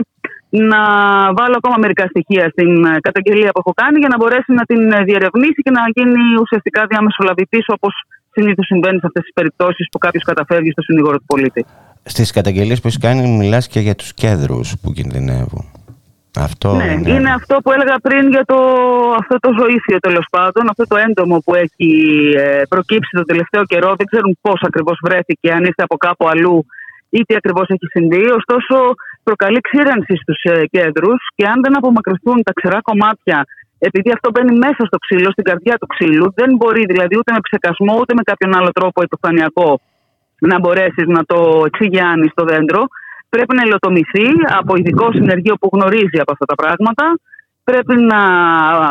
να βάλω ακόμα μερικά στοιχεία στην ε, καταγγελία που έχω κάνει για να μπορέσει να την ε, διερευνήσει και να γίνει ουσιαστικά διαμεσολαβητής όπως συνήθως συμβαίνει σε αυτές τις περιπτώσεις που κάποιος καταφεύγει στο συνήγορο του πολίτη. Στις καταγγελίες που έχεις κάνει, μιλάς και για τους κέντρους που κινδυνεύουν. Αυτό ναι, είναι... είναι αυτό που έλεγα πριν για το, αυτό το ζωήφιο τέλος πάντων, αυτό το έντομο που έχει ε, προκύψει το τελευταίο καιρό. Δεν ξέρουν πώς ακριβώς βρέθηκε, αν είστε από κάπου αλλού ή τι ακριβώς έχει συμβεί. Ωστόσο, προκαλεί ξύρανση στους ε, κέντρους και αν δεν απομακρυνθούν τα ξερά κομμάτια, επειδή αυτό μπαίνει μέσα στο ξύλο, στην καρδιά του ξύλου, δεν μπορεί δηλαδή ούτε με ψεκασμό ούτε με κάποιον άλλο τρόπο επιφανειακό να μπορέσεις να το εξηγιάνεις στο δέντρο. Πρέπει να υλοτομηθεί από ειδικό συνεργείο που γνωρίζει από αυτά τα πράγματα. Πρέπει να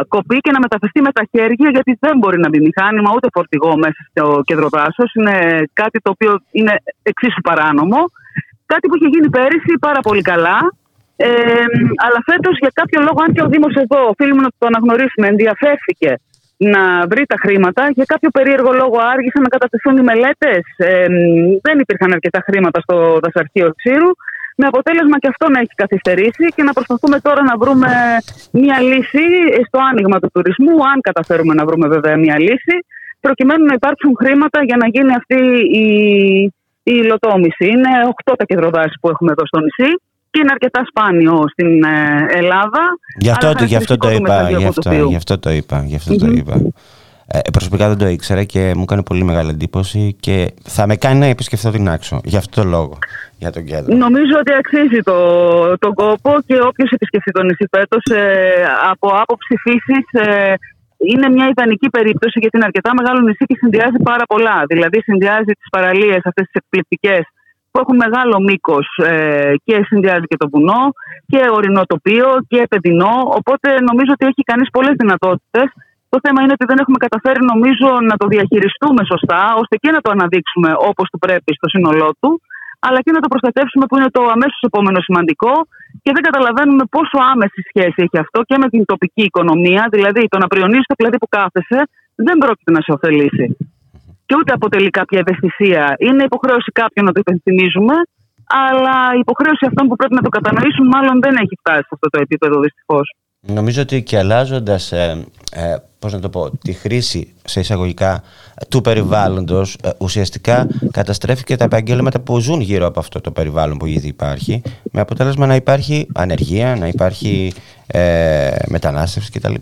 κοπεί και να μεταφερθεί με τα χέρια, γιατί δεν μπορεί να μπει μηχάνημα ούτε φορτηγό μέσα στο κέντρο δάσο. Είναι κάτι το οποίο είναι εξίσου παράνομο. Κάτι που είχε γίνει πέρυσι πάρα πολύ καλά. Ε, αλλά φέτος για κάποιο λόγο, αν και ο Δήμος εδώ, οφείλουμε να το αναγνωρίσουμε, ενδιαφέρθηκε να βρει τα χρήματα. Για κάποιο περίεργο λόγο άργησαν να κατατεθούν οι μελέτες. Ε, δεν υπήρχαν αρκετά χρήματα στο δασαρχείο Ξύρου. Με αποτέλεσμα και αυτό να έχει καθυστερήσει και να προσπαθούμε τώρα να βρούμε μια λύση στο άνοιγμα του τουρισμού, αν καταφέρουμε να βρούμε βέβαια μια λύση, προκειμένου να υπάρξουν χρήματα για να γίνει αυτή η, η υλοτόμηση. Είναι 8 τα κεντροδάσει που έχουμε εδώ στο νησί και είναι αρκετά σπάνιο στην ε, Ελλάδα. Γι' αυτό, γι αυτό το είπα. Γι' αυτό, γι αυτό το είπα. Γι αυτό το είπα. Ε, προσωπικά δεν το ήξερα και μου έκανε πολύ μεγάλη εντύπωση και θα με κάνει να επισκεφθώ την Άξο. Γι' αυτό το λόγο. Για τον κέντρο. Νομίζω ότι αξίζει το, τον κόπο και όποιος επισκεφθεί τον νησί φέτος ε, από άποψη φύσης ε, είναι μια ιδανική περίπτωση γιατί είναι αρκετά μεγάλο νησί και συνδυάζει πάρα πολλά. Δηλαδή συνδυάζει τις παραλίες αυτές τις εκπληκτικές που έχουν μεγάλο μήκος ε, και συνδυάζει και το βουνό και ορεινό τοπίο και παιδινό. Οπότε νομίζω ότι έχει κανείς πολλές δυνατότητες. Το θέμα είναι ότι δεν έχουμε καταφέρει νομίζω να το διαχειριστούμε σωστά ώστε και να το αναδείξουμε όπως του πρέπει στο σύνολό του αλλά και να το προστατεύσουμε που είναι το αμέσως επόμενο σημαντικό και δεν καταλαβαίνουμε πόσο άμεση σχέση έχει αυτό και με την τοπική οικονομία. Δηλαδή, το να πριονίσει το πλατή που κάθεσαι δεν πρόκειται να σε ωφελήσει. Και ούτε αποτελεί κάποια ευαισθησία. Είναι υποχρέωση κάποιων να το υπενθυμίζουμε, αλλά η υποχρέωση αυτών που πρέπει να το κατανοήσουν μάλλον δεν έχει φτάσει σε αυτό το επίπεδο δυστυχώς. Νομίζω ότι και αλλάζοντας ε, ε, πώς να το πω, τη χρήση σε εισαγωγικά του περιβάλλοντος ε, ουσιαστικά καταστρέφει και τα επαγγέλματα που ζουν γύρω από αυτό το περιβάλλον που ήδη υπάρχει με αποτέλεσμα να υπάρχει ανεργία, να υπάρχει ε, μετανάστευση κτλ.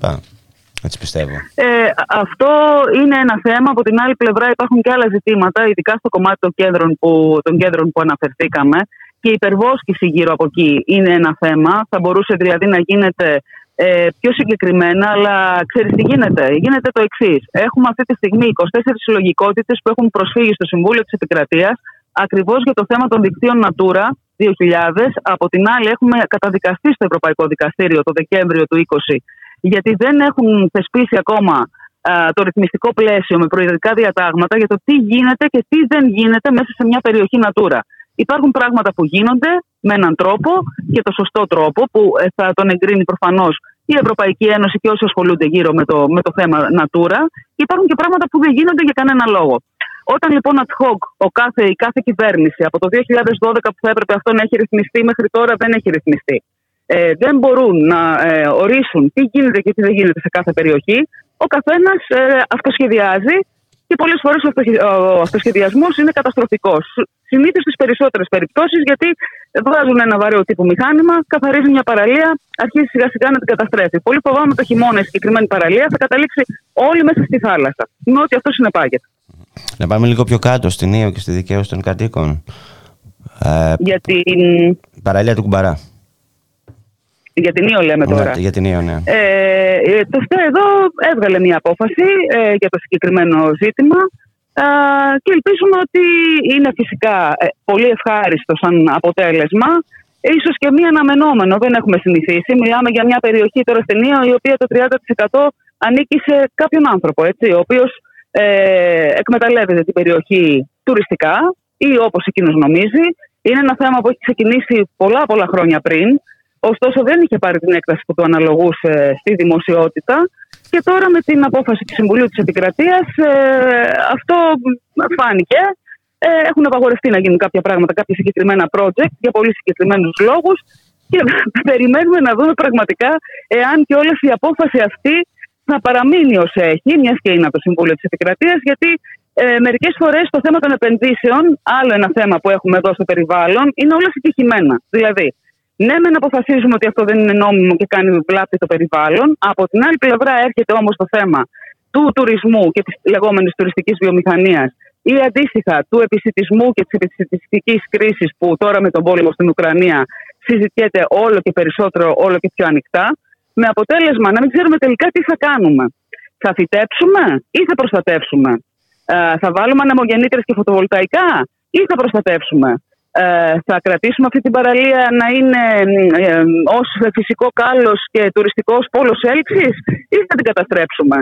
Έτσι πιστεύω. Ε, αυτό είναι ένα θέμα. Από την άλλη πλευρά υπάρχουν και άλλα ζητήματα, ειδικά στο κομμάτι των κέντρων που, των κέντρων που αναφερθήκαμε. Και η υπερβόσκηση γύρω από εκεί είναι ένα θέμα. Θα μπορούσε δηλαδή να γίνεται ε, πιο συγκεκριμένα, αλλά ξέρεις τι γίνεται. Γίνεται το εξής. Έχουμε αυτή τη στιγμή 24 συλλογικότητες που έχουν προσφύγει στο Συμβούλιο της Επικρατείας ακριβώς για το θέμα των δικτύων Natura 2000. Από την άλλη, έχουμε καταδικαστεί στο Ευρωπαϊκό Δικαστήριο το Δεκέμβριο του 20 γιατί δεν έχουν θεσπίσει ακόμα το ρυθμιστικό πλαίσιο με προεδρικά διατάγματα για το τι γίνεται και τι δεν γίνεται μέσα σε μια περιοχή Natura. Υπάρχουν πράγματα που γίνονται με έναν τρόπο και το σωστό τρόπο που ε, θα τον εγκρίνει προφανώς η Ευρωπαϊκή Ένωση και όσοι ασχολούνται γύρω με το, με το θέμα Natura. Και υπάρχουν και πράγματα που δεν γίνονται για κανένα λόγο. Όταν λοιπόν ad hoc ο κάθε, η κάθε κυβέρνηση από το 2012 που θα έπρεπε αυτό να έχει ρυθμιστεί μέχρι τώρα δεν έχει ρυθμιστεί. Ε, δεν μπορούν να ε, ορίσουν τι γίνεται και τι δεν γίνεται σε κάθε περιοχή. Ο καθένας ε, αυτοσχεδιάζει και πολλές φορές ο αυτοσχεδιασμός είναι καταστροφικός. Συνήθως στις περισσότερες περιπτώσεις, γιατί βάζουν ένα βαρέο τύπου μηχάνημα, καθαρίζουν μια παραλία, αρχίζει σιγά σιγά να την καταστρέφει. Πολύ φοβάμαι το χειμώνα η συγκεκριμένη παραλία θα καταλήξει όλη μέσα στη θάλασσα. Με ό,τι αυτός συνεπάγεται. Να πάμε λίγο πιο κάτω, στην Ήο και στη δικαίωση των κατοίκων. Ε, για την... Παραλία του Κουμπαρά. Για την Ήο λέμε τώρα. Ναι, για την Ήο, ναι. Ε, ε το ΣΤΕ εδώ έβγαλε μια απόφαση ε, για το συγκεκριμένο ζήτημα ε, και ελπίζουμε ότι είναι φυσικά ε, πολύ ευχάριστος σαν αποτέλεσμα. Ίσως και μία αναμενόμενο, δεν έχουμε συνηθίσει. Μιλάμε για μια περιοχή τώρα στην Ήο η οποία το 30% ανήκει σε κάποιον άνθρωπο, έτσι, ο οποίος ε, εκμεταλλεύεται την περιοχή τουριστικά ή όπως εκείνος νομίζει. Είναι ένα θέμα που έχει ξεκινήσει πολλά πολλά χρόνια πριν. Ωστόσο δεν είχε πάρει την έκταση που του αναλογούσε στη δημοσιότητα και τώρα με την απόφαση του Συμβουλίου της Επικρατείας ε, αυτό φάνηκε. Ε, έχουν απαγορευτεί να γίνουν κάποια πράγματα, κάποια συγκεκριμένα project για πολύ συγκεκριμένους λόγους και περιμένουμε να δούμε πραγματικά εάν και όλες η απόφαση αυτή θα παραμείνει ως έχει, μιας και είναι από το Συμβούλιο της Επικρατείας, γιατί ε, Μερικές φορές το θέμα των επενδύσεων, άλλο ένα θέμα που έχουμε εδώ στο περιβάλλον, είναι όλα συγκεκριμένα. Δηλαδή, ναι, μεν αποφασίζουμε ότι αυτό δεν είναι νόμιμο και κάνει βλάπτη το περιβάλλον. Από την άλλη πλευρά έρχεται όμως το θέμα του τουρισμού και της λεγόμενης τουριστικής βιομηχανίας ή αντίστοιχα του επισητισμού και της επισητιστικής κρίσης που τώρα με τον πόλεμο στην Ουκρανία συζητιέται όλο και περισσότερο, όλο και πιο ανοιχτά. Με αποτέλεσμα να μην ξέρουμε τελικά τι θα κάνουμε. Θα φυτέψουμε ή θα προστατεύσουμε; Ε, θα βάλουμε ανεμογεννήτρες και φωτοβολταϊκά ή θα προστατεύσουμε; Ε, θα κρατήσουμε αυτή την παραλία να είναι ε, ως φυσικό κάλος και τουριστικός πόλος έλξης ή θα την καταστρέψουμε.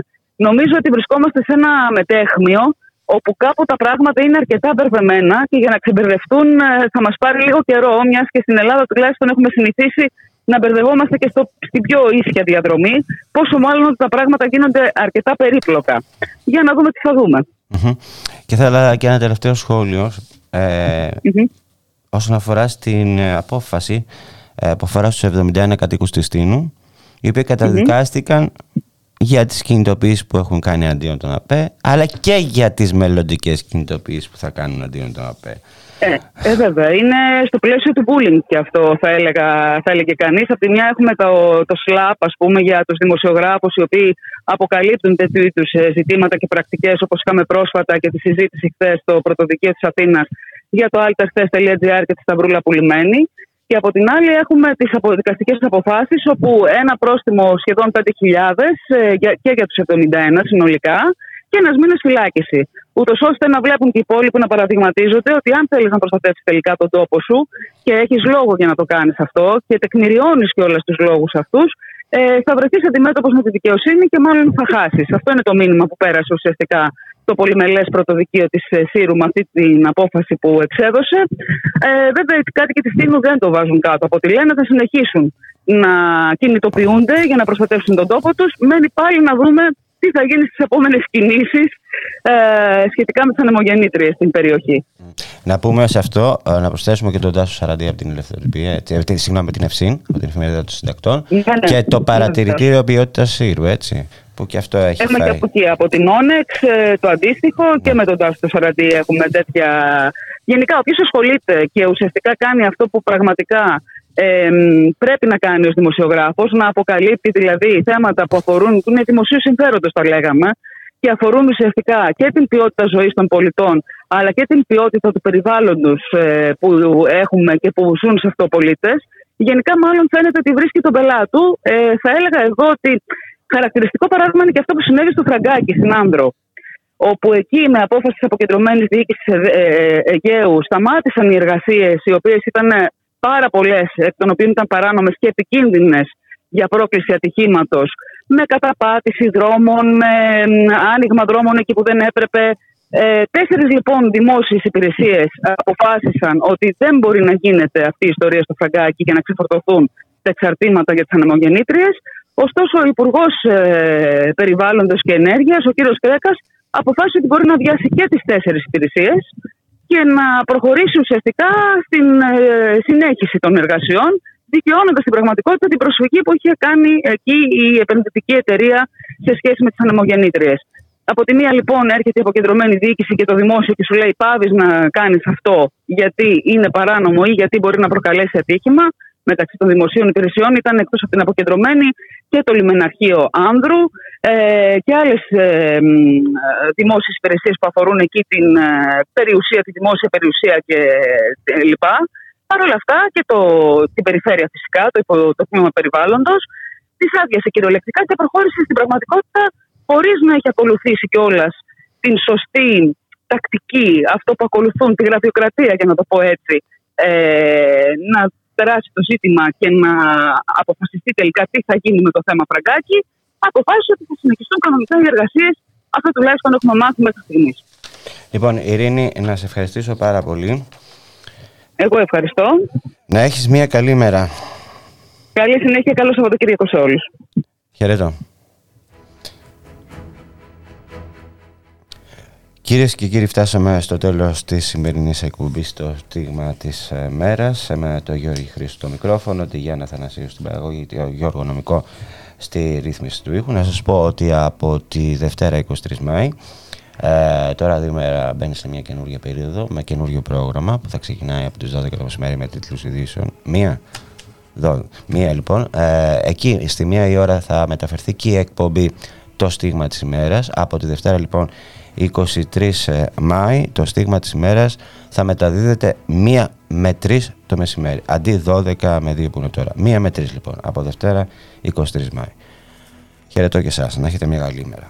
Νομίζω ότι βρισκόμαστε σε ένα μετέχμιο όπου κάπου τα πράγματα είναι αρκετά μπερδεμένα και για να ξεμπερδευτούν ε, θα μας πάρει λίγο καιρό, μιας και στην Ελλάδα τουλάχιστον έχουμε συνηθίσει να μπερδευόμαστε και στο, στην πιο ίσια διαδρομή, πόσο μάλλον ότι τα πράγματα γίνονται αρκετά περίπλοκα. Για να δούμε τι θα δούμε. Και θα ήθελα και ένα τελευταίο σχόλιο ε, όσον αφορά στην ε, απόφαση ε, που αφορά στους 71 κατοίκους της Τίνου οι οποίοι καταδικάστηκαν για τις κινητοποιήσεις που έχουν κάνει αντίον των ΑΠΕ αλλά και για τις μελλοντικές κινητοποιήσεις που θα κάνουν αντίον των ΑΠΕ. Ε, ε, βέβαια. Είναι στο πλαίσιο του bullying και αυτό θα, έλεγα, θα έλεγε κανείς. Από τη μια έχουμε το, το SLAP ας πούμε, για τους δημοσιογράφους οι οποίοι αποκαλύπτουν τέτοιου είδους ε, ζητήματα και πρακτικές όπως είχαμε πρόσφατα και τη συζήτηση χθες στο πρωτοδικείο της Αθήνας για το alterstest.gr και τη Σταυρούλα Πουλημένη. Και από την άλλη έχουμε τις δικαστικές αποφάσεις όπου ένα πρόστιμο σχεδόν 5.000 ε, και για τους 71 συνολικά και ένας μήνα φυλάκιση. Ούτως ώστε να βλέπουν και οι υπόλοιποι να παραδειγματίζονται ότι αν θέλεις να προστατεύσεις τελικά τον τόπο σου και έχεις λόγο για να το κάνεις αυτό και τεκμηριώνεις και όλα τους λόγους αυτούς, ε, θα βρεθείς αντιμέτωπος με τη δικαιοσύνη και μάλλον θα χάσεις. Αυτό είναι το μήνυμα που πέρασε ουσιαστικά το πολυμελές πρωτοδικείο της ε, ΣΥΡΟΥ με αυτή την απόφαση που εξέδωσε. Ε, βέβαια, οι κάτοικοι της Τίνου δεν το βάζουν κάτω. Από ό,τι λένε θα συνεχίσουν να κινητοποιούνται για να προστατεύσουν τον τόπο τους. Μένει πάλι να δούμε τι θα γίνει στις επόμενες κινήσεις ε, σχετικά με τις ανεμογεννήτριες στην περιοχή. Να πούμε σε αυτό, ε, να προσθέσουμε και τον Τάσο Σαραντή από την Ελευθερία, ε, συγγνώμη, την Ευσύν, από την Εφημερίδα των Συντακτών, ναι, ναι, και το παρατηρητήριο ποιότητας Σύρου, έτσι. Που και αυτό έχει Έχουμε φάει. και από εκεί, από την Όνεξ, ε, το αντίστοιχο και ναι. με τον Τάσο Σαραντή έχουμε τέτοια. Γενικά, όποιος ασχολείται και ουσιαστικά κάνει αυτό που πραγματικά ε, πρέπει να κάνει ως δημοσιογράφος, να αποκαλύπτει δηλαδή θέματα που αφορούν, που είναι δημοσίου συμφέροντος τα λέγαμε, και αφορούν ουσιαστικά και την ποιότητα ζωής των πολιτών, αλλά και την ποιότητα του περιβάλλοντος ε, που έχουμε και που ζουν σε αυτό πολίτες. Γενικά μάλλον φαίνεται ότι βρίσκει τον πελάτου. Ε, θα έλεγα εγώ ότι χαρακτηριστικό παράδειγμα είναι και αυτό που συνέβη στο Φραγκάκι, στην Άνδρο όπου εκεί με απόφαση της αποκεντρωμένης διοίκησης Αιγαίου σταμάτησαν οι εργασίες οι οποίες ήταν πάρα πολλές, εκ των οποίων ήταν παράνομες και επικίνδυνες για πρόκληση ατυχήματος, με καταπάτηση δρόμων, με άνοιγμα δρόμων εκεί που δεν έπρεπε. Ε, Τέσσερις λοιπόν δημόσιες υπηρεσίες αποφάσισαν ότι δεν μπορεί να γίνεται αυτή η ιστορία στο φραγκάκι για να ξεφορτωθούν τα εξαρτήματα για τις ανεμογεννήτριες. Ωστόσο, ο Υπουργός ε, Περιβάλλοντος και Ενέργειας, ο κ. Κρέκας, αποφάσισε ότι μπορεί να βιάσει και τις τέσσερις υπηρεσίες και να προχωρήσει ουσιαστικά στην ε, συνέχιση των εργασιών, δικαιώνοντας στην πραγματικότητα την προσφυγή που είχε κάνει εκεί η επενδυτική εταιρεία σε σχέση με τις ανεμογεννήτριες. Από τη μία λοιπόν έρχεται η αποκεντρωμένη διοίκηση και το δημόσιο και σου λέει πάβεις να κάνεις αυτό γιατί είναι παράνομο ή γιατί μπορεί να προκαλέσει ατύχημα. Μεταξύ των δημοσίων υπηρεσιών ήταν εκτός από την αποκεντρωμένη και το λιμεναρχείο Άνδρου ε, και άλλες ε, δημόσιες υπηρεσίες που αφορούν εκεί την ε, περιουσία, τη δημόσια περιουσία κλπ. Παρ' όλα αυτά και το, την περιφέρεια φυσικά, το, το τμήμα περιβάλλοντος, τη άδειασε κυριολεκτικά και προχώρησε στην πραγματικότητα χωρίς να έχει ακολουθήσει κιόλας την σωστή τακτική, αυτό που ακολουθούν, τη γραφειοκρατία, για να το πω έτσι, ε, να περάσει το ζήτημα και να αποφασιστεί τελικά τι θα γίνει με το θέμα Φραγκάκη, αποφάσισε ότι θα συνεχιστούν κανονικά οι εργασίες. Αυτό τουλάχιστον έχουμε μάθει μέχρι στιγμής. Λοιπόν, Ειρήνη, να σε ευχαριστήσω πάρα πολύ. Εγώ ευχαριστώ. Να έχεις μια καλή μέρα. Καλή συνέχεια, καλό Σαββατοκύριακο σε όλους. Χαιρετώ. Κυρίες και κύριοι, φτάσαμε στο τέλος της σημερινής εκπομπής στο στίγμα της ε, μέρας. Με το Γιώργη Χρήστο στο μικρόφωνο, τη Γιάννα Θανασίου στην παραγωγή, το Γιώργο Νομικό στη ρύθμιση του ήχου. Να σας πω ότι από τη Δευτέρα 23 Μάη ε, τώρα δύο μέρα μπαίνει σε μια καινούργια περίοδο με καινούργιο πρόγραμμα που θα ξεκινάει από τις 12 το μεσημέρι με τίτλους ειδήσεων. Μία, δω, μία λοιπόν. Ε, εκεί στη μία η ώρα θα μεταφερθεί και η εκπομπή το στίγμα της ημέρας. Από τη Δευτέρα λοιπόν 23 ε, Μάη το στίγμα της ημέρας θα μεταδίδεται μία με 3 το μεσημέρι. Αντί 12 με 2 που είναι τώρα. Μία με 3 λοιπόν. Από Δευτέρα 23 Μάη. Χαιρετώ και εσάς. Να έχετε μια καλή ημέρα.